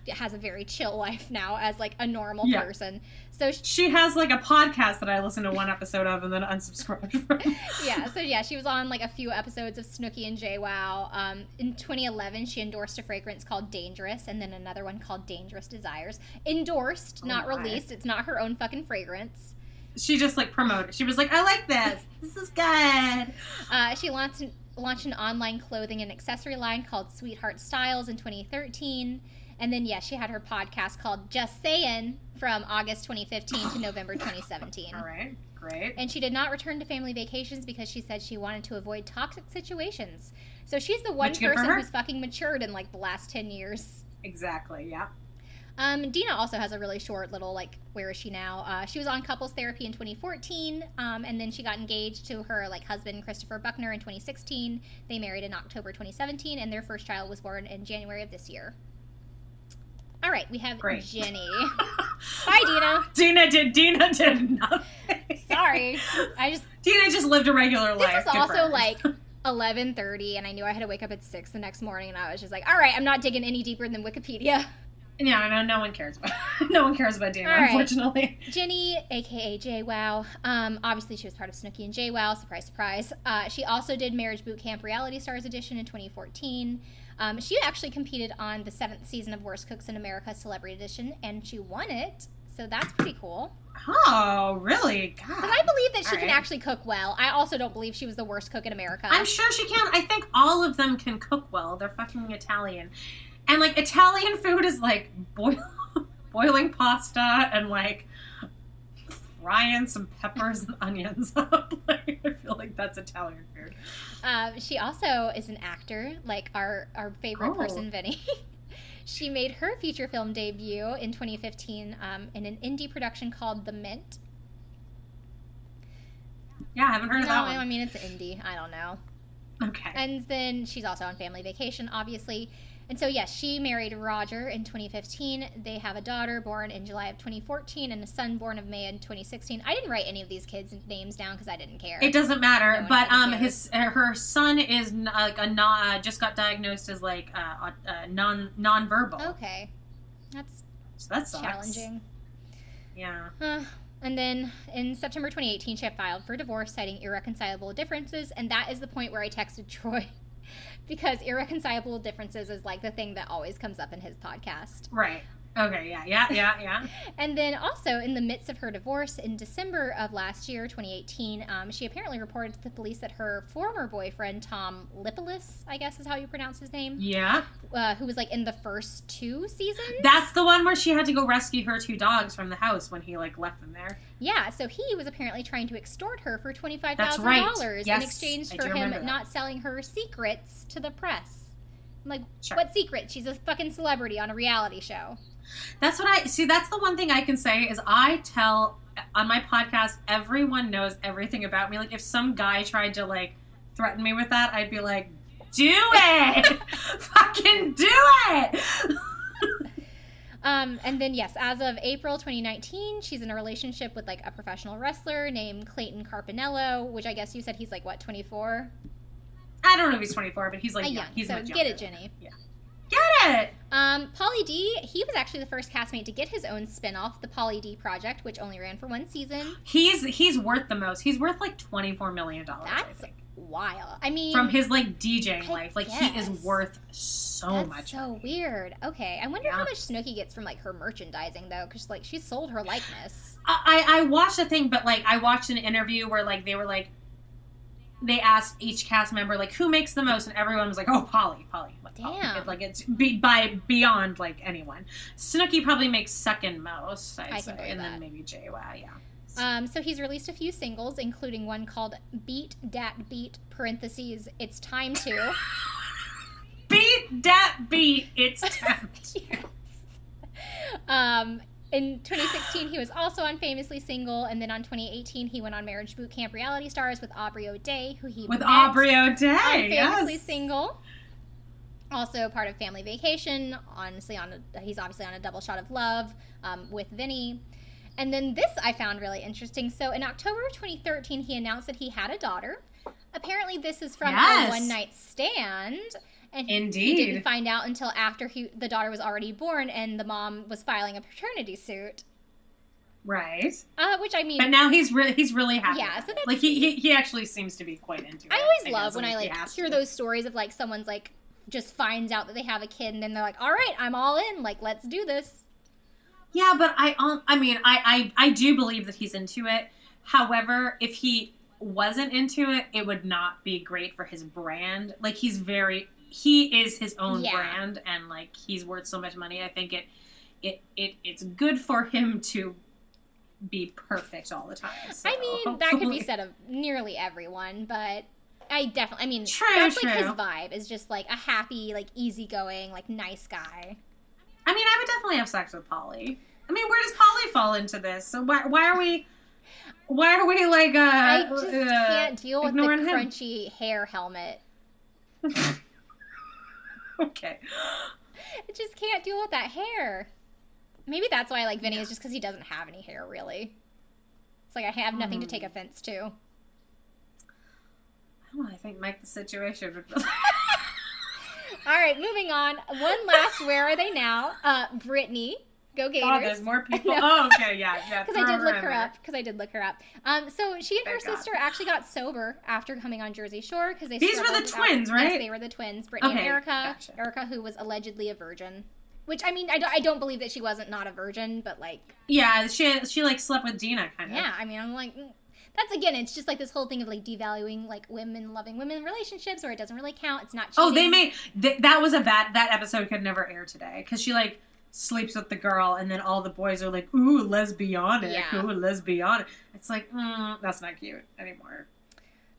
has a very chill life now as like a normal Yeah. person. So she, she has like a podcast that i listened to one episode of and then unsubscribed from yeah, so yeah, she was on like a few episodes of Snooki and JWoww. Um, in 2011, she endorsed a fragrance called Dangerous, and then another one called Dangerous Desires. Endorsed, not my. released. It's not her own fucking fragrance. she just like promoted she was like i like this this is good Uh, she launched launched an online clothing and accessory line called Sweetheart Styles in 2013. And then, yes, she had her podcast called Just Sayin' from August 2015 to November 2017. all right great And she did not return to family vacations because she said she wanted to avoid toxic situations. So she's the one person who's fucking matured in like the last 10 years. exactly yeah Um, Deena also has a really short little like where is she now? Uh, she was on couples therapy in 2014, um, and then she got engaged to her like husband Christopher Buckner in 2016. They married in October 2017, and their first child was born in January of this year. All right, we have Great. Jenni. Bye, Deena. deena did deena did nothing Sorry, I just deena just lived a regular this life is Good also like 11:30, and I knew I had to wake up at six the next morning, and I was just like, all right, I'm not digging any deeper than Wikipedia. yeah no no one cares about no one cares about deena right. unfortunately Jenni, aka JWoww, um, obviously she was part of Snooki and JWoww. Surprise, surprise. Uh, she also did Marriage Boot Camp Reality Stars Edition in 2014. Um, she actually competed on the seventh season of Worst Cooks in America Celebrity Edition, and she won it. So that's pretty cool. Oh, really? God. But I believe that she All can right. actually cook well. I also don't believe she was the worst cook in America. I'm sure she can. I think all of them can cook well. They're fucking Italian. And like Italian food is like boil, boiling pasta and like frying some peppers and onions up. like, I feel like that's Italian food. Um, she also is an actor, like our our favorite Oh. person, Vinny. she made her feature film debut in 2015 um, in an indie production called The Mint. Yeah, I haven't heard of No, that I mean it's indie. I don't know. Okay. And then she's also on family vacation, obviously. And so, yes, she married Roger in 2015. They have a daughter born in July of 2014 and a son born of May in 2016. I didn't write any of these kids' names down because I didn't care. It doesn't matter, No but um, cares. his her son is like a non uh, just got diagnosed as like uh, aut- uh, non nonverbal. Okay. That's So that sucks. challenging. Yeah. Uh, and then in September 2018, she filed for divorce, citing irreconcilable differences. And that is the point where I texted Troy because irreconcilable differences is like the thing that always comes up in his podcast. Right. Okay. Yeah. Yeah. Yeah. Yeah. And then also in the midst of her divorce in December of last year, 2018, um, she apparently reported to the police that her former boyfriend, Tom Lippolis, I guess is how you pronounce his name, yeah. uh, who was like in the first two seasons. That's the one where she had to go rescue her two dogs from the house when he like left them there. Yeah, so he was apparently trying to extort her for twenty five That's thousand right. dollars Yes, in exchange for him not selling her secrets to the press. I'm like, Sure. what secret? She's a fucking celebrity on a reality show. That's what I see. That's the one thing I can say is I tell on my podcast. Everyone knows everything about me. Like if some guy tried to like threaten me with that, I'd be like, "Do it, fucking do it." Um, and then yes, as of April 2019, she's in a relationship with like a professional wrestler named Clayton Carpinello, which I guess you said he's like what 24. I don't know if he's 24, but he's like Uh, young. young. He's so get it, Jenni. Get it. Um, Pauly D, he was actually the first castmate to get his own spin-off, the Pauly D Project, which only ran for one season. He's he's worth the most. He's worth like 24 million dollars. I That's think. wild. I mean, From his like DJing I life, like he is worth so That's much. so weird. Okay, I wonder how much Snooki gets from like her merchandising though, because like she sold her likeness. I, I watched a thing, but like I watched an interview where like they were like they asked each cast member like who makes the most, and everyone was like, "Oh, Pauly, Pauly." Like, Damn. Like it's be, by beyond like anyone. Snooki probably makes second most, I'd I say, and that. then maybe JWoww. Yeah. Um, so he's released a few singles, including one called "Beat Dat Beat" (parentheses It's time to). Beat Dat beat. It's time. to- Um, in 2016, he was also on Famously Single, and then on 2018, he went on Marriage Boot Camp Reality Stars with Aubrey O'Day, who he With Aubrey O'Day. Famously Yes. Single. Also part of Family Vacation. Honestly, on a, he's obviously on a double shot of love um, with Vinny. And then this I found really interesting. So in October of 2013, he announced that he had a daughter. Apparently, this is from Yes. a one night stand. And he didn't find out until after he, the daughter was already born and the mom was filing a paternity suit. Right. Uh, which I mean, But now he's really he's really happy. Yeah, so that's like he, he he actually seems to be quite into it. I always guess, love when I like hear those stories of like someone's like just finds out that they have a kid and then they're like, "All right, I'm all in. Like, let's do this." Yeah, but I um, I mean I, I I do believe that he's into it. However, if he wasn't into it, it would not be great for his brand. Like he's very he is his own Yeah. brand and like he's worth so much money. I think it it, it it's good for him to be perfect all the time. So I mean, that could be said of nearly everyone, but I definitely, I mean, True, that's like his vibe is just like a happy, like easygoing, like nice guy. I mean, I would definitely have sex with Pauly. I mean, where does Pauly fall into this? So why why are we why are we like uh I just uh, can't deal with the ignoring him? crunchy hair helmet. Okay. I just can't deal with that hair. Maybe that's why I like Vinny is just because he doesn't have any hair, really. It's like I have nothing to Hmm. take offense to. I don't know, I think Mike the situation would All right, moving on. One last, where are they now? Uh, Brittany, go Gators. Oh, there's more people. Oh, okay, yeah, yeah. Because I did look her there. up. Because I did look her up. Um, so she and her Thank God. sister actually got sober after coming on Jersey Shore because they These were the twins, right? Yes, they were the twins. Brittany and Erica. gotcha. Erica, who was allegedly a virgin. Which I mean, I don't, I don't believe that she wasn't not a virgin, but like, Yeah, she she like slept with Deena kind of. yeah, I mean, I'm like, mm. that's again, it's just like this whole thing of like devaluing like women loving women relationships, where it doesn't really count. It's not. Cheating. Oh, they made th- that was a bad that episode could never air today because she like sleeps with the girl and then all the boys are like, ooh, lesbianic, Yeah. ooh, lesbianic. It's like, mm, that's not cute anymore.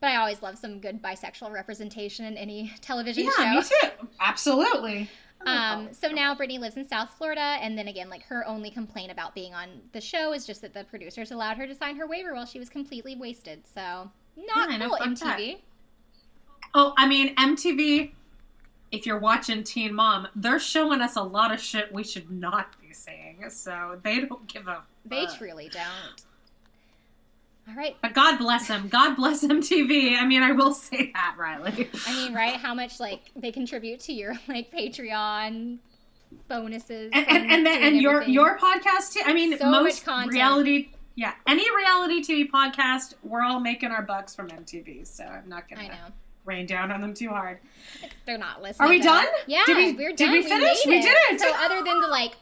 But I always love some good bisexual representation in any television Yeah, show. Yeah, me too. Absolutely. Um, so now Brittany lives in South Florida, and then again, like her only complaint about being on the show is just that the producers allowed her to sign her waiver while she was completely wasted. So not Yeah, cool, MTV. Oh, I mean, MTV, if you're watching Teen Mom, they're showing us a lot of shit we should not be seeing. So they don't give a They fuck. truly don't. All right. But God bless them. God bless MTV. I mean, I will say that, Riley. I mean, right? How much like they contribute to your like Patreon bonuses and and, and, then, and your your podcast too. I mean, So much most content. reality, yeah, any reality TV podcast, we're all making our bucks from MTV. So I'm not gonna I know rain down on them too hard. they're not listening. Are we done? Yeah, Did we- we're did done. we finish? made We did it. So other than the like,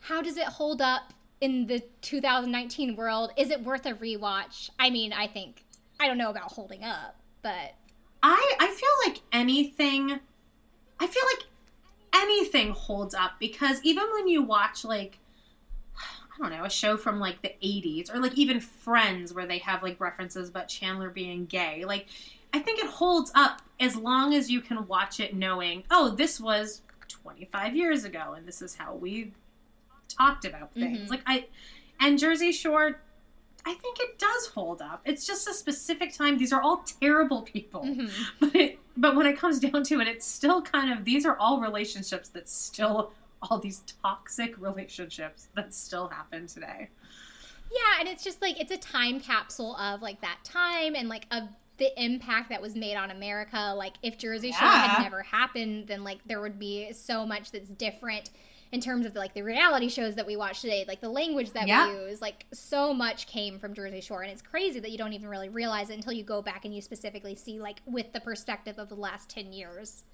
how does it hold up in the 2019 world? Is it worth a rewatch? I mean, I think I don't know about holding up, but I I feel like anything, I feel like anything holds up because even when you watch like. I don't know, a show from like the 80s or like even Friends where they have like references about Chandler being gay. Like, I think it holds up as long as you can watch it knowing, oh, this was 25 years ago and this is how we talked about things. Mhm. Like, I, and Jersey Shore, I think it does hold up. It's just a specific time. These are all terrible people. mhm. But, it, but when it comes down to it, it's still kind of, these are all relationships that still, all these toxic relationships that still happen today. yeah, and it's just like it's a time capsule of like that time and like of the impact that was made on America. Like if Jersey Shore had never happened, then like there would be so much that's different in terms of like the reality shows that we watch today, like the language that Yeah. we use. Like so much came from Jersey Shore, and it's crazy that you don't even really realize it until you go back and you specifically see like with the perspective of the last ten years.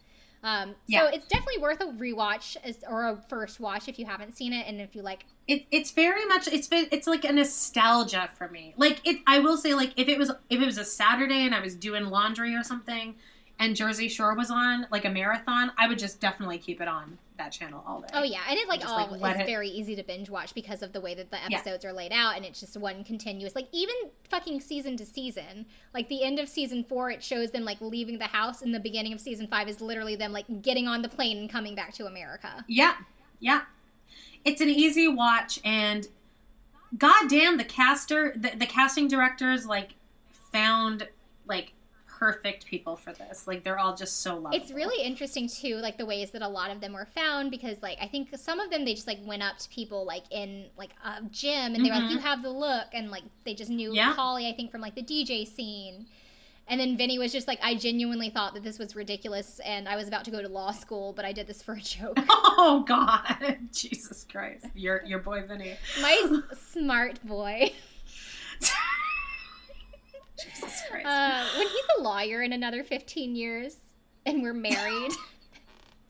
Um, Yeah. So it's definitely worth a rewatch as, or a first watch if you haven't seen it, and if you like it, it's very much it's been it's like a nostalgia for me like it i will say like if it was if it was a saturday and i was doing laundry or something and jersey shore was on like a marathon i would just definitely keep it on that channel all day Oh yeah, and it like all like, it's it- very easy to binge watch because of the way that the Yeah. episodes are laid out, and it's just one continuous. Like even fucking season to season, like the end of season four, it shows them like leaving the house, and the beginning of season five is literally them like getting on the plane and coming back to America. yeah yeah it's an easy watch and goddamn the caster the, the casting directors like found like perfect people for this like they're all just so lovable It's really interesting too, like the ways that a lot of them were found because like I think some of them they just like went up to people like in like a gym and they were like. "You mm-hmm. have the look," and like they just knew Yeah. Pauly I think from like the DJ scene. And then Vinny was just like, I genuinely thought that this was ridiculous, and I was about to go to law school, but I did this for a joke. oh god jesus christ your your boy vinny My smart boy. jesus christ Uh, when he's a lawyer in another 15 years, and we're married.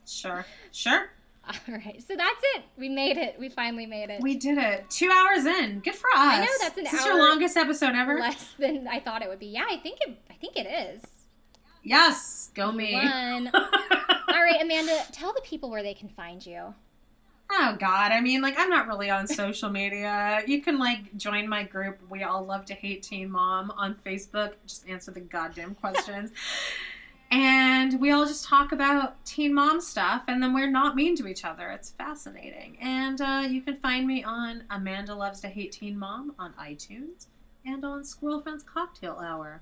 Sure. Sure. All right, so that's it. We made it. We finally made it. We did it. Two hours in. Good for us. I know, that's an Is this hour your longest episode ever? less than I thought it would be. Yeah, I think it. I think it is. Yes. Go me. One. All right, Amanda, tell the people where they can find you. Oh God! I mean, like, I'm not really on social media. You can like join my group. We all love to hate Teen Mom on Facebook. Just answer the goddamn questions, and we all just talk about Teen Mom stuff. And then we're not mean to each other. It's fascinating. And uh, you can find me on Amanda Loves to Hate Teen Mom on iTunes and on Squirrel Friends Cocktail Hour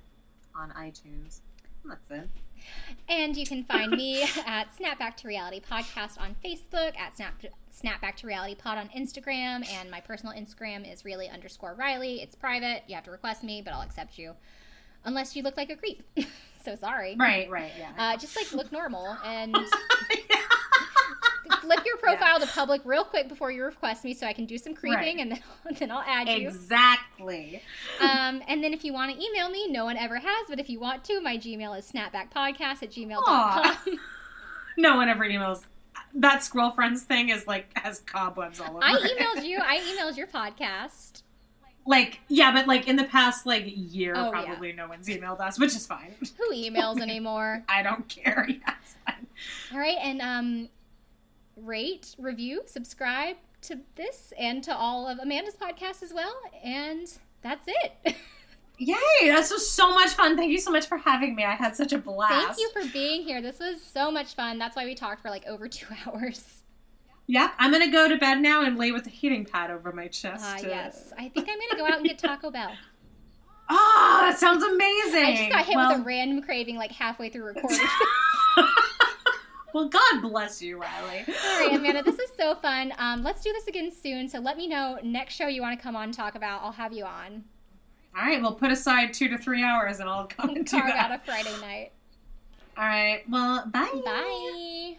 on iTunes. That's it. And you can find me at Snapback to Reality Podcast on Facebook, at Snap Snapback to Reality Pod on Instagram, and my personal Instagram is really underscore Riley. It's private. You have to request me, but I'll accept you. Unless you look like a creep. so sorry. Right, right, yeah. Uh, just like look normal and flip your profile to public real quick before you request me so I can do some creeping Right. and then, then I'll add you. exactly. Um, and then if you want to email me, no one ever has, but if you want to, my Gmail is snapbackpodcast at gmail.com. Aw. no one ever emails. That Squirrel Friends thing is like has cobwebs all over. I it. emailed you. I emailed your podcast. Like yeah, but like in the past like year, Oh, yeah. probably no one's emailed us, which is fine. Who emails anymore? I don't care. Yeah, it's fine. All right, and um, rate, review, subscribe to this and to all of Amanda's podcasts as well. And that's it. Yay! This was so much fun. Thank you so much for having me. I had such a blast. Thank you for being here. This was so much fun. That's why we talked for like over two hours. Yep, I'm gonna go to bed now and lay with a heating pad over my chest. Ah, to- yes. I think I'm going to go out and get Taco Bell. Oh, that sounds amazing. I just got hit well, with a random craving like halfway through recording. well, God bless you, Riley. All right, Amanda, this is so fun. Um, let's do this again soon. So let me know next show you want to come on and talk about. I'll have you on. All right, we'll put aside two to three hours and I'll come and do Carve out a Friday night. All right, well, bye. Bye.